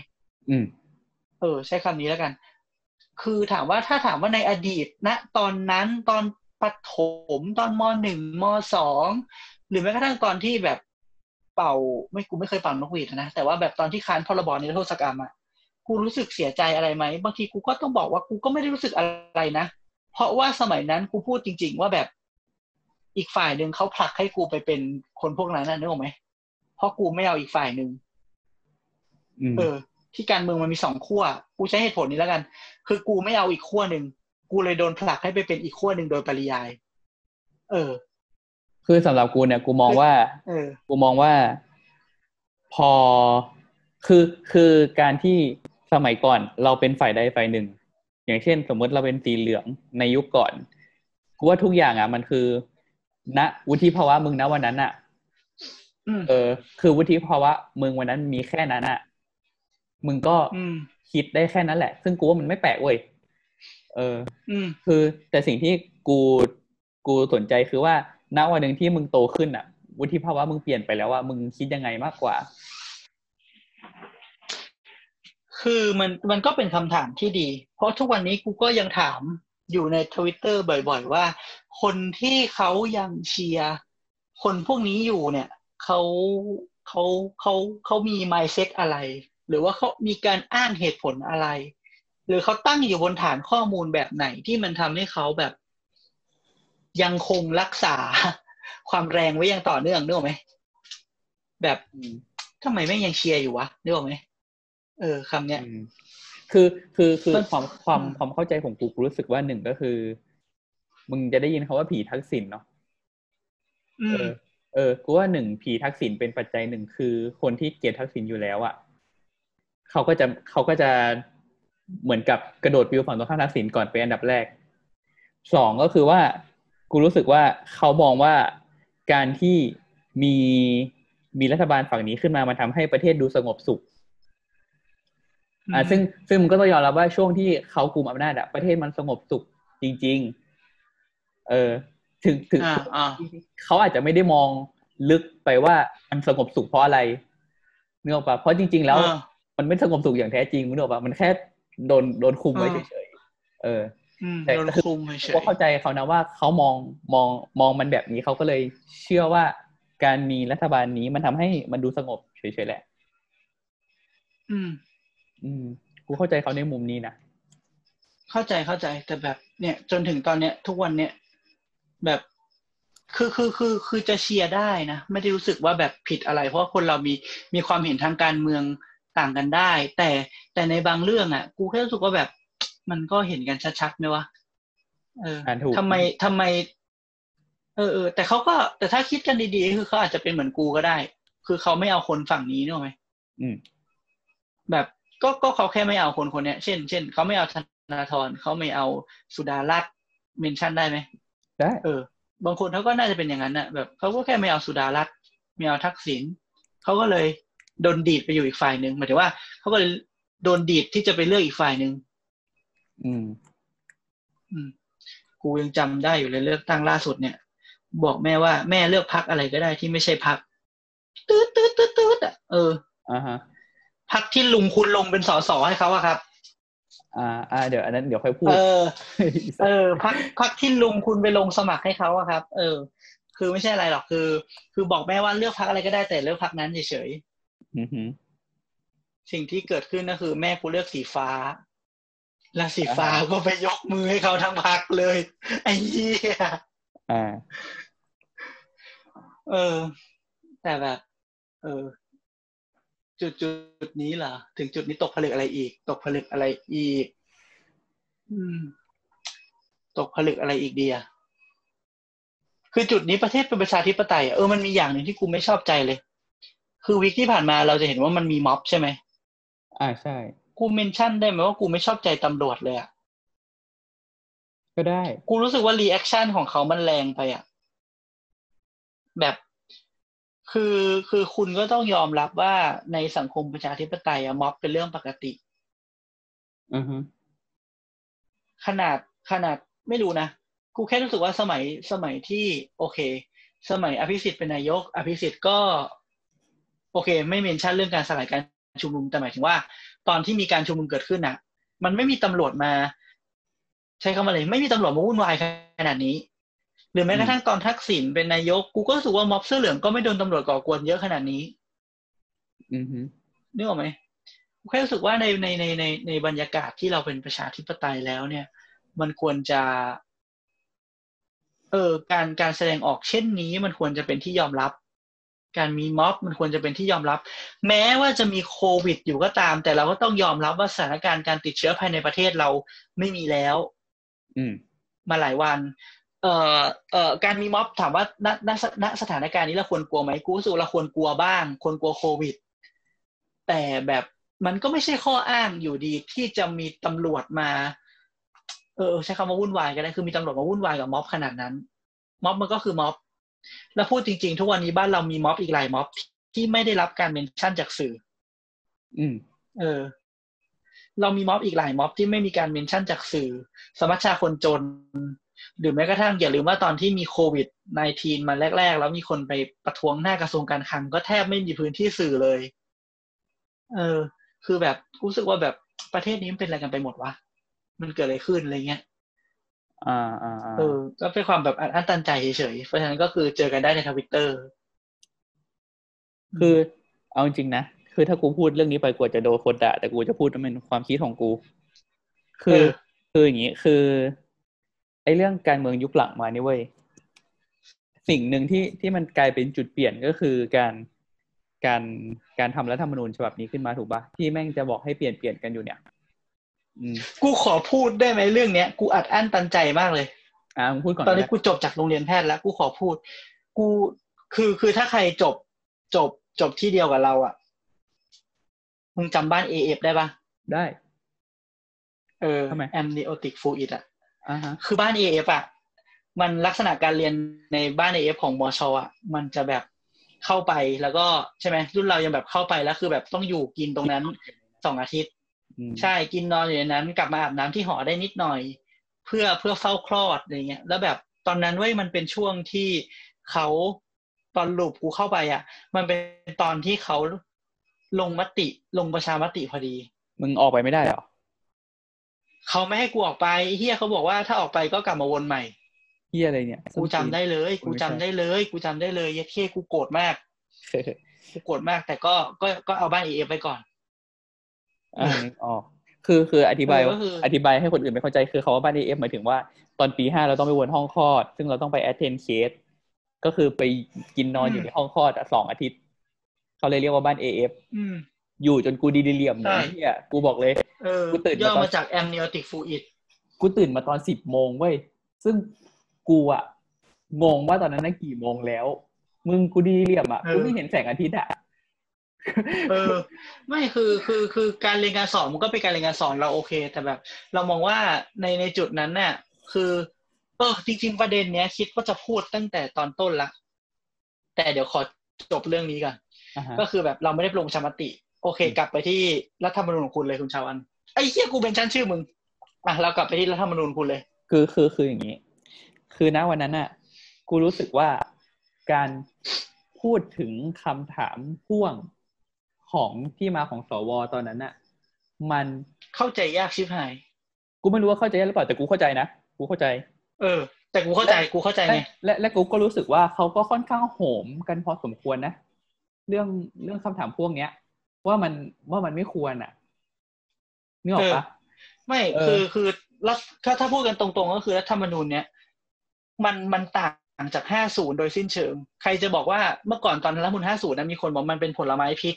อืม เออ ใช้คำนี้แล้วกัน คือถามว่าถ้าถามว่าในอดีตณตอนนั้นตอนปฐมตอนมหนึ่งมสองหรือแม้กระทั่งตอนที่แบบเป่าไม่กูไม่เคยเป่านกหวีดนะ แต่ว่าแบบตอนที่ค้านพรบนิรโทษกรรมอะ กูรู้สึกเสียใจอะไรไหมบางทีกูก็ต้องบอกว่ากูก็ไม่ได้รู้สึกอะไรนะ เพราะว่าสมัยนั้นกูพูดจริง ๆ ว่าแบบอีกฝ่ายหนึ่งเขาผลักให้กูไปเป็นคนพวกนั้นน่ะนึกออกไหมเพราะกูไม่เอาอีกฝ่ายหนึ่งอืมเออ ที่การเมืองมันมีสองขั้วกูใช้เหตุผลนี้แล้วกัน คือกูไม่เอาอีกขั้วหนึ่งกูเลยโดนผลักให้ไปเป็นอีกขั้วหนึ่งโดยปริยาย เออ คือสำหรับกูเนี่ย กูมองว่า เออ กูมองว่า พอคือคือการที่ สมัยก่อนเราเป็นฝ่ายใดฝ่ายหนึ่ง อย่างเช่น สมมติเราเป็นสีเหลืองในยุคก่อนกูว่าทุกอย่างอะ มันคือณวุฒิภาวะมึงณวันนั้นอะอืมเออ คือวุฒิภาวะมึงวันนั้นมีแค่นั้นอะ มึงก็อืมคิดได้แค่นั้นแหละ ซึ่งกูว่ามันไม่แปลกเว้ยเอออืมคือ แต่สิ่งที่กูกูสนใจคือว่าณวันหนึ่งที่มึงโตขึ้นอะ วุฒิภาวะมึงเปลี่ยนไปแล้วว่ามึงคิดยังไงมากกว่า คือมันมันก็เป็นคำถามที่ดี เพราะทุกวันนี้กูก็ยังถามอยู่ในทวิตเตอร์บ่อยๆ ว่า คนที่เขายังเชียร์คนพวกนี้อยู่เนี่ยเขาเขาเขาเขามี mindset อะไร หรือว่าเขามีการอ้างเหตุผลอะไร หรือเขาตั้งอยู่บนฐานข้อมูลแบบไหนที่มันทำให้เขาแบบ ยังคงรักษาความแรงไว้อย่างต่อเนื่องนึกออกไหมแบบอืมทำไมไม่งยังเชียร์อยู่วะนึกออกไหม เออคำเนี้ยอืมคือคือคือมันความความอืมความเข้าใจของกูกูรู้สึกว่าหนึ่งก็คือ มึงจะได้ยินคาว่าผีทักษิณเนาะอืเอมอเออกูว่าหนึ่งผีทักษิณเป็นปัจจัยหนึ่งคือ คนที่เกลียดทักษิณอยู่แล้วอะ่ะเขาก็จะเขาก็จะเหมือนกับกระโดดไปอยู่ฝั่งตรงข้ามทักษิณก่อนเป็นอันดับแรกสองก็คือว่ากูรู้สึกว่าเขามองว่าการที่มีมีรัฐบาลฝั่งนี้ขึ้นมามันทำให้ประเทศดูสงบสุข อ่าซึ่งซึ่งมันก็ต้องยอมรับว่าช่วงที่เขากุมอำนาจอะประเทศมันสงบสุขจริง ๆ เออ ถึงถึงอ่าอ่าเขาอาจจะไม่ได้มองลึกไปว่ามันสงบสุขเพราะอะไรเนื้ออกปะเพราะจริง ๆ แล้วเออมันไม่สงบสุขอย่างแท้จริงนึกออกปะมันแค่โดนโดนคุมไว้เออเฉยๆเอออืมแต่โดนคุมเฉยก็เข้าใจเขานะว่าเขามองมองมองมันแบบนี้เขาก็เลยเชื่อว่าการมีรัฐบาลนี้มันทำให้มันดูสงบเฉยๆแหละๆอืม อืมกูเข้าใจเขาในมุมนี้นะเข้าใจเข้าใจแต่แบบเนี่ย จนถึงตอนเนี้ย ทุกวันเนี้ยแบบคือคือคือคือจะเชียร์ได้นะไม่ได้รู้สึกว่าแบบผิดอะไร เพราะว่าคนเรามีมีความเห็นทางการเมืองต่างกันได้ แต่แต่ในบางเรื่องอะ กูแค่รู้สึกว่าแบบ มันก็เห็นกันชัดๆไหมวะเอออ่าถูกทำไมทำไม เออเออแต่เขาก็แต่ถ้าคิดกันดีๆคือเขาอาจจะเป็นเหมือนกูก็ได้ คือเขาไม่เอาคนฝั่งนี้นึกออกไหมอืม แบบ ก็ก็เขาแค่ไม่เอาคนคนเนี้ยเช่น เช่นเขาไม่เอาธนาธรเขาไม่เอาสุดารัตน์เมนชั่นได้ไหมได้เออ บางคนเขาก็น่าจะเป็นอย่างนั้นน่ะแบบเขาก็แค่ไม่เอาสุดารัตน์ไม่เอาทักษิณเขาก็เลยโดนดีดไปอยู่อีกฝ่ายหนึ่งหมายถึงว่าเขาก็เลยโดนดีดที่จะไปเลือกอีกฝ่ายหนึ่งอืม อืม กูยังจำได้อยู่เลยเลือกตั้งล่าสุดเนี่ย บอกแม่ว่าแม่เลือกพักอะไรก็ได้ที่ไม่ใช่พักตืดตืดตืดตืดอะเอออ่าฮะ พักที่ลุงคุณลงเป็นสสให้เขาอะครับ อ่าอ่าเดี๋ยวอันนั้นเดี๋ยวค่อยพูด เออ เออพักพักที่ลุงคุณไปลงสมัครให้เขาอะครับ เออ คือไม่ใช่อะไรหรอกคือ คือบอกแม่ว่าเลือกพักอะไรก็ได้แต่เลือกพักนั้นเฉยอือหือๆสิ่งที่เกิดขึ้นก็คือ แม่กูเลือกสีฟ้า แล้วสีฟ้าก็ไปยกมือให้เขาทั้งพักเลย ไอ้เหี้ยอ่า เออ แต่แบบ เออ จุดจุดนี้เหรอถึงจุดนี้ตกผลึกอะไรอีก ตกผลึกอะไรอีก อืม ตกผลึกอะไรอีกดีอะคือจุดนี้ประเทศเป็นประชาธิปไตยอะเออมันมีอย่างหนึ่งที่กูไม่ชอบใจเลย คือวิกที่ผ่านมาเราจะเห็นว่ามันมีม็อบใช่ไหมอ่าใช่ กูเมนชั่นได้ไหมว่ากูไม่ชอบใจตำรวจเลยอะก็ได้ กูรู้สึกว่า reaction ของเขามันแรงไปอะแบบ คือคือคุณก็ต้องยอมรับว่าในสังคมประชาธิปไตยอะม็อบเป็นเรื่องปกติอือฮึขนาดขนาดไม่รู้นะกูแค่รู้สึกว่าสมัยสมัยที่ โอเค สมัยอภิสิทธิ์เป็นนายก อภิสิทธิ์ก็ โอเค ไม่ mention เรื่องการสลายการชุมนุมแต่หมายถึงว่า ตอนที่มีการชุมนุมเกิดขึ้นน่ะ มันไม่มีตำรวจมา ใช้คำว่าอะไรไม่มีตำรวจมาวุ่นวายขนาดนี้ หรือแม้กระทั่งตอนทักษิณเป็นนายก กูก็รู้สึกว่าม็อบเสื้อเหลืองก็ไม่โดนตำรวจก่อกวนเยอะขนาดนี้ อือฮึนึกออกไหมผมแค่รู้สึกว่าในในในในในบรรยากาศที่เราเป็นประชาธิปไตยแล้วเนี่ย มันควรจะ เออการการแสดงออกเช่นนี้มันควรจะเป็นที่ยอมรับ การมีม็อบมันควรจะเป็นที่ยอมรับ แม้ว่าจะมีโควิด อยู่ก็ตาม แต่เราก็ต้องยอมรับว่าสถานการณ์การติดเชื้อภายในประเทศเราไม่มีแล้ว อืม มาหลายวัน เอ่อเอ่อการมีม็อบถามว่าณณณสถานการณ์นี้เราควรกลัวไหมกูรู้สึกว่าเราควรกลัวบ้างควรกลัวโควิด แต่แบบมันก็ไม่ใช่ข้ออ้างอยู่ดีที่จะมีตำรวจมา เออใช้คำว่าวุ่นวายก็ได้คือมีตำรวจมาวุ่นวายกับม็อบขนาดนั้น ม็อบมันก็คือม็อบแล้วพูดจริง ๆ ทุกวันนี้บ้านเรามีม็อบอีกหลายม็อบที่ไม่ได้รับการเมนชั่นจากสื่อ อืม เออ เรามีม็อบอีกหลายม็อบที่ไม่มีการเมนชั่นจากสื่อ สมัชชาคนจน หรือแม้กระทั่งอย่าลืมว่าตอนที่มีโควิด -19 มาแรก ๆ แล้วมีคนไปประท้วงหน้ากระทรวงการคลังก็แทบไม่มีพื้นที่สื่อเลย เออ คือแบบรู้สึกว่าแบบประเทศนี้มันเป็นอะไรกันไปหมดวะมันเกิดอะไรขึ้นอะไรเงี้ยอ่าอ่าอ่าเออ ก็เป็นความแบบอันตันใจเฉยๆเพราะฉะนั้นก็คือเจอกันได้ในทวิตเตอร์คือเอาจริงๆนะคือถ้ากูพูดเรื่องนี้ไปกลัวจะโดนคนด่าแต่กูจะพูดว่าเป็นความคิดของกู คือเออคืออย่างนี้คือ ไอ้เรื่องการเมืองยุคหลังมานี่เว้ยสิ่งหนึ่งที่ที่มันกลายเป็นจุดเปลี่ยนก็คือการการการทำรัฐธรรมนูญฉบับนี้ขึ้นมาถูกปะที่แม่งจะบอกให้เปลี่ยนเปลี่ยนกันอยู่เนี่ยอืมกูขอพูดได้ไหมเรื่องเนี้ย กูอัดอั้นตันใจมากเลย อ่ามึงพูดก่อนตอนนี้ก็ได้กูจบจากโรงเรียนแพทย์แล้ว กูขอพูด กูคือคือถ้าใครจบจบจบที่เดียวกับเราอะ่ะมึงจำบ้าน AF ได้ปะได้ เออทำไมแอมนิโอติกฟูอิดอะอ่าฮะ คือบ้าน AF อะมันลักษณะการเรียนในบ้าน AF ของมชอะ มันจะแบบเข้าไปแล้วก็ใช่ไหมรุ่นเรายังแบบเข้าไปแล้วคือแบบต้องอยู่กินตรงนั้นสองอาทิตย์อืมใช่กินนอนอยู่ในนั้น กลับมาอาบน้ำที่หอได้นิดหน่อย เพื่อเพื่อเฝ้าคลอดอะไรเงี้ย แล้วแบบตอนนั้นเว้ยมันเป็นช่วงที่เขาตอนลูปกูเข้าไปอะ มันเป็นตอนที่เขาลงมติลงประชามติพอดี มึงออกไปไม่ได้เหรอ เขาไม่ให้กูออกไปเฮียเขาบอกว่าถ้าออกไปก็กลับมาวนใหม่เฮียอะไรเนี่ยกูจำได้เลยกูกูไม่จำใช่ได้เลย กูจำได้เลยเยัดเค้กูโกรธมากเออกูโกรธมาก แต่ก็ก็ก็เอาบ้านเอฟไปก่อนอ่านึกออกคือคืออธิบายเออก็คืออธิบายให้คนอื่นไม่เข้าใจคือเขาว่าบ้านเอฟหมายถึงว่าตอนปีห้าเราต้องไปวนห้องคลอด ซึ่งเราต้องไป attend case ก็คือไปกินนอนอยู่ในห้องคลอดอะสองอาทิตย์ เขาเลยเรียกว่าบ้านเอฟอืม อยู่จนกูดีดีเหลี่ยมใช่เลยเนี่ยกูบอกเลยเออกูตื่นมาย่อตอนมาจากแอมนิโอติกฟูอิดกูตื่นมาตอนสิบโมงเว้ย ซึ่งกูอะงงว่าตอนนั้นน่ะกี่โมงแล้ว มึงกูดีเหลี่ยมอะกูไม่เห็นแสงอาทิตย์อะเออ ไม่คือคือคือการเรียนการสอนมันก็เป็นการเรียนการสอนเราโอเค แต่แบบ เรามองว่าในในจุดนั้นน่ะคือ เออจริง ๆ ประเด็นเนี้ย คิดว่าจะพูดตั้งแต่ตอนต้นละแต่เดี๋ยวขอจบเรื่องนี้ก่อนอ่าฮะก็คือแบบเราไม่ได้ลงประชามติ โอเค กลับไปที่รัฐธรรมนูญของคุณเลยคุณชาวันไอ้เหี้ยกูเป็นชั้นชื่อมึงอะเรากลับไปที่รัฐธรรมนูญคุณเลย คือคือคืออย่างนี้ คือณวันนั้นน่ะ กูรู้สึกว่าการพูดถึงคำถามพ่วงของที่มาของสวตอนนั้นน่ะ มันเข้าใจยากชิบหาย กูไม่รู้ว่าเข้าใจหรือเปล่าแต่กูเข้าใจนะกูเข้าใจ เออ แต่กูเข้าใจกูเข้าใจและไงและและกูก็รู้สึกว่าเขาก็ค่อนข้างโหมกันพอสมควรนะ เรื่องเรื่องคำถามพวกเนี้ย ว่ามันว่ามันไม่ควรอะนึกออกปะไม่เออคือคือรัฐถ้าถ้าพูดกันตรงๆ ก็คือรัฐธรรมนูญเนี้ยมันมันต่างจาก50โดยสิ้นเชิง ใครจะบอกว่าเมื่อก่อนตอนรัฐธรรมนูญ50นั้นมีคนบอกมันเป็นผลไม้พิษ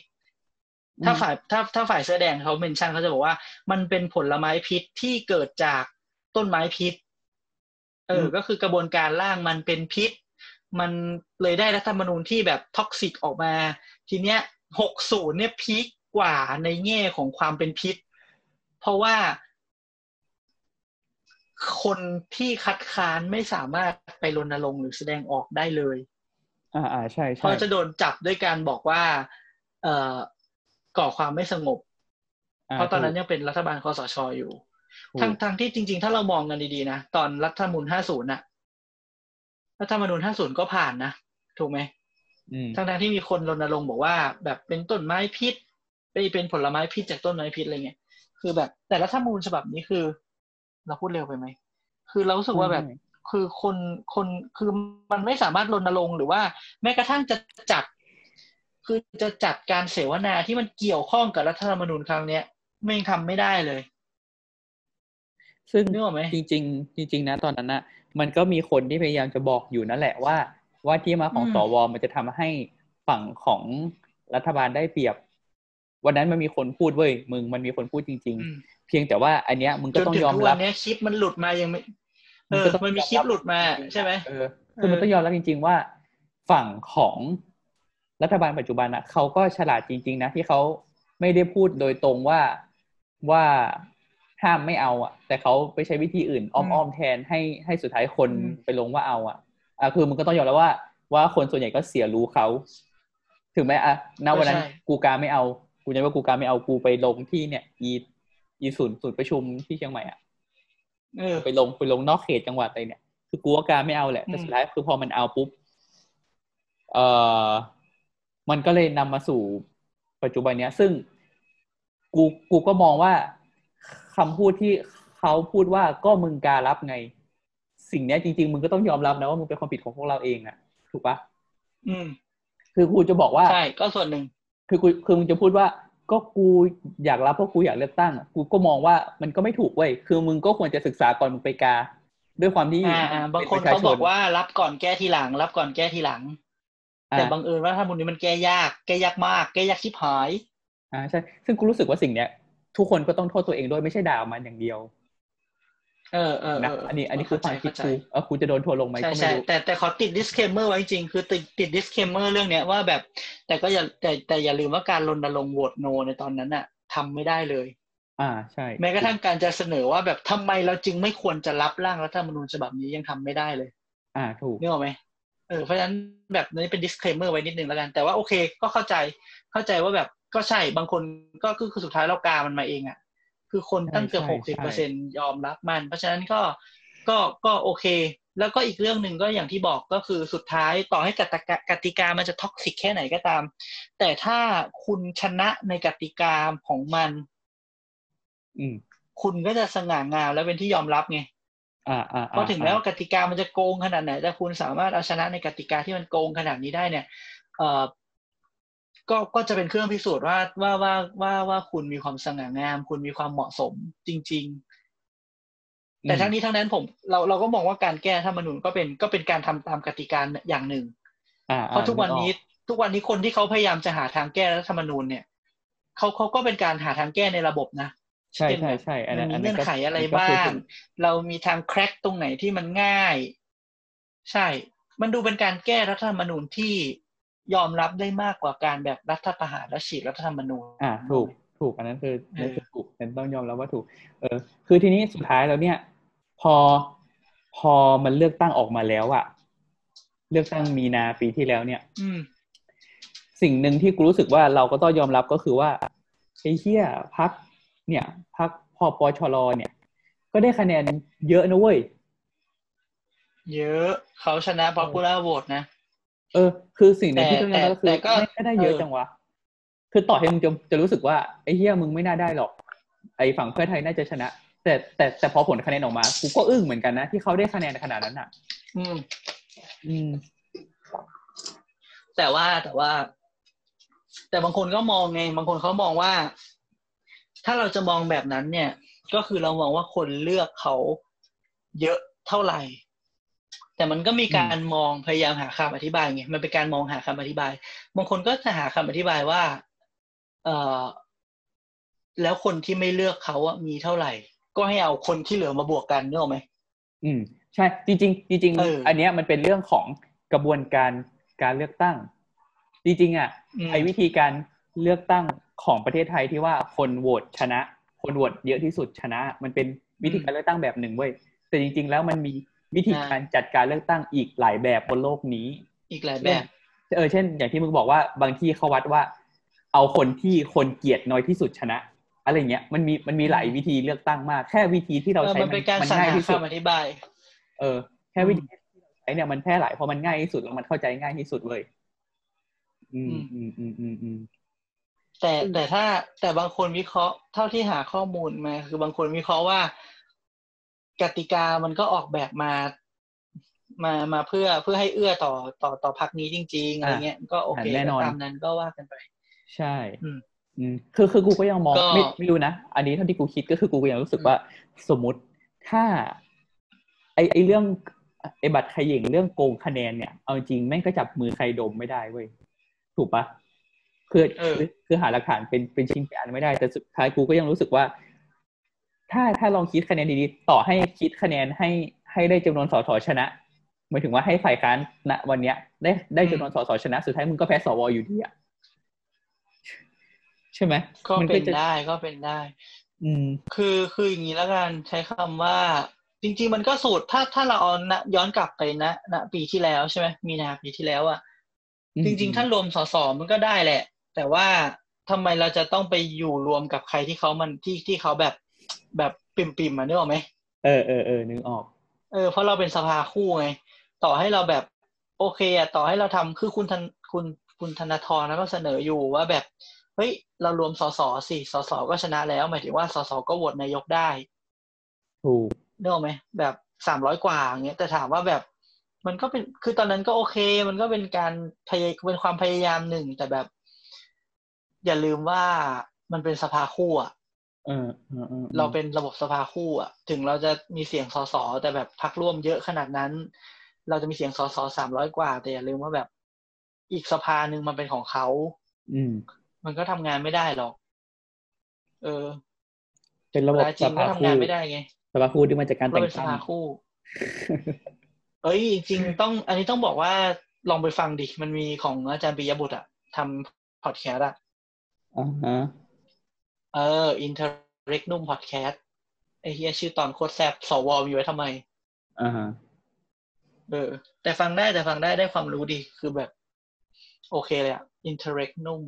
ถ้าฝ่ายถ้าถ้าฝ่ายเสื้อแดงเขาเมนชั่นเขาจะบอกว่า มันเป็นผลไม้พิษที่เกิดจากต้นไม้พิษ เออ ก็คือกระบวนการล่างมันเป็นพิษ มันเลยได้รัฐธรรมนูญที่แบบ toxic ออกมา ทีเนี้ย หกศูนย์เนี่ย peak กว่าในแง่ของความเป็นพิษ เพราะว่าคนที่คัดค้านไม่สามารถไปรณรงค์หรือแสดงออกได้เลย อ่าอ่าใช่ใช่ เพราะจะโดนจับด้วยการบอกว่า เอ่อก่อความไม่สงบ เพราะตอนนั้นยังเป็นรัฐบาลคสช.อยู่ถูกทั้งทั้งที่จริง ๆ ถ้าเรามองกันดีๆนะตอนรัฐธรรมนูญ50น่ะรัฐธรรมนูญ50ก็ผ่านนะถูกไหมอืม ทั้งทั้งที่มีคนรณรงค์บอกว่า แบบเป็นต้นไม้พิษไปเป็นผลไม้พิษจากต้นไม้พิษอะไรเงี้ยคือแบบ แต่รัฐธรรมนูญฉบับนี้คือ เราพูดเร็วไปไหมคือเรารู้สึกว่าแบบไม่คือคนคนคือมันไม่สามารถรณรงค์หรือว่า แม้กระทั่งจะจัด คือจะจัดการเสวนาที่มันเกี่ยวข้องกับรัฐธรรมนูญครั้งเนี้ยไม่งทำไม่ได้เลย ซึ่งนึกออกไหมจริงๆจริง ๆ นะ ตอนนั้นนะมันก็มีคนที่พยายามจะบอกอยู่นั่นแหละว่า ว่าที่มาของอืมสวมันจะทำให้ฝั่งของรัฐบาลได้เปรียบ วันนั้นมันมีคนพูดเว้ยมึงมันมีคนพูดจริงอืมๆเพียงแต่ว่า อันเนี้ยมึงจก็นต้องถึงยอมทุกรัวับนเนี้ยคลิปมันหลุดมายังไม่เออมันก็ต้องมันมีคลิปหลุดมาใช่ไหมเออคือมันต้องยอมรับจริง ๆ ว่า ฝั่งของรัฐบาลปัจจุบันอะเขาก็ฉลาดจริง ๆ นะที่เขาไม่ได้พูดโดยตรงว่าว่าห้ามไม่เอาอะ แต่เขาไปใช้วิธีอื่น อ้อมๆแทนให้ให้สุดท้ายคนไปลงว่าเอาอะ อะคือมันก็ต้องยอมรับว่า ว่าคนส่วนใหญ่ก็เสียรู้เขา ถึงแม้อะณวันนั้น กูกาไม่เอา กูยังว่ากูกาไม่เอากูไปลงที่เนี่ย อีอีศูนย์ศูนย์ประชุมที่เชียงใหม่อะเออไปลงไปลงนอกเขตจังหวัดอะไรเนี่ย คือกูว่าการไม่เอาแหละแต่อืมสุดท้ายคือพอมันเอาปุ๊บเอ่อมันก็เลยนำมาสู่ปัจจุบันเนี้ย ซึ่งกูกูก็มองว่าคำพูดที่เขาพูดว่าก็มึงการรับไง สิ่งเนี้ยจริง ๆ มึงก็ต้องยอมรับนะว่ามึงเป็นความผิดของพวกเราเองอะถูกปะอืม คือกูจะบอกว่าใช่ก็ส่วนหนึ่งคือกูคือมึงจะพูดว่า ก็กูอยากรับเพราะกูอยากเลือกตั้งอะกูก็มองว่ามันก็ไม่ถูกเว้ยคือมึงก็ควรจะศึกษาก่อนมึงไปกา ด้วยความที่อ่าอ่าบางคนป็ประชเขาชบอกว่ารับก่อนแก้ทีหลัง รับก่อนแก้ทีหลังอ่าแต่บังเอิญว่าถ้าบุญนี้มันแก้ยากแก้ยากมาก แก้ยากชิบหายอ่าใช่ ซึ่งกูรู้สึกว่าสิ่งเนี้ยทุกคนก็ต้องโทษตัวเองด้วยไม่ใช่ด่ามันอย่างเดียว เออเออนะเอออันนี้อันนี้คือความคิดเข้าใจกูเออกูจะโดนทัวร์ลงไหมใช่ก็ไม่ใช่รู้แต่แต่ขอติด disclaimer ไว้จริงๆคือติดติด disclaimer เรื่องเนี้ยว่าแบบ แต่ก็อย่าแต่แต่อย่าลืมว่าการรณรงค์โหวตโนในตอนนั้นอะทำไม่ได้เลย อ่าใช่ แม้กระทั่งการจะเสนอว่าแบบทำไมเราจึงไม่ควรจะรับร่างรัฐธรรมนูญฉบับนี้ยังทำไม่ได้เลย อ่าถูกนึกออกไหมเออเพราะฉะนั้นแบบนี้เป็น disclaimer ไว้นิดนึงแล้วกัน แต่ว่าโอเค ก็เข้าใจเข้าใจว่าแบบก็ใช่บางคนก็คือคือสุดท้ายเรากามันมาเองอะ่ะ คือคนตั้งเกือบใช่หกสิบใช่เปอร์เซ็นยอมรับมัน เพราะฉะนั้นก็ก็ก็โอเค แล้วก็อีกเรื่องหนึ่งก็อย่างที่บอกก็คือสุดท้ายต่อให้กติกากติกามันจะท็อกซิกแค่ไหนก็ตาม แต่ถ้าคุณชนะในกติกาของมัน อืมคุณก็จะสง่างามและเป็นที่ยอมรับไงอ่าอ่าเพราะถึงแม้ว่ากติกามันจะโกงขนาดไหนแต่คุณสามารถเอาชนะในกติกาที่มันโกงขนาดนี้ได้เนี่ยเอ่อ ก็ก็จะเป็นเครื่องพิสูจน์ว่าว่าว่าว่าว่าคุณมีความสง่างาม คุณมีความเหมาะสมจริง ๆ แต่ทั้งนี้ทั้งนั้นผม เราเราก็มองว่าการแก้รัฐธรรมนูญก็เป็นก็เป็นการทำตามกติกาอย่างหนึ่งอ่าเพราะทุกวันนี้ทุกวันนี้คนที่เขาพยายามจะหาทางแก้รัฐธรรมนูญเนี่ยเขาเขาก็เป็นการหาทางแก้ในระบบนะใช่ใช่ใช่อันมันั้นนมีอันนั้เงื่อนก็ไขอะไรก็บ้าคืงเรามีทางแคร็กตรงไหนที่มันง่าย ใช่ มันดูเป็นการแก้รัฐธรรมนูญที่ ยอมรับได้มากกว่าการแบบรัฐประหารและฉีกรัฐธรรมนูญอ่าถูกถูกอันนั้นคือเออนั่นคือถูกนั่นต้องยอมรับว่าถูก เออ คือทีนี้สุดท้ายแล้วเนี่ย พอพอมันเลือกตั้งออกมาแล้วอะเลือกตั้งมีนาปีที่แล้วเนี่ยอืมสิ่งหนึ่งที่กูรู้สึกว่าเราก็ต้องยอมรับก็คือว่าไอ้เหี้ยพักเนี่ยพักพอปชรเนี่ย ก็ได้คะแนนเยอะนะเว้ย เยอะ เขาชนะ popular vote นะ เออ คือสิ่งหนึ่งที่ต้องยอมรับก็คือแต่แต่ก็ไม่ไม่ได้เยอะเออจังวะคือต่อให้มึงจะจะรู้สึกว่าไอ้เหี้ยมึงไม่น่าได้หรอก ไอ้ฝั่งเพื่อไทยน่าจะชนะ แต่แต่แต่พอผลคะแนนออกมากูก็อึ้งเหมือนกันนะที่เขาได้คะแนนขนาดนั้นอะ อืม อืม แต่ว่าแต่ว่า แต่บางคนก็มองไง บางคนเขามองว่า ถ้าเราจะมองแบบนั้นเนี่ย ก็คือเรามองว่าคนเลือกเขาเยอะเท่าไหร่ แต่มันก็มีการมองพยายามหาคำอธิบายไงมันเป็นการมองหาคำอธิบาย บางคนก็จะหาคำอธิบายว่า เอ่อแล้วคนที่ไม่เลือกเขาอะมีเท่าไหร่ ก็ให้เอาคนที่เหลือมาบวกกันนึกออกไหมอืม ใช่ จริงๆจริงเออๆอันเนี้ยมันเป็นเรื่องของกระบวนการการเลือกตั้ง จริงๆอะอืมไอ้วิธีการเลือกตั้งของประเทศไทยที่ว่าคนโหวตชนะ คนโหวตเยอะที่สุดชนะ มันเป็นวิธีการเลือกตั้งแบบหนึ่งเว้ยแต่จริง ๆ แล้วมันมี วิธีการจัดการเลือกตั้งอีกหลายแบบบนโลกนี้ อีกหลายแบบ เออเช่น อย่างที่มึงบอกว่าบางที่เขาวัดว่า เอาคนที่คนเกลียดน้อยที่สุดชนะ อะไรเงี้ยมันมีมันมีหลายวิธีเลือกตั้งมาก แค่วิธีที่เราเออใช้มันเป็นการมันสรรง่ายหาที่สุดคำอธิบาย เออ แค่วิธีที่เราใช้เนี่ยมันแพร่หลายเพราะมันง่ายที่สุดแล้วมันเข้าใจง่ายที่สุดเลย อืมอืมอืมอืมอืมแต่แต่ถ้าแต่บางคนวิเคราะห์เท่าที่หาข้อมูลมา คือบางคนวิเคราะห์ว่า กติกามันก็ออกแบบมา มามาเพื่อเพื่อให้เอื้อต่อต่อต่อพักนี้จริงๆอะไรเงี้ยก็โอเคแน่นอนตามนั้นก็ว่ากันไป ใช่อืมอืมคือคือกูก็ยังมองก็ไม่ไม่รู้นะ อันนี้เท่าที่กูคิดก็คือกูก็ยังรู้สึกว่าสมมติถ้า ไอไอเรื่องไอบัตรเขย่งเรื่องโกงคะแนนเนี่ย เอาจริงแม่งก็จับมือใครดมไม่ได้เว้ยถูกปะคือเออคือคือหาหลักฐานเป็นเป็นชิ้นเป็นอันไม่ได้ แต่สุดท้ายกูก็ยังรู้สึกว่า ถ้าถ้าลองคิดคะแนนดีๆ ต่อให้คิดคะแนนให้ให้ได้จำนวนสสชนะหมายถึงว่าให้ฝ่ายค้านณวันเนี้ย ได้ได้จำนวนสสชนะ สุดท้ายมึงก็แพ้สวอยู่ดีอะใช่ไหมก็มัเป็นจะได้ก็เป็นได้ อืม คือคืออย่างนี้แล้วกันใช้คำว่า จริง ๆ มันก็สูตรถ้าถ้าเราเอานะย้อนกลับไปนะณปีที่แล้วใช่ไหมมีนาปีที่แล้วอะอืมจริงๆถ้ารวมสสมันก็ได้แหละ แต่ว่าทำไมเราจะต้องไปอยู่รวมกับใครที่เขามันที่ที่เขาแบบ แบบปิ่มๆมาเนกออกไหมเออเออเออนึกออก เออเพราะเราเป็นสภาคู่ไง ต่อให้เราแบบ โอเคอะต่อให้เราทำคือคุณทันคุณคุณธนาธรนะก็เสนออยู่ว่าแบบ เฮ้ย เรารวมสสสิสสก็ชนะแล้ว หมายถึงว่าสสก็โหวตนายกได้ ถูกนึกออกไหมแบบสามร้อยกว่าอย่างเงี้ยแต่ถามว่าแบบมันก็เป็นคือตอนนั้นก็โอเค มันก็เป็นการพยายเป็นความพยายามหนึ่งแต่แบบ อย่าลืมว่ามันเป็นสภาคู่อะ เออเออออเราเป็นระบบสภาคู่อะถึงเราจะมีเสียงสสแต่แบบพักร่วมเยอะขนาดนั้น เราจะมีเสียงสสสามร้อยกว่า แต่อย่าลืมว่าแบบอีกสภาหนึ่งมันเป็นของเขาอืม มันก็ทำงานไม่ได้หรอก เออ เป็นระบบแต่จริสงก็ภาทำคู่งานไม่ได้ไงสภาคู่ที่มาจากการเราแต่งเป็นสตั้งภาคู่ เอ้ยจริงๆต้อง อันนี้ต้องบอกว่าลองไปฟังดิมันมีของอาจารย์ปิยบุตรอะทำพอดแคสต์อะอ่าฮะ เออ Interregnum Podcast ไอ้เฮียชื่อตอนโคตรแซบสวมีไว้ทำไมอ่าฮะเออ แต่ฟังได้แต่ฟังได้ได้ความรู้ดีคือแบบ โอเคเลยอะ Interregnum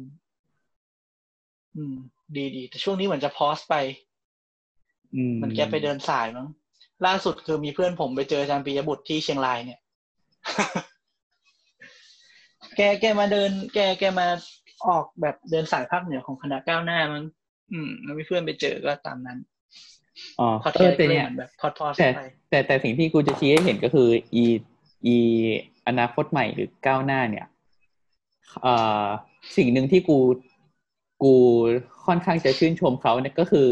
อืม ดีดี แต่ช่วงนี้เหมือนจะพอสไป อืม มันแกไปเดินสายมั้งล่าสุดคือมีเพื่อนผมไปเจออาจารย์ปิยบุตรที่เชียงรายเนี่ย แกแกมาเดิน แกแกมาออกแบบเดินสายภาคเหนือของคณะก้าวหน้ามั้ง อืมแล้วมีเพื่อนไปเจอก็ตามนั้นอ๋อพอดเอแคอสต์แต่ก็เลยเนี่ยเหมือนแบบพอดพอดแต่ไปแต่แต่สิ่งที่กูจะชี้ให้เห็นก็คืออีอีอนาคตใหม่หรือก้าวหน้าเนี่ยเอ่อสิ่งหนึ่งที่กูกูค่อนข้างจะชื่นชมเขาเนี่ยก็คือ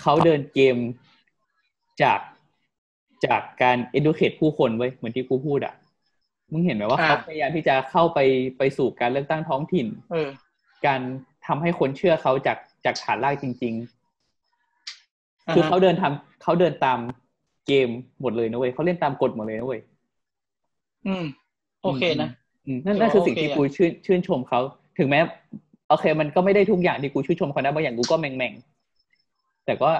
เขาเดินเกมจากจากการ educate ผู้คนไว้ยเหมือนที่กูพูดอะมึงเห็นไหมว่าอ่าเขาพยายามที่จะเข้าไปไปสู่การเลือกตั้งท้องถิ่นเออการทำให้คนเชื่อเขาจาก จากฐานรากจริงๆอ่าฮะคือเขาเดินทำเขาเดินตามเกมหมดเลยนะเว้ยเขาเล่นตามกฎหมดเลยนะเว้ยอืม โอเคนะอืมนั่นนั่นคือสิ่งที่โอเคอะกูชื่นชื่นชมเขาถึงแม้โอเค มันก็ไม่ได้ทุกอย่างที่กูชื่นชมเขานะบางอย่างกูก็แม่งๆแต่ก็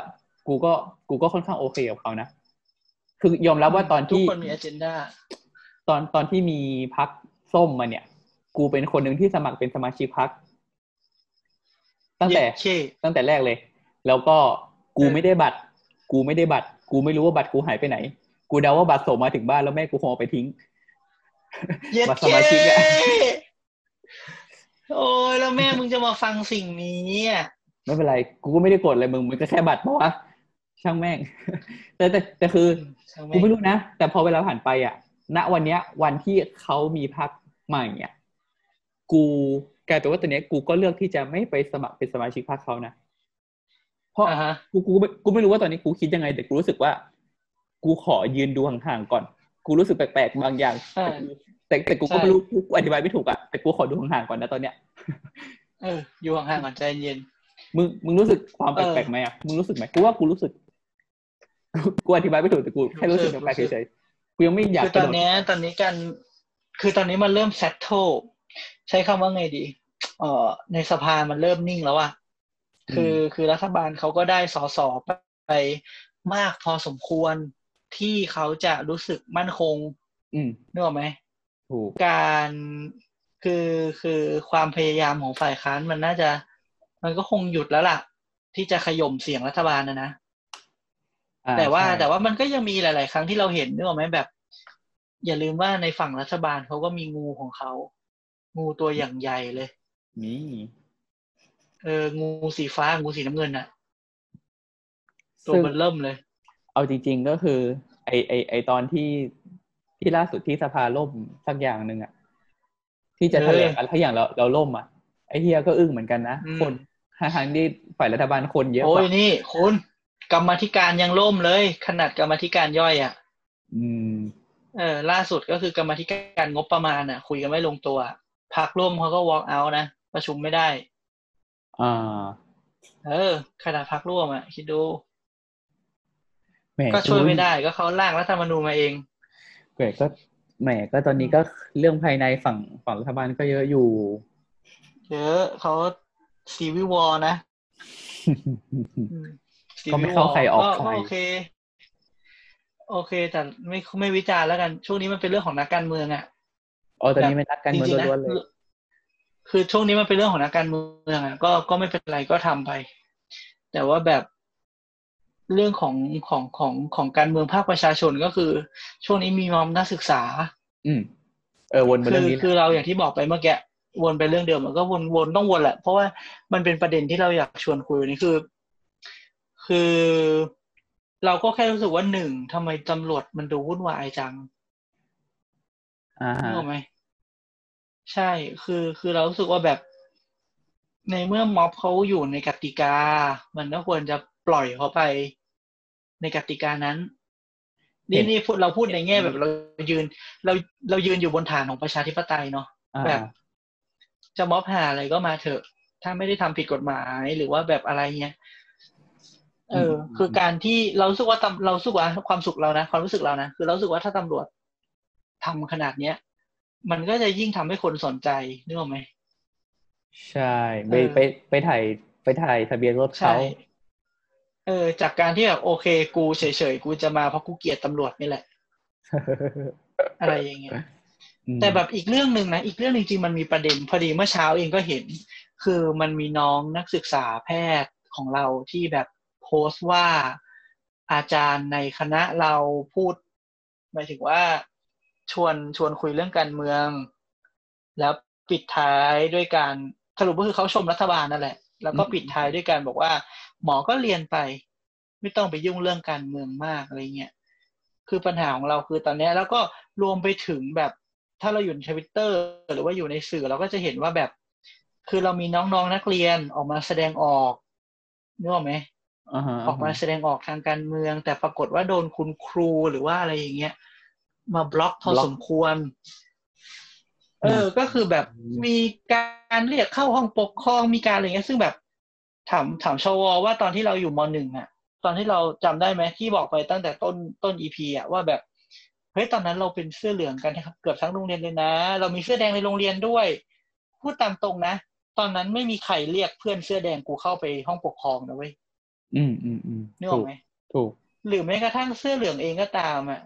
กูก็กูก็ค่อนข้างโอเคกับเขานะคือยอมรับว่าตอนทุกที่คนมีอ g e n d a ตอนตอนที่มีพักส้มมาเนี่ย กูเป็นคนหนึ่งที่สมัครเป็นสมาชิกพัก ตั้งแต่เคตั้งแต่แรกเลย แล้วก็กูเออไม่ได้บัตร กูไม่ได้บัตร กูไม่รู้ว่าบัตรกูหายไปไหน กูเดาว่าบัตรส่งมาถึงบ้านแล้วแม่กูคงเอาไปทิ้งเย็ดบัตรเคสมาชิกอะโอ้ยแล้วแม่มึงจะมาฟังสิ่งนี้อะไม่เป็นไร กูก็ไม่ได้กดอะไรมึงมันก็แค่บัตรเพราะว่าช่างแม่ง แต่แต่แต่คือช่างแม่กูงไม่รู้นะ แต่พอเวลาผ่านไปอะ ณวันเนี้ย วันที่เขามีพักใหม่เนี่ยกู กลายเป็นว่าตอนเนี้ยกูก็เลือกที่จะไม่ไปสมัครเป็นสมาชิกพรรคเขานะเพราะอ่าฮะกูกูไม่กูไม่รู้ว่าตอนนี้กูคิดยังไงแต่กูรู้สึกว่า กูขอยืนดูห่างๆก่อน กูรู้สึกแปลกๆบางอย่างอ่าแต่กูแต่แต่กูก็ใช่ไม่รู้กูอธิบายไม่ถูกอะแต่กูขอดูห่างๆก่อนนะตอนเนี้ยเอออยู่ห่างๆก่อนใจเย็นมึงมึงรู้สึกความแปเออลกๆไหมอะมึงรู้สึกไหมกูว่ากูรู้สึกกูอธิบายไม่ถูกแต่กูแค่รู้สึกรู้สึกแปลกๆเฉยๆกูยังไม่อยากคือตอนเนี้ยตอนนี้กัน คือตอนนี้มันเริ่มเซตโต ใช้คำว่าไงดี เอ่อ ในสภามันเริ่มนิ่งแล้วอะคือคือรัฐบาลเขาก็ได้สสไปมากพอสมควรที่เขาจะรู้สึกมั่นคง อืมนึกออกไหมถูกการคือคือความพยายามของฝ่ายค้านมันน่าจะ มันก็คงหยุดแล้วล่ะ ที่จะขย่มเสียงรัฐบาลนะนะอ่แต่ว่าใช่แต่ว่ามันก็ยังมีหลาย ๆ ครั้งที่เราเห็นนึกออกไหมแบบ อย่าลืมว่าในฝั่งรัฐบาลเขาก็มีงูของเขา งูตัวอย่างใหญ่เลย นี่ เออ งูสีฟ้า งูสีน้ำเงินอะตัวซึ่งมันเริ่มเลย เอาจริง ๆก็คือ ไอไอไอตอนที่ที่ล่าสุดที่สภาล่มสักอย่างหนึ่งอะที่จะแถลงเออออะไรถ้าอย่างเราเราล่มอะไอเฮียก็อึ้งเหมือนกันนะอืมคนทางที่ฝ่ายรัฐบาลคนเยอะโอ้กยว่านี่คุณกรรมาธิการยังล่มเลย ขนาดกรรมาธิการย่อยอะอืม เออ ล่าสุดก็คือกรรมาธิการงบประมาณอะคุยกันไม่ลงตัว พักร่วมเขาก็ walk out นะ ประชุมไม่ได้ อ่า เออขนาดพักร่วมอะคิดดูแหมก็ช่วยไม่ได้ก็เขาร่างรัฐธรรมนูญมาเองแหมก็แหมก็ตอนนี้ก็เรื่องภายในฝั่งฝั่งรัฐบาลก็เยอะอยู่ เยอะเขาซีวิวอนะ ก็ไม่เข้าใครออกใครโอเค โอเค แต่ไม่ไม่วิจารณ์แล้วกัน ช่วงนี้มันเป็นเรื่องของนักการเมืองอะ อ๋อตอนนี้เป็นนักการเมืองจๆนะล้วนๆเลย คือช่วงนี้มันเป็นเรื่องของนักการเมืองอะก็ก็ไม่เป็นไรก็ทำไป แต่ว่าแบบเรื่องของของของของการเมืองภาคประชาชนก็คือ ช่วงนี้มีมอมนักศึกษา อืมเออวนไปคืเรื่อองนี้แหละคือเราอย่างที่บอกไปเมื่อกี้วนไปเรื่องเดิมมันก็วนวนต้องวนแหละ เพราะว่ามันเป็นประเด็นที่เราอยากชวนคุยวันนี้คือ คือเราก็แค่รู้สึกว่าหนึ่งทำไมตำรวจมันดูวุ่นวายจังอ่าฮะรู้ไหม ใช่ คือ คือเรารู้สึกว่าแบบ ในเมื่อม็อบเขาอยู่ในกติกา มันก็ควรจะปล่อยเขาไป ในกติกานั้น นี่นี่พูดเราพูดในแง่แบบเรายืน เรา เรายืนอยู่บนฐานของประชาธิปไตยเนาะอ่าแบบ จะม็อบหาอะไรก็มาเถอะ ถ้าไม่ได้ทำผิดกฎหมายหรือว่าแบบอะไรเงี้ย เออ คือการที่เรารู้สึกว่าตำเรารู้สึกว่าความสุขเรานะ ความรู้สึกเรานะ คือเรารู้สึกว่าถ้าตำรวจทำขนาดเนี้ย มันก็จะยิ่งทำให้คนสนใจนึกออกไหมใช่ไปเออไปไปถ่ายไปถ่ายทะเบียนรถใช่เขาเออ จากการที่แบบโอเค กูเฉยๆกูจะมาเพราะกูเกลียดตำรวจนี่แหละ อะไรอย่างเงี้ยอืมแต่แบบอีกเรื่องหนึ่งนะ อีกเรื่องหนึ่งจริงๆมันมีประเด็น พอดีเมื่อเช้าเองก็เห็น คือมันมีน้องนักศึกษาแพทย์ของเราที่แบบโพสต์ว่าอาจารย์ในคณะเราพูดหมายถึงว่า ชวนชวนคุยเรื่องการเมือง แล้วปิดท้ายด้วยการสรุปก็คือเขาชมรัฐบาลนั่นแหละ แล้วก็ปิดท้ายด้วยการบอกว่า หมอก็เรียนไป ไม่ต้องไปยุ่งเรื่องการเมืองมากอะไรเงี้ยคือปัญหาของเราคือตอนเนี้ยแล้วก็รวมไปถึงแบบถ้าเราอยู่ในทวิตเตอร์หรือว่าอยู่ในสื่อเราก็จะเห็นว่าแบบ คือเรามีน้องๆนนักเรียนออกมาแสดงออกนึกออกไหมอ่าฮะออกมาแสดงออกทางการเมือง แต่ปรากฏว่าโดนคุณครูหรือว่าอะไรอย่างเงี้ย มาบล็อกพอสมควร เออ ก็คือแบบมีการเรียกเข้าห้องปกครองมีการอะไรเงี้ย ซึ่งแบบถามถามชวว่าตอนที่เราอยู่มหนึ่งอะตอนที่เราจำได้ไหมที่บอกไปตั้งแต่ต้นต้นอีพีอะว่าแบบเฮ้ยตอนนั้นเราเป็นเสื้อเหลืองกันนะครับเกือบทั้งโรงเรียนเลยนะ เรามีเสื้อแดงในโรงเรียนด้วย พูดตามตรงนะตอนนั้นไม่มีใครเรียกเพื่อนเสื้อแดงกูเข้าไปห้องปกครองนะเว้ยอืมอืมอืมนึกอถูอกกไหมถูกหรือแม้กระทั่งเสื้อเหลืองเองก็ตามอะ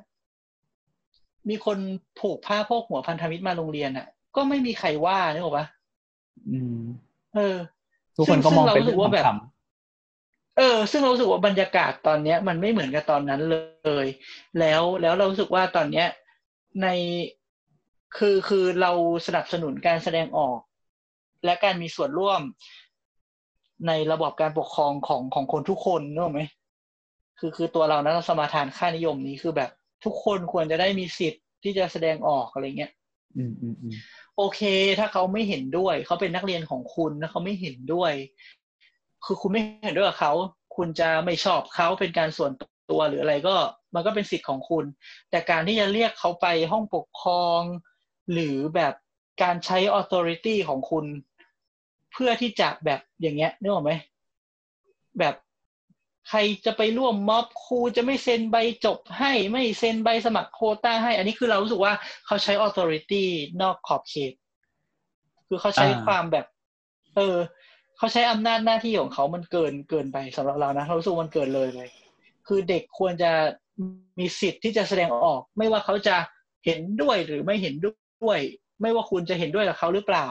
มีคนผูกผ้าโพกหัวพันธมิตรมาโรงเรียนอะ ก็ไม่มีใครว่านึกออกปะอืม เออ ทุกคนก็มองเป็นซึ่เรื่องรารู้สึกว่าแบบขำเออ ซึ่งเรารู้สึกว่าบรรยากาศตอนเนี้ย มันไม่เหมือนกับตอนนั้นเลย แล้วแล้วเรารู้สึกว่าตอนเนี้ย ในคือคือเราสนับสนุนการแสดงออก และการมีส่วนร่วมในระบอบการปกครองของของคนทุกคนนึกออกไหมคือคือตัวเรานะเราสมาทานค่านิยมนี้คือแบบ ทุกคนควรจะได้มีสิทธิ์ที่จะแสดงออกอะไรเงี้ยอืมอืมอืมโอเค ถ้าเขาไม่เห็นด้วย เขาเป็นนักเรียนของคุณแล้วเขาไม่เห็นด้วย คือคุณไม่เห็นด้วยกับเขา คุณจะไม่ชอบเขาเป็นการส่วนตัวหรืออะไรก็ มันก็เป็นสิทธิ์ของคุณ แต่การที่จะเรียกเขาไปห้องปกครอง หรือแบบการใช้ authority ของคุณ เพื่อที่จะแบบอย่างเงี้ยนึกออกไหมแบบ ใครจะไปร่วมม็อบครูจะไม่เซ็นใบจบให้ไม่เซ็นใบสมัครโคต้าให้ อันนี้คือเรารู้สึกว่าเขาใช้ authority นอกขอบเขต คือเขาใช้ความแบบ เออ เขาใช้อำนาจหน้าที่ของเขามันเกินเกินไปสำหรับเรานะเรารู้สึกมันเกินเลยเลย คือเด็กควรจะมีสิทธิ์ที่จะแสดงออก ไม่ว่าเขาจะเห็นด้วยหรือไม่เห็นด้วย ไม่ว่าคุณจะเห็นด้วยกับเขาหรือเปล่า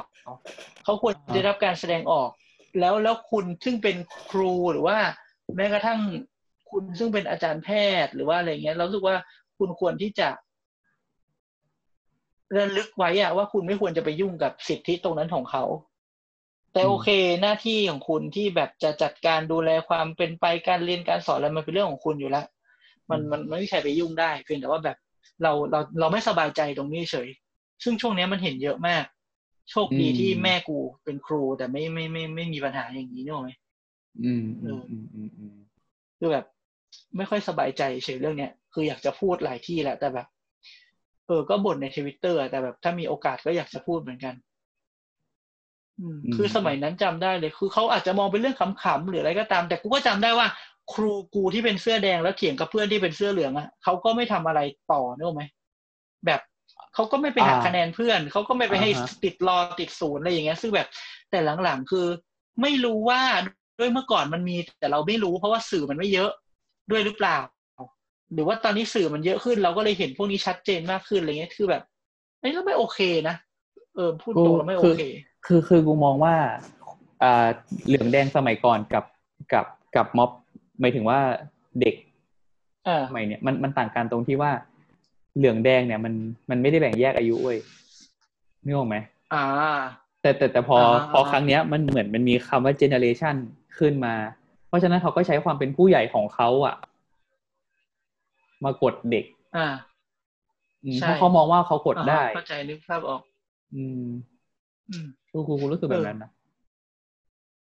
เขาควรได้รับการแสดงออก แล้วแล้วคุณซึ่งเป็นครูหรือว่า แม้กระทั่งคุณซึ่งเป็นอาจารย์แพทย์หรือว่าอะไรเงี้ย เรารู้สึกว่าคุณควรที่จะระลึกไว้อะว่าคุณไม่ควรจะไปยุ่งกับสิทธิตรงนั้นของเขา แต่โอเคหน้าที่ของคุณที่แบบจะจัดการดูแลความเป็นไปการเรียนการสอนอะไรมันเป็นเรื่องของคุณอยู่แล้วมันมันมันไม่มีใครไปยุ่งได้เพียงแต่ว่าแบบเราเราเราไม่สบายใจตรงนี้เฉย ซึ่งช่วงเนี้ยมันเห็นเยอะมาก โชคดีอืมที่แม่กูเป็นครูแต่ไม่ไม่ไม่ไม่มีปัญหาอย่างนี้เนกอะไหม อืมอืมอืมอืมอืมคือแบบ ไม่ค่อยสบายใจเฉยเรื่องเนี้ยคืออยากจะพูดหลายที่แหละแต่แบบ เออก็บ่นในทวิตเตอร์แต่แบบ ถ้ามีโอกาสก็อยากจะพูดเหมือนกัน อืม คือสมัยนั้นจำได้เลย คือเขาอาจจะมองเป็นเรื่องขำๆหรืออะไรก็ตาม แต่กูก็จำได้ว่า ครูกูที่เป็นเสื้อแดงแล้วเถียงกับเพื่อนที่เป็นเสื้อเหลืองอะเขาก็ไม่ทำอะไรต่อเนกอะไหมแบบเขาก็ไม่ไปหักคะแนนเพื่อน เขาก็ไม่ไปให้ติดรอติดศูนย์อะไรอย่างเงี้ย ซึ่งแบบ แต่หลังๆคือ ไม่รู้ว่า ด้วยเมื่อก่อนมันมีแต่เราไม่รู้ เพราะว่าสื่อมันไม่เยอะด้วยหรือเปล่า หรือว่าตอนนี้สื่อมันเยอะขึ้น เราก็เลยเห็นพวกนี้ชัดเจนมากขึ้นอะไรเงี้ยคือแบบเอ้ยแล้วไม่โอเคนะเออพูดตรงแล้วไม่โอเค คือคือกูมองว่าอ่าเหลืองแดงสมัยก่อนกับกับกับม็อบหมายถึงว่าเด็กอ่าสมัยเนี่ยมันมันต่างกันตรงที่ว่าเหลืองแดงเนี่ยมันมันไม่ได้แบ่งแยกอายุเว้ยนึกออกไหมอ่า แต่แต่แต่พออ่าพอครั้งเนี้ยมันเหมือนมันมีคำว่าเจเนอเรชัน ขึ้นมา เพราะฉะนั้นเขาก็ใช้ความเป็นผู้ใหญ่ของเขาอะมากดเด็ก อ่าอืมใช่เพราะเขามองว่าเขากดได้อ่าเข้าใจนึกภาพออก อืม อืมกูกูกูรู้สึกแบบนั้นนะ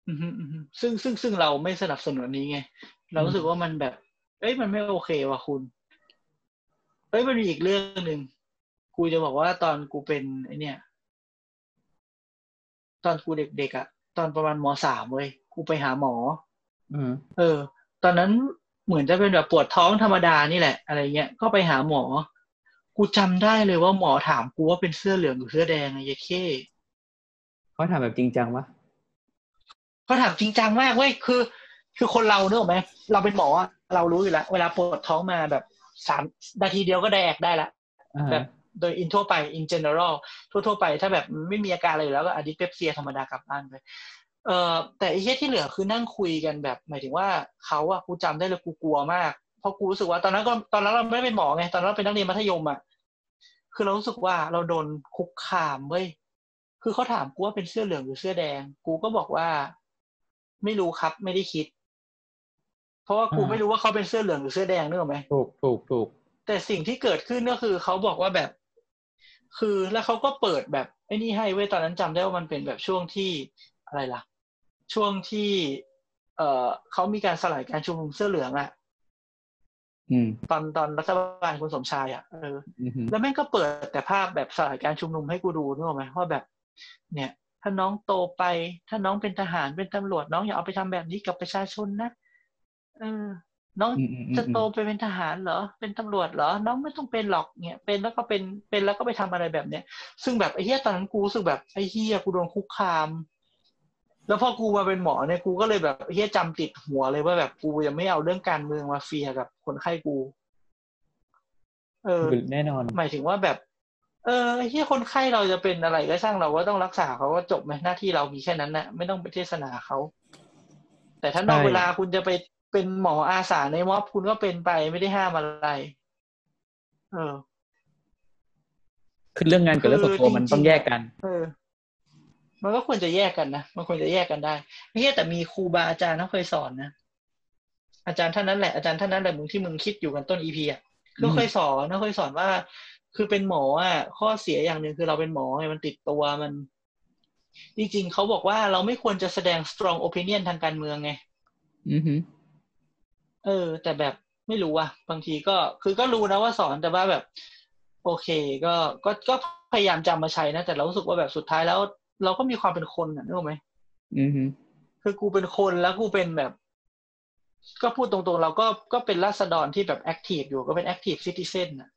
อืมฮึอืมฮึซึ่งซึ่งซึ่งเราไม่สนับสนุนอันนี้ไง เรารู้สึกว่ามันแบบ เอ้ยมันไม่โอเคว่ะคุณ เอ้ยมันมีอีกเรื่องหนึ่งกูจะบอกว่าตอนกูเป็นไอเนี่ย ตอนกูเด็กๆอะ่ะ ตอนประมาณมสามเว้ย กูไปหาหมอ อืมเออ ตอนนั้นเหมือนจะเป็นแบบปวดท้องธรรมดานี่แหละ อะไรเงี้ยก็ไปหาหมอ กูจำได้เลยว่าหมอถามกูว่าเป็นเสื้อเหลืองหรือเสื้อแดงไอ้เหี้ยเข้เขาทำแบบจริงจังวะเขาถามจริงจังมากเว้ยคือ คือคนเราเนกอะไหมเราเป็นหมออะเรารู้อยู่แล้วเวลาปวดท้องมาแบบสามนาทีเดียวก็แดกได้ละอ่าแบบโดยอินทั่วไป in general ทั่วๆไป ถ้าแบบไม่มีอาการอะไรอยู่แล้วก็อะดิสเปปเซียธรรมดากลับบ้านไป เอ่อแต่ไอ้เหี้ยที่เหลือคือนั่งคุยกันแบบ หมายถึงว่าเขาอะกูจำได้เลยกูกลัวมากเพราะกูรู้สึกว่าตอนนั้นก็ตอนนั้นเราไม่ได้เป็นหมอไงตอนนั้นเราเป็นนักเรียนมัธยมอะคือเรารู้สึกว่าเราโดนคุกคามเว้ยคือเขาถามกูว่าเป็นเสื้อเหลืองหรือเสื้อแดง กูก็บอกว่า ไม่รู้ครับ ไม่ได้คิด เพราะว่ากูไม่รู้ว่าเขาเป็นเสื้อเหลืองหรือเสื้อแดงนึกออกไหมถูกถูกถูกแต่สิ่งที่เกิดขึ้นก็คือเขาบอกว่าแบบ คือแล้วเขาก็เปิดแบบไอ้นี่ให้เว้ยตอนนั้นจำได้ว่ามันเป็นแบบช่วงที่อะไรล่ะ ช่วงที่เอ่อเขามีการสลายการชุมนุมเสื้อเหลืองอะอืมตอนตอนรัฐบาลคุณสมชายอะเอออืมแล้วแม่งก็เปิดแต่ภาพแบบสลายการชุมนุมให้กูดูนึกออกไหมว่าแบบ เนี่ย ถ้าน้องโตไป ถ้าน้องเป็นทหารเป็นตำรวจน้องอย่าเอาไปทำแบบนี้กับประชาชนนะเออ น้องอืมอืมอืมจะโตไปเป็นทหารเหรอ เป็นตำรวจเหรอ น้องไม่ต้องเป็นหรอกเนี่ยเป็นแล้วก็เป็นเป็นแล้วก็ไปทำอะไรแบบเนี้ย ซึ่งแบบไอ้เฮียตอนนั้นกูรู้สึกแบบไอ้เฮียกูโดนคุกคาม แล้วพอกูมาเป็นหมอเนี่ยกูก็เลยแบบไอ้เฮียจำติดหัวเลยว่าแบบกูจะไม่เอาเรื่องการเมืองมาเฟียร์กับคนไข้กู เออแน่นอน หมายถึงว่าแบบ เออไอ้เฮียคนไข้เราจะเป็นอะไรก็ช่างเราก็ต้องรักษาเขาก็จบไหมหน้าที่เรามีแค่นั้นนะไม่ต้องไปเทศนาเขา แต่ถ้านอกใช่เวลาคุณจะไปเป็นหมออาสาในม็อบคุณก็เป็นไปไม่ได้ห้ามอะไร เออคือเรื่องงานกับเรื่องส่วนตัวมันต้องแยกกัน เออ มันก็ควรจะแยกกันนะมันควรจะแยกกันได้ไอ้เฮียแต่มีครูบาอาจารย์เขาเคยสอนนะอาจารย์ท่านนั้นแหละอาจารย์ท่านนั้นแหละมึงที่มึงคิดอยู่กันต้นอีพีอะอืมก็เคยสอนนะเคยสอนว่า คือเป็นหมออะข้อเสียอย่างหนึ่งคือเราเป็นหมอไงมันติดตัวมัน จริงๆเขาบอกว่าเราไม่ควรจะแสดง strong opinion ทางการเมืองไงอือหือเออ แต่แบบไม่รู้อะบางทีก็ คือก็รู้นะว่าสอนแต่ว่าแบบ โอเค ก็ก็ก็พยายามจำมาใช้นะแต่เรารู้สึกว่าแบบสุดท้ายแล้ว เราก็มีความเป็นคนอะนึกออกไหมอือฮึคือกูเป็นคนแล้วกูเป็นแบบ ก็พูดตรงๆ เราก็ก็เป็นราษฎรที่แบบ active อยู่ก็เป็น active citizen อะ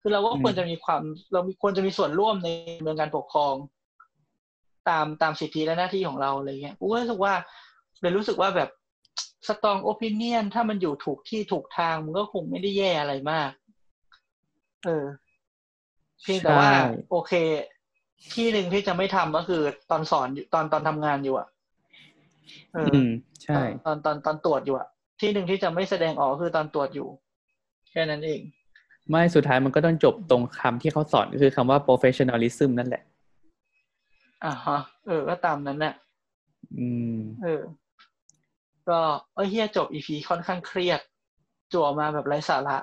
คือเราก็ควรจะมีความ เรามีควรจะมีส่วนร่วมในการเมืองการปกครอง ตามตามสิทธิและหน้าที่ของเราอะไรเงี้ยกูก็รู้สึกว่าเลยรู้สึกว่าแบบ strong opinion ถ้ามันอยู่ถูกที่ถูกทางมันก็คงไม่ได้แย่อะไรมาก เออเพียงแต่ว่า โอเค ที่หนึ่งที่จะไม่ทำก็คือ ตอนสอนอยู่ตอนตอนทำงานอยู่อะเอออือมใช่ ตอนตอนตอนตรวจอยู่อะที่หนึ่งที่จะไม่แสดงออกก็คือตอนตรวจอยู่ แค่นั้นเอง ไม่สุดท้ายมันก็ต้องจบตรงคำที่เขาสอนก็คือคำว่า professionalism นั่นแหละอ่าฮะเออ ก็ตามนั้นน่ะอืม เออ ก็เอ้ยเฮียจบอีพีค่อนข้างเครียด จั่วมาแบบไร้สาระ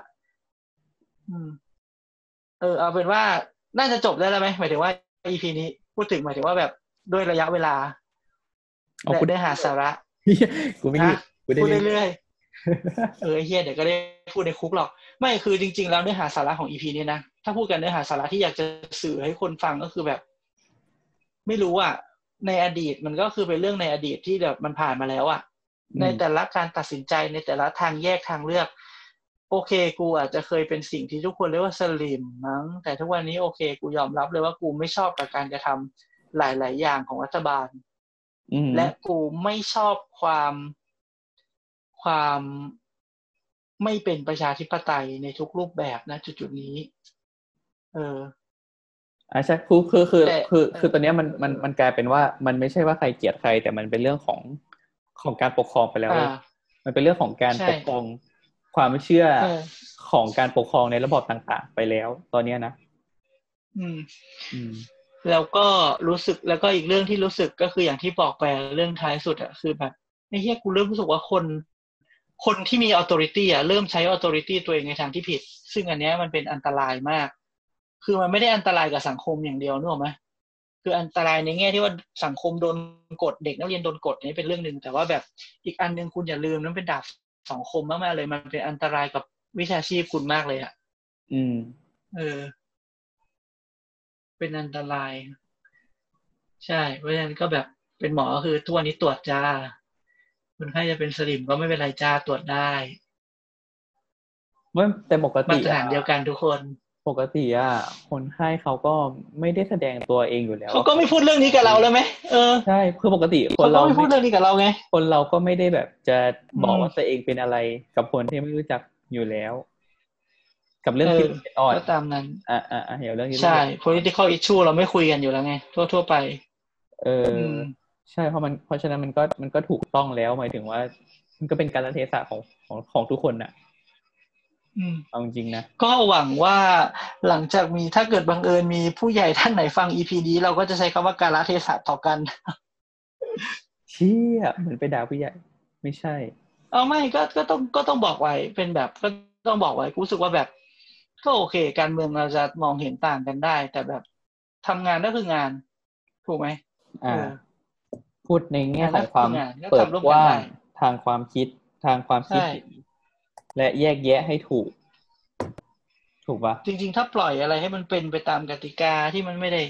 อืม เออ เอาเป็นว่าน่าจะจบได้แล้วไหมหมายถึงว่า อีพีนี้พูดถึงหมายถึงว่าแบบด้วยระยะเวลาเอาและพูดได้หาสาระกูไม่รีบฮะกูได้พูดเรื่อยเรื่อยๆเออไอ้เฮียเดี๋ยวก็ได้พูดในคุกหรอก ไม่คือจริง ๆ แล้วเนื้อหาสาระของอีพีนี้นะ ถ้าพูดกันเนื้อหาสาระที่อยากจะสื่อให้คนฟังก็คือแบบ ไม่รู้อะในอดีตมันก็คือเป็นเรื่องในอดีตที่แบบมันผ่านมาแล้วอะอืมในแต่ละการตัดสินใจในแต่ละทางแยกทางเลือก โอเค กูอาจจะเคยเป็นสิ่งที่ทุกคนเรียกว่าสลิมมั้ง แต่ทุกวันนี้โอเค กูยอมรับเลยว่ากูไม่ชอบกับการกระทำหลาย ๆ อย่างของรัฐบาลอืมและกูไม่ชอบความความไม่เป็นประชาธิปไตยในทุกรูปแบบนะจุดๆนี้ เอออ่าใช่คือคือคือแต่คือคือเออตอนเนี้ยมันมันมันกลายเป็นว่ามันไม่ใช่ว่าใครเกลียดใคร แต่มันเป็นเรื่องของของการปกครองไปแล้วอ่ามันเป็นเรื่องของการใช่ปกครอง ความเชื่อเออของการปกครองในระบอบต่างๆ ไปแล้ว ตอนเนี้ยนะอืม อืม แล้วก็รู้สึกแล้วก็อีกเรื่องที่รู้สึกก็คืออย่างที่บอกไปเรื่องท้ายสุดอะคือแบบไอ้เหี้ยกูเริ่มรู้สึกว่าคน คนที่มี authority อะเริ่มใช้ authority ตัวเองในทางที่ผิด ซึ่งอันเนี้ยมันเป็นอันตรายมาก คือมันไม่ได้อันตรายกับสังคมอย่างเดียวนึกออกไหมคืออันตรายในแง่ที่ว่าสังคมโดนกดเด็กนักเรียนโดนกดนี่เป็นเรื่องหนึ่งแต่ว่าแบบอีกอันหนึ่งคุณอย่าลืมนั้นเป็นดาบ สังคมมากๆเลย มันเป็นอันตรายกับวิชาชีพคุณมากเลยอะอืม เออ เป็นอันตราย ใช่ เพราะฉะนั้นก็แบบเป็นหมอก็คือทุกวันนี้ตรวจจ้าคนไข้จะเป็นสลิมก็ไม่เป็นไรจ้าตรวจได้ไม่แต่ปกมาติตรฐานเดียวกันทุกคน ปกติอะคนไข้เขาก็ไม่ได้แสดงตัวเองอยู่แล้วเขาก็ไม่พูดเรื่องนี้กับเราแล้วไหมเออใช่คือปกติคเขานก็เราไม่พูดเรื่องนี้กับเราไงคนเราก็ไม่ได้แบบจะบอกอืมว่าตัวเองเป็นอะไรกับคนที่ไม่รู้จักอยู่แล้ว กับเรื่องเออที่ละเอียดอ่อนก็ตามนั้นอ่าอ่าอ่าเดี๋ยวเรื่องนี้ใช่ political issue เราไม่คุยกันอยู่แล้วไง ทั่วทั่วๆไป เอออมใช่เพราะมันเพราะฉะนั้นมันก็มันก็ถูกต้องแล้วหมายถึงว่า มันก็เป็นการเทศะของของของทุกคนน่ะอืม เอาจริงๆนะ ก็หวังว่าหลังจากมีถ้าเกิดบังเอิญมีผู้ใหญ่ท่านไหนฟัง EP นี้เราก็จะใช้คำว่าการละเทศะต่อกันเชี่ยเหมือนไปด่าผู้ใหญ่ ไม่ใช่ เอาไม่ก็ก็ต้องก็ต้องบอกไว้เป็นแบบก็ต้องบอกไว้กูรู้สึกว่าแบบ ก็โอเค การเมืองเราจะมองเห็นต่างกันได้ แต่แบบทำงานก็คืองาน ถูกไหมอ่าเออพูดในแง่ของความงานก็เปิดทำร่วมกกันว้าได้งทางความคิดทางความคิดใช่เห็น และแยกแยะให้ถูก ถูกปะจริง ๆ ถ้าปล่อยอะไรให้มันเป็นไปตามกติกาที่มันไม่ได้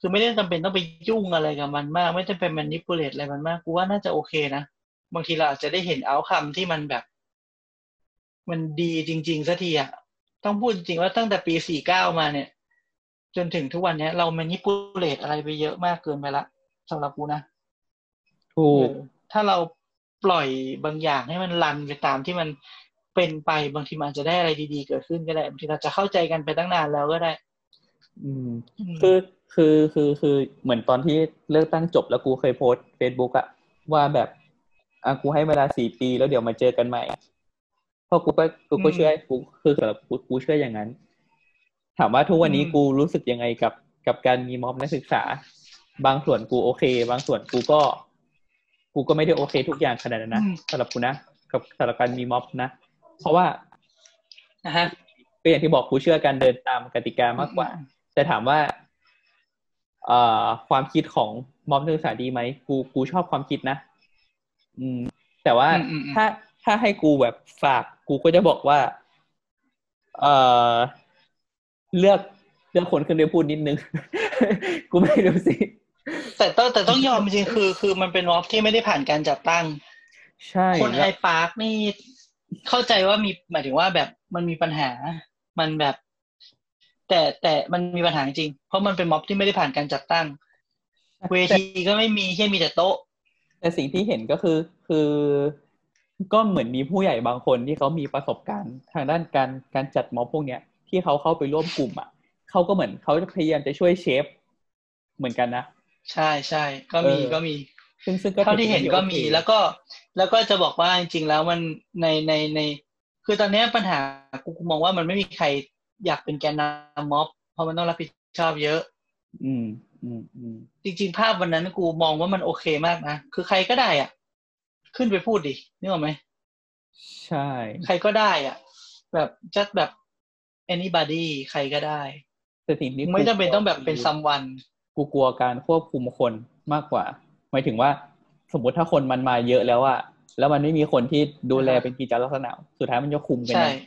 คือไม่ได้จำเป็นต้องไปยุ่งอะไรกับมันมาก ไม่จำเป็น manipulate อะไรมันมากกูว่าน่าจะโอเคนะบางทีเราอาจจะได้เห็นเอาคำที่มันแบบ มันดีจริง ๆสักทีอะต้องพูดจริงๆว่าตั้งแต่ปีสี่เก้ามาเนี่ย จนถึงทุกวันเนี้ย เรา manipulate อะไรไปเยอะมากเกินไปละสำหรับกูนะถูกเออถ้าเราปล่อยบางอย่างให้มันรันไปตามที่มัน เป็นไปบางทีมันอาจจะได้อะไรดีๆ เกิดขึ้นก็ได้บางทีเราจะเข้าใจกันไปตั้งนานแล้วก็ได้ อืมมคือคือคือคือเหมือนตอนที่เลือกตั้งจบแล้วกูเคยโพสเฟซบุ๊กอะว่าแบบอะกูให้เวลาสี่ปีแล้วเดี๋ยวมาเจอกันใหม่เพราะกูก็กูก็เชื่อกูคือสำหรับกูกูเชื่ออย่างนั้น ถามว่าทุกวันนี้กูรู้สึกยังไงกับกับการมีม็อบนักศึกษา บางส่วนกูโอเค บางส่วนกูก็ กูก็ไม่ได้โอเค ทุกอย่างขนาดนั้นนะอืมสำหรับกูนะกับสำหรับการมีม็อบนะ เพราะว่านะฮะก็อย่างที่บอกกูเชื่อการเดินตามกติกามากกว่า แต่ถามว่าเอ่อความคิดของม็อบนักศึกษาดีไหมกูกูชอบความคิดนะ อืม แต่ว่าอืมอืมอืมถ้าถ้าให้กูแบบฝาก กูก็จะบอกว่า เอ่อเลือกเลือกคนขึ้นไปพูดนิดนึง กูไม่รู้สิ แต่ต้องแต่ต้องยอมจริงๆคือ คือมันเป็นม็อบที่ไม่ได้ผ่านการจัดตั้ง ใช่ คนไฮปาร์คนี่ เข้าใจว่ามีหมายถึงว่าแบบมันมีปัญหา มันแบบ แต่แต่มันมีปัญหาจริง เพราะมันเป็นม็อบที่ไม่ได้ผ่านการจัดตั้ง เวทีก็ไม่มีแค่มีแต่โต๊ะ แต่สิ่งที่เห็นก็คือคือก็เหมือนมีผู้ใหญ่บางคนที่เขามีประสบการณ์ ทางด้านการการจัดม็อบพวกเนี้ย ที่เขาเข้าไปร่วมกลุ่มอะเขาก็เหมือนเขาพยายามจะช่วยเชฟเหมือนกันนะ ใช่ใช่ก็มีเออก็มีซึ่งซึ่งก็เท่าที่เห็นก็มีโอเคแล้วก็ แล้วก็จะบอกว่าจริง ๆ แล้วมันในในใน คือตอนเนี้ยปัญหากูกูมองว่ามันไม่มีใครอยากเป็นแกนนำม็อบ เพราะมันต้องรับผิดชอบเยอะ อืมอืมอืมจริง ๆ ภาพวันนั้นกูมองว่ามันโอเคมากนะคือใครก็ได้อะ ขึ้นไปพูดดินึกออกไหมใช่ ใครก็ได้อะ แบบจัดแบบ anybody ใครก็ได้แต่สิ่งที่ไม่จำเป็นต้องแบบเป็นกูซัมวันกูกลัวการควบคุมคนมากกว่า หมายถึงว่า สมมติถ้าคนมันมาเยอะแล้วอะแล้วมันไม่มีคนที่ดูแลอ่าฮะเป็นกิจลักษณะ สุดท้ายมันจะคุมกันใช่ยังไง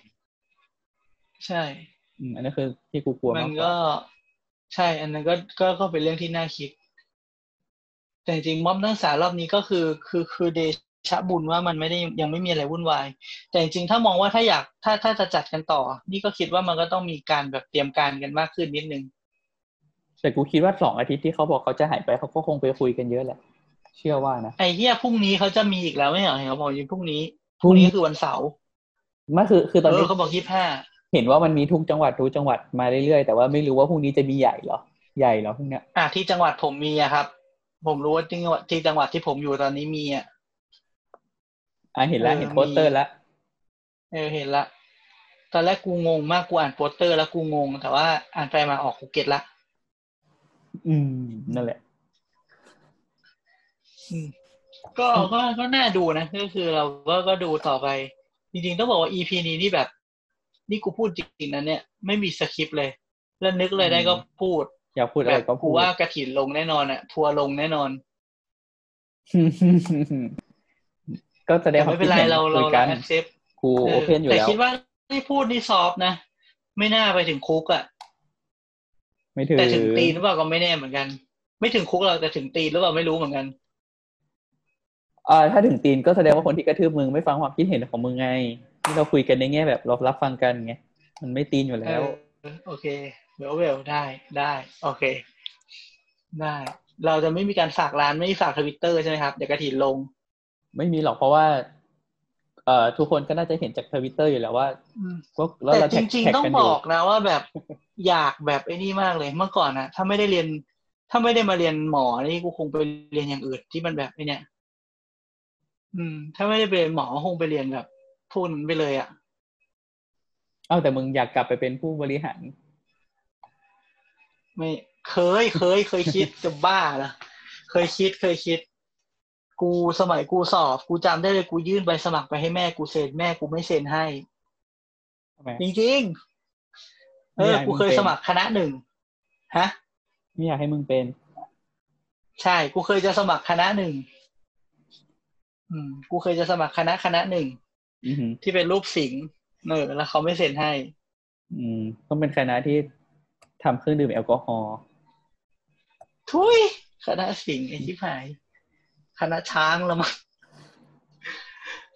ใช่อืมอันนั้นคือที่กูกลัวมัมานกกก็ว่าใช่ อันนั้นก็ก็ก็เป็นเรื่องที่น่าคิด แต่จริงๆม็อบนักศึกษารอบนี้ก็คือ คือคือเดชะบุญว่ามันไม่ได้ยังไม่มีอะไรวุ่นวาย แต่จริงๆถ้ามองว่าถ้าอยากถ้าถ้าจะจัดกันต่อ นี่ก็คิดว่ามันก็ต้องมีการแบบเตรียมการกันมากขึ้นนิดนึงแต่กูคิดว่าสองอาทิตย์ที่เขาบอกเขาจะหายไปเขาก็คงไปคุยกันเยอะแหละ เชื่อว่านะไอ้เหี้ยพรุ่งนี้เขาจะมีอีกแล้วไม่เหรอเห็นเขาบอกอยู่พรุ่งนี้พพรุ่งงนี้นี้คือวันเสาร์ไม่คือคือตอนนี้เออเขาบอกยี่ห้าเห็นว่ามันมีทุกจังหวัดทุกจังหวัดมาเรื่อยๆแต่ว่าไม่รู้ว่าพรุ่งนี้จะมีใหญ่เหรอ ใหญ่เหรอพรุ่งเนี้ยอะที่จังหวัดผมมีอะครับ ผมรู้ว่าที่จังหวัดที่จังหวัดที่ผมอยู่ตอนนี้มีอะอะเห็นแล้วเออเห็นโปสเตอร์แล้ว มี้วเออเห็นละตอนแรกกูงงมากกูอ่านโปสเตอร์แล้วกูงง แต่ว่าอ่านไปมาออกกู get ละ อืมนั่นแหละอืม ก็ก็ก็น่าดูนะก็คือเราก็ก็ดูต่อไป จริงๆต้องบอกว่า EP นี้นี่แบบ นี่กูพูดจริงๆนะเนี่ยไม่มีสคริปต์เลย แล้วนึกเลยได้ก็พูดอยากพูดอะแบไรบก็กูพูดว่ากระถินลงแน่นอนอะทัวร์ลงแน่นอน ก็แสดงแต่ความไม่คิเป็ดนไรเห็นเราคุเรายกันแอคเซปกูเอโออเพนอยู่แต่แล้วคิดว่าที่พูดนี่ซอฟต์นะ ไม่น่าไปถึงคุกอะไม่ถึงแต่ถึงตีนหรือเปล่าก็ไม่แน่เหมือนกัน ไม่ถึงคุกเราแต่ถึงตีนหรือเปล่าไม่รู้เหมือนกัน อ่าถ้าถึงตีนก็แสดงว่าคนที่กระทืบมึงไม่ฟังความคิดเห็นของมึงไงที่เราคุยกันในแง่แบบเรารับฟังกันไงมันไม่ตีนอยู่แล้วเออโอเคเวลเวลได้ได้ โอเค ได้ เราจะไม่มีการฝากร้านไม่มีฝากทวิตเตอร์ใช่ไหมครับ เดี๋ยวกระถินลง ไม่มีหรอกเพราะว่า เอ่อทุกคนก็น่าจะเห็นจากทวิตเตอร์อยู่แล้วว่าว่าแล้วแต่เราจแท็กริงแท็กๆต้องกันบอยู่อกนะว่าแบบอยากแบบไอ้นี่มากเลยเมื่อก่อนนะถ้าไม่ได้เรียน ถ้าไม่ได้มาเรียนหมอนี่กูคงไปเรียนอย่างอื่นที่มันแบบไอ้เนี่ย อืม ถ้าไม่ได้ไปเรียนหมอคงไปเรียนแบบพวกนั้นไปเลยอะเอ้าแต่มึงอยากกลับไปเป็นผู้บริหาร ไม่เคยเคยเคยคิดจะบ้าเหรอเคยคิดเคยคิด กูสมัยกูสอบ กูจำได้เลยกูยื่นใบสมัครไปให้แม่กูเซ็นแม่กูไม่เซ็นให้ทำไมจริงๆเอไม่ออยากให้กูเคยมึงเป็นสมัครคณะหนึ่งฮะไม่อยากให้มึงเป็น ใช่ กูเคยจะสมัครคณะหนึ่ง อืมกูเคยจะสมัครคณะคณะหนึ่งอือหือที่เป็นรูปสิงห์เออแล้วเขาไม่เซ็นให้ อืม ต้องเป็นคณะที่ทำเครื่องดื่มแอลกอฮอล์ทุยคณะสิงห์ไอ้ชิบหาย คณะช้างละมั้ง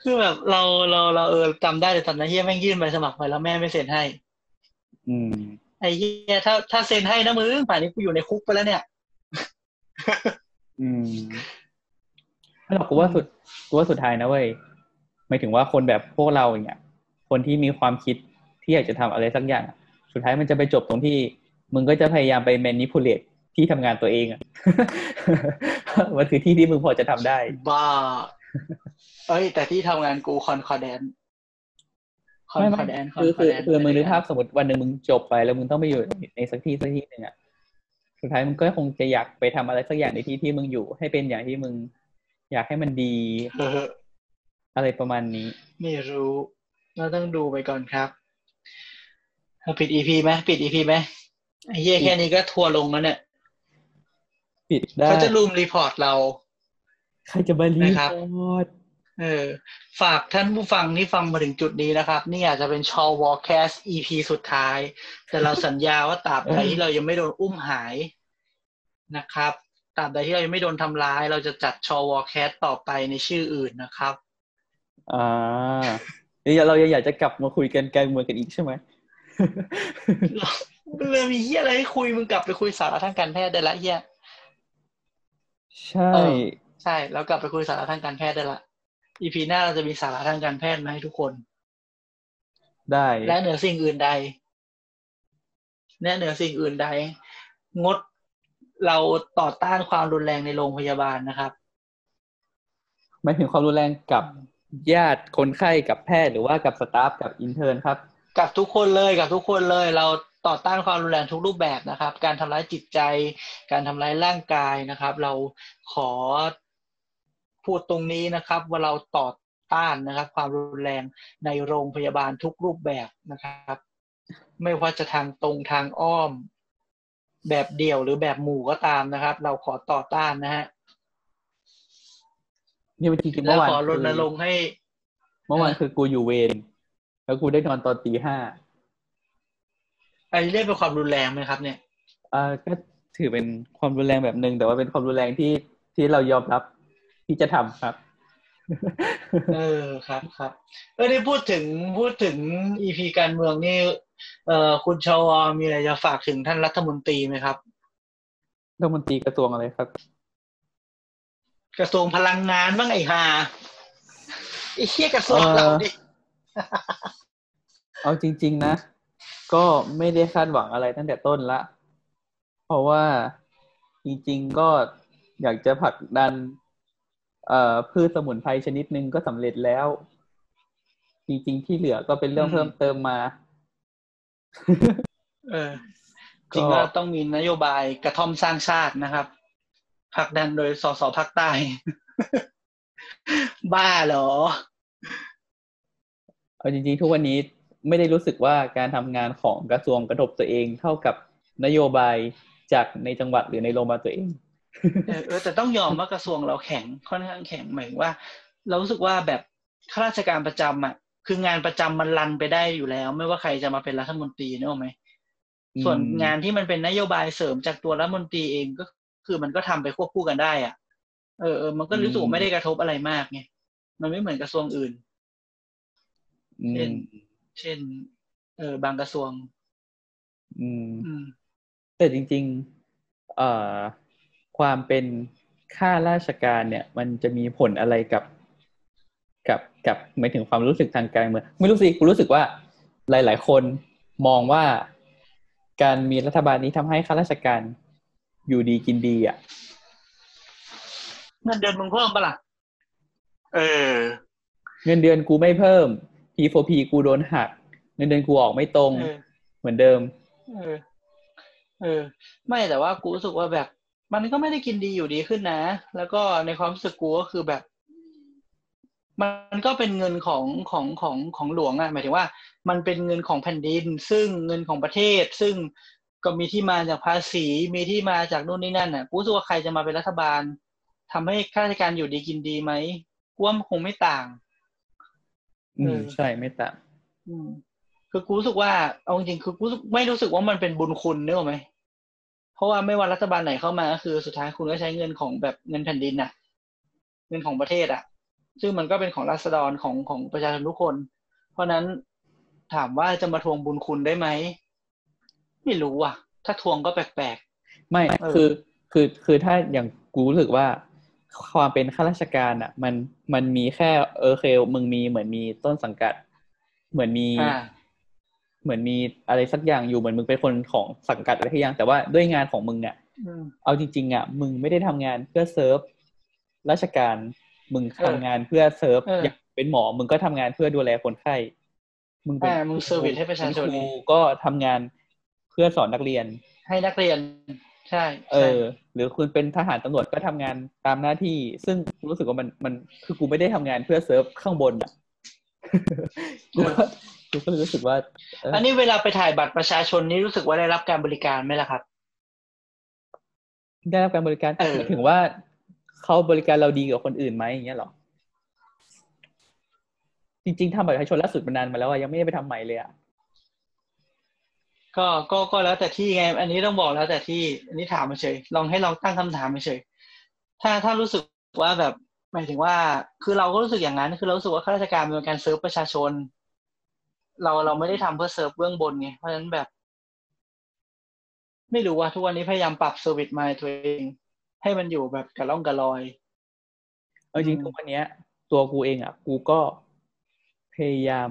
คือแบบเราเราเราเออจำได้เลยตอนนั้นเฮียแม่งยื่นใบสมัครไปแล้วแม่ไม่เซ็นให้ อืม ไอ้เฮียถ้าถ้าเซ็นให้นะมึงป่านนี้กูอยู่ในคุกไปแล้วเนี่ย อืม ไม่หรอกกูว่าสุดกูว่าสุดท้ายนะเว้ยหมายถึงว่าคนแบบพวกเราอย่างเงี้ยคนที่มีความคิดที่อยากจะทำอะไรสักอย่างอะสุดท้ายมันจะไปจบตรงที่ มึงก็จะพยายามไป manipulate ที่ทำงานตัวเองอะมันคือที่ที่มึงพอจะทำได้ บ้า เอ้ย แต่ที่ทำงานกูคอนคอแดนคอนไม่คไม่อแดนคือคือคือมึงนึกภาพสมมติวันหนึ่งมึงจบไปแล้วมึงต้องไปอยู่ในสักที่สักที่หนึ่งอะสุดท้ายมึงก็คงจะอยากไปทำอะไรสักอย่างในที่ที่มึงอยู่ให้เป็นอย่างที่มึง อยากให้มันดีเอออะไรประมาณนี้ ไม่รู้เราต้องดูไปก่อนครับเอาปิด EP ไหมปิด EP ไหมไอ้เหี้ยแค่นี้ก็ทัวร์ลงแล้วเนี่ย ปิดได้เขาจะรุม report เรา ใครจะมา report นะครับเออ ฝากท่านผู้ฟังที่ฟังมาถึงจุดนี้นะครับ นี่อาจจะเป็นชอวอแคสต์ EP สุดท้าย แต่เราสัญญาว่าตราบใดที่เรายังไม่โดนอุ้มหายนะครับ ตราบใดที่เรายังไม่โดนทำร้าย เราจะจัดชอวอแคสต่อไปในชื่ออื่นนะครับอ่านี่เรายังอยากจะกลับมาคุยกันการเมืองกันอีกใช่ไหมเรื่องมีเฮียอะไรให้คุยมึงกลับไปคุยสาระทางการแพทย์ได้ละเฮียใช่เออใช่แล้วกลับไปคุยสาระทางการแพทย์ได้ละอีพีหน้าเราจะมีสาระทางการแพทย์มาให้ทุกคน ได้ และเหนือสิ่งอื่นใดและเหนือสิ่งอื่นใด งด เราต่อต้านความรุนแรงในโรงพยาบาลนะครับหมายถึงความรุนแรงกับญาติคนไข้กับแพทย์หรือว่ากับ staff กับ intern ครับ กับทุกคนเลยกับทุกคนเลย เราต่อต้านความรุนแรงทุกรูปแบบนะครับ การทำร้ายจิตใจ การทำร้ายร่างกายนะครับ เราขอพูดตรงนี้นะครับ ว่าเราต่อต้านนะครับ ความรุนแรงในโรงพยาบาลทุกรูปแบบนะครับ ไม่ว่าจะทางตรงทางอ้อม แบบเดี่ยวหรือแบบหมู่ก็ตามนะครับ เราขอต่อต้านนะฮะนี่มันจริงๆแล้เมื่วอวานขอรคือณรงค์ให้ เมื่อวานคือกูอยู่เวรแล้วกูได้นอนตอนตีห้าอันนี้เรียกเป็นความรุนแรงไหมครับ เนี่ยอ่าก็ถือเป็นความรุนแรงแบบหนึ่งแต่ว่าเป็นความรุนแรงที่ที่เรายอมรับที่จะทำครับ เออครับครับเออได้พูดถึงพูดถึงอีพีการเมืองนี่เอ่อคุณชวมีอะไรจะฝากถึงท่านรัฐมนตรีไหมครับรัฐมนตรีกระทรวงอะไรครับ กระทรวงพลังงานบ้างไอ้ห่าไอ้เชี่ยกระทรวงเราดิเอาจริง ๆ นะ ก็ไม่ได้คาดหวังอะไรตั้งแต่ต้นละ เพราะว่าจริง ๆ ก็อยากจะผลักดันเอ่อ พืชสมุนไพรชนิดหนึ่งก็สำเร็จแล้ว จริงๆที่เหลือก็เป็นเรื่องเพิ่มเติมมา เออ จริงก็ต้องมีนโยบายกระท่อมสร้างชาตินะครับผลักดันโดยสสภาคใต้ บ้าเหรอ เอาจริงๆ ทุกวันนี้ไม่ได้รู้สึกว่าการทำงานของกระทรวงกระทบตัวเองเท่ากับนโยบายจากในจังหวัดหรือในโรงพยาบาลตัวเอง เออเออแต่ต้องยอมว่ากระทรวงเราแข็งค่อนข้างแข็งหมายถึงว่า เรารู้สึกว่าแบบข้าราชการประจำอะคืองานประจำมันรันไปได้อยู่แล้ว ไม่ว่าใครจะมาเป็นรัฐมนตรีนึกออกไหมอืมส่วนงานที่มันเป็นนโยบายเสริมจากตัวรัฐมนตรีเองก็คือมันก็ทำไปควบคู่กันได้ อะ เออเออมันก็รู้สึกว่าไม่ได้กระทบอะไรมากไงมันไม่เหมือนกระทรวงอื่นอืเช่นมเช่น เออบางกระทรวง อืมอืมแต่จริง ๆ เอ่อ ความเป็นข้าราชการเนี่ยมันจะมีผลอะไรกับกับกับหมายถึงความรู้สึกทางการเมืองไม่รู้สิกูรู้สึกว่าหลาย ๆ คนมองว่าการมีรัฐบาลนี้ทำให้ข้าราชการอยู่ดีกินดีอะเงินเดือนมึงเพิ่มปะล่ะเออ เงินเดือนกูไม่เพิ่ม P4P กูโดนหัก เงินเดือนกูออกไม่ตรงเออเหมือนเดิม เออ เออ ไม่แต่ว่ากูรู้สึกว่าแบบ มันก็ไม่ได้กินดีอยู่ดีขึ้นนะ แล้วก็ในความรู้สึกกูก็คือแบบ มันก็เป็นเงินของของของของหลวงอะหมายถึงว่า มันเป็นเงินของแผ่นดิน ซึ่งเงินของประเทศ ซึ่งก็มีที่มาจากภาษี มีที่มาจากนู่นนี่นั่นน่ะกูรู้สึกว่าใครจะมาเป็นรัฐบาลทำให้ข้าราชการอยู่ดีกินดีไหมกูว่ามันคงไม่ต่าง อืเอมอใช่ไม่ต่าง อืมคือกูรู้สึกว่าเอาจริงๆคือกูรู้สึกไม่รู้สึกว่ามันเป็นบุญคุณเนกอะไหม เพราะว่าไม่ว่ารัฐบาลไหนเข้ามาก็คือสุดท้ายคุณก็ใช้เงินของแบบเงินแผ่นดินน่ะ เงินของประเทศอะ ซึ่งมันก็เป็นของรัษฎรของของประชาชนทุกคน เพราะนั้นถามว่าจะมาทวงบุญคุณได้ไหมไม่รู้อะ ถ้าทวงก็แปลกไม่เออคือคือคือถ้าอย่างกูรู้สึกว่าความเป็นข้าราชการอะ มันมันมีแค่เออเคลมึงมีเหมือนมีต้นสังกัด เหมือนมีๆอ่า เหมือนมีอะไรสักอย่างอยู่เหมือนมึงเป็นคนของสังกัดอะไรทุกอย่างแต่ว่าด้วยงานของมึงอะอืมเอาจริง ๆอะมึงไม่ได้ทำงานเพื่อเซิร์ฟราชการมึงทำงานเพื่อเซิร์ฟเอออย่างเป็นหมอ มึงก็ทำงานเพื่อดูแลคนไข้มึงเป็นอ่ามึง service ให้ประชาชนเป็นครูก็ทำงานเพื่อสอนนักเรียน ให้นักเรียนใช่ เอใช่อหรือคุณเป็นทหารตำรวจก็ทำงานตามหน้าที่ ซึ่งกูรู้สึกว่ามันมันคือกูไม่ได้ทำงานเพื่อเซิร์ฟข้างบนอะ กูก็กูก็เลยรู้สึกว่าเออออันนี้เวลาไปถ่ายบัตรประชาชนนี่รู้สึกว่าได้รับการบริการไหมล่ะครับ ได้รับการบริการเออหมายถึงว่าเขาบริการเราดีกว่าคนอื่นไหมอย่างเงี้ยเหรอจริงๆทำบัตรประชาชนล่าสุดมานานมาแล้วอะยังไม่ได้ไปทำใหม่เลยอะก็ก็ก็แล้วแต่ที่ไง อันนี้ต้องบอกแล้วแต่ที่อันนี้ถามมาเฉยลองให้ลองตั้งคำถามมาเฉยถ้าถ้ารู้สึกว่าแบบหมายถึงว่า คือเราก็รู้สึกอย่างนั้น คือเรารู้สึกว่าข้าราชการเป็นการเซิร์ฟประชาชน เราเราไม่ได้ทำเพื่อเซิร์ฟเบื้องบนไงเพราะฉะนั้นแบบ ไม่รู้ว่าทุกวันนี้พยายามปรับ service มาตัวเอง ให้มันอยู่แบบกระล่องกระลอยเอาจริงอืมทุกวันเนี้ย ตัวกูเองอะ กูก็พยายาม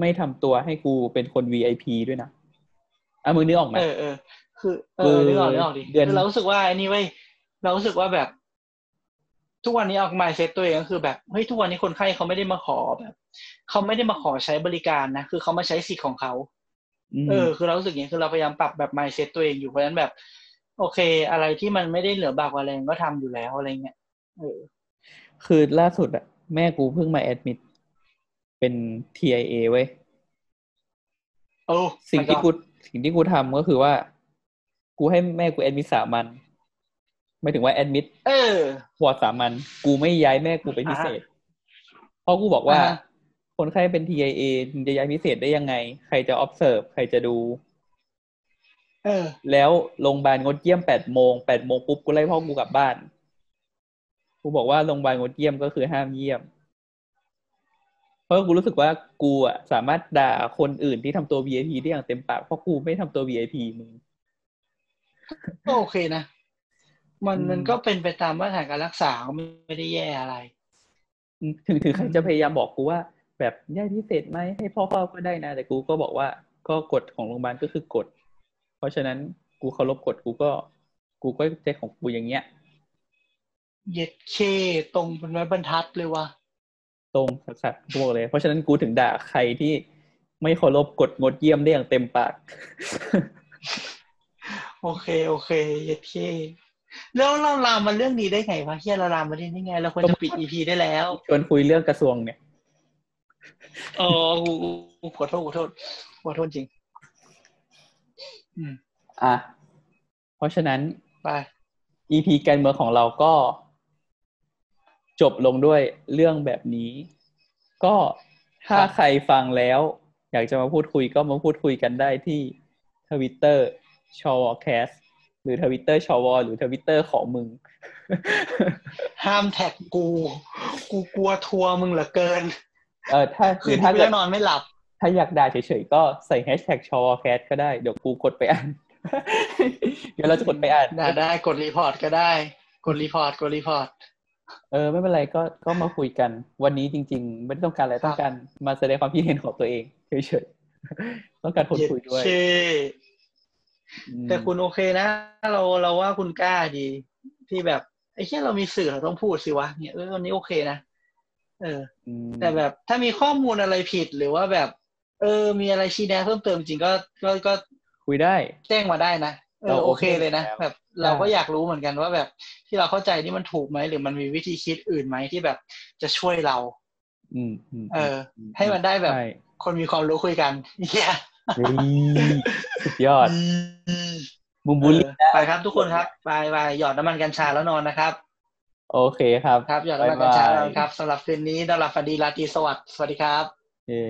ไม่ทำตัวให้กูเป็นคน VIP ด้วยนะอะมึงนึกออกไหมเออเออคือเอคืออนึกออกนึกออกดิเดือนคือเรารู้สึกว่าไอ้นี่เว้ยเรารู้สึกว่าแบบ ทุกวันนี้เอาไมเซ็ตตัวเองก็คือแบบเฮ้ยทุกวันนี้คนไข้เขาไม่ได้มาขอแบบเขาไม่ได้มาขอใช้บริการนะคือเขามาใช้สิทธิ์ของเขามเออ คือเรารู้สึกอย่างนี้คือเราพยายามปรับแบบไมเซ็ตตัวเองอยู่เพราะฉะนั้นแบบ โอเค อะไรที่มันไม่ได้เหลือบากกว่าแรงก็ทำอยู่แล้วอะไรเงี้ยเออ คือล่าสุดอะแม่กูเพิ่งมาแอดมิดเป็น TIA เว้ยโอ้สิ่งที่มันกูสิ่งที่กูทำก็คือว่า กูให้แม่กูแอดมิดสามัน ไม่ถึงว่าแอดมิดเออวอร์ดสามันกูไม่ย้ายแม่กูไปพิเศษเพราะกูบอกว่าอ่าฮะคนไข้เป็น TIA มึงจะย้ายพิเศษได้ยังไง ใครจะ observe ใครจะดูเออแล้วโรงพยาบาลงดเยี่ยมแปดโมงแปดโมงปุ๊บกูไล่พ่อกูกลับบ้าน กูบอกว่าโรงพยาบาลงดเยี่ยมก็คือห้ามเยี่ยม เพราะกูรู้สึกว่ากูอะสามารถด่าคนอื่นที่ทำตัว VIP ได้อย่างเต็มปากเพราะกูไม่ทำตัว VIP มึงก็โอเคนะ มันอืมมันก็เป็นไปตามมาตรฐานการรักษาก็ไม่ได้แย่อะไรอืมถึงถึงใครจะพยายามบอกกูว่า แบบย้ายพิเศษไหมให้พ่อเข้าก็ได้นะ แต่กูก็บอกว่าก็กฎของโรงพยาบาลก็คือกฎ เพราะฉะนั้นกูเคารพกฎกูก็ กูก็ใจของกูอย่างเงี้ยเย็ดเคตรงเป็นไม้บรรทัดเลยว่ะตรงสัสๆกูบอกเลย เพราะฉะนั้นกูถึงด่าใครที่ไม่เคารพกฎงดเยี่ยมได้อย่างเต็มปาก โอเค โอเค เย็ดเค แล้วเราลามมาเรื่องนี้ได้ไงวะเฮียเราลามมาได้ยังไง เราควรจะปิดอีพีได้แล้วชวนคุยเรื่องกระทรวงเนี่ยอ๋อกูกูกูขอโทษขอโทษขอโทษจริง อืม อะ เพราะฉะนั้นไป EP การเมืองของเราก็ จบลงด้วยเรื่องแบบนี้ ก็ถ้าครับใครฟังแล้ว อยากจะมาพูดคุยก็มาพูดคุยกันได้ที่ทวิตเตอร์ชอวอแคสต์ หรือทวิตเตอร์ชอวหรือทวิตเตอร์ของมึง ห้ามแท็กกู กูกลัวทัวร์มึงเหลือเกิน เออถ้าหคืรืนนี้ถ้ากูเกิดจะนอนไม่หลับ ถ้าอยากด่าเฉยๆก็ใส่แฮชแท็กชอวอแคสต์ก็ได้ เดี๋ยวกูกดไปอ่าน เดี๋ยวเราจะกดไปอ่านได้ได้กด report ก็ได้ กด report กด report เออไม่เป็นไรก็ก็มาคุยกัน วันนี้จริง ๆ ไม่ได้ต้องการอะไรครับต้องการมาแสดงความคิดเห็นของตัวเองเฉยๆต้องการคนคุยด้วยเช่อืม แต่คุณโอเคนะ เราเราว่าคุณกล้าดี ที่แบบไอ้แค่เรามีสื่อเราต้องพูดสิวะเนี่ยเออวันนี้โอเคนะเอออืมแต่แบบถ้ามีข้อมูลอะไรผิดหรือว่าแบบ เออ มีอะไรชี้แนะเพิ่มเติมจริงก็ก็ก็คุยได้แจ้งมาได้นะเอเราอโอโอเคเคเลยนะแล้วแบบเราก็อยากรู้เหมือนกันว่าแบบที่เราเข้าใจนี่มันถูกไหมหรือมันมีวิธีคิดอื่นไหมที่แบบจะช่วยเรา อืมอืมเออ ให้มันได้แบบใช่คนมีความรู้คุยกันเหี้ยเฮ้ย สุดยอดบุมบุลลี่เออไปครับทุกคนครับไปไปหยอดน้ำมันกัญชาแล้วนอนนะครับ โอเคครับ ครับหยอดน้ำมันกัญชาแล้วนอนายครับสำหรับคืนนี้ดาราฟดีราตรีสวัสดิ์สวัสดีครับเย้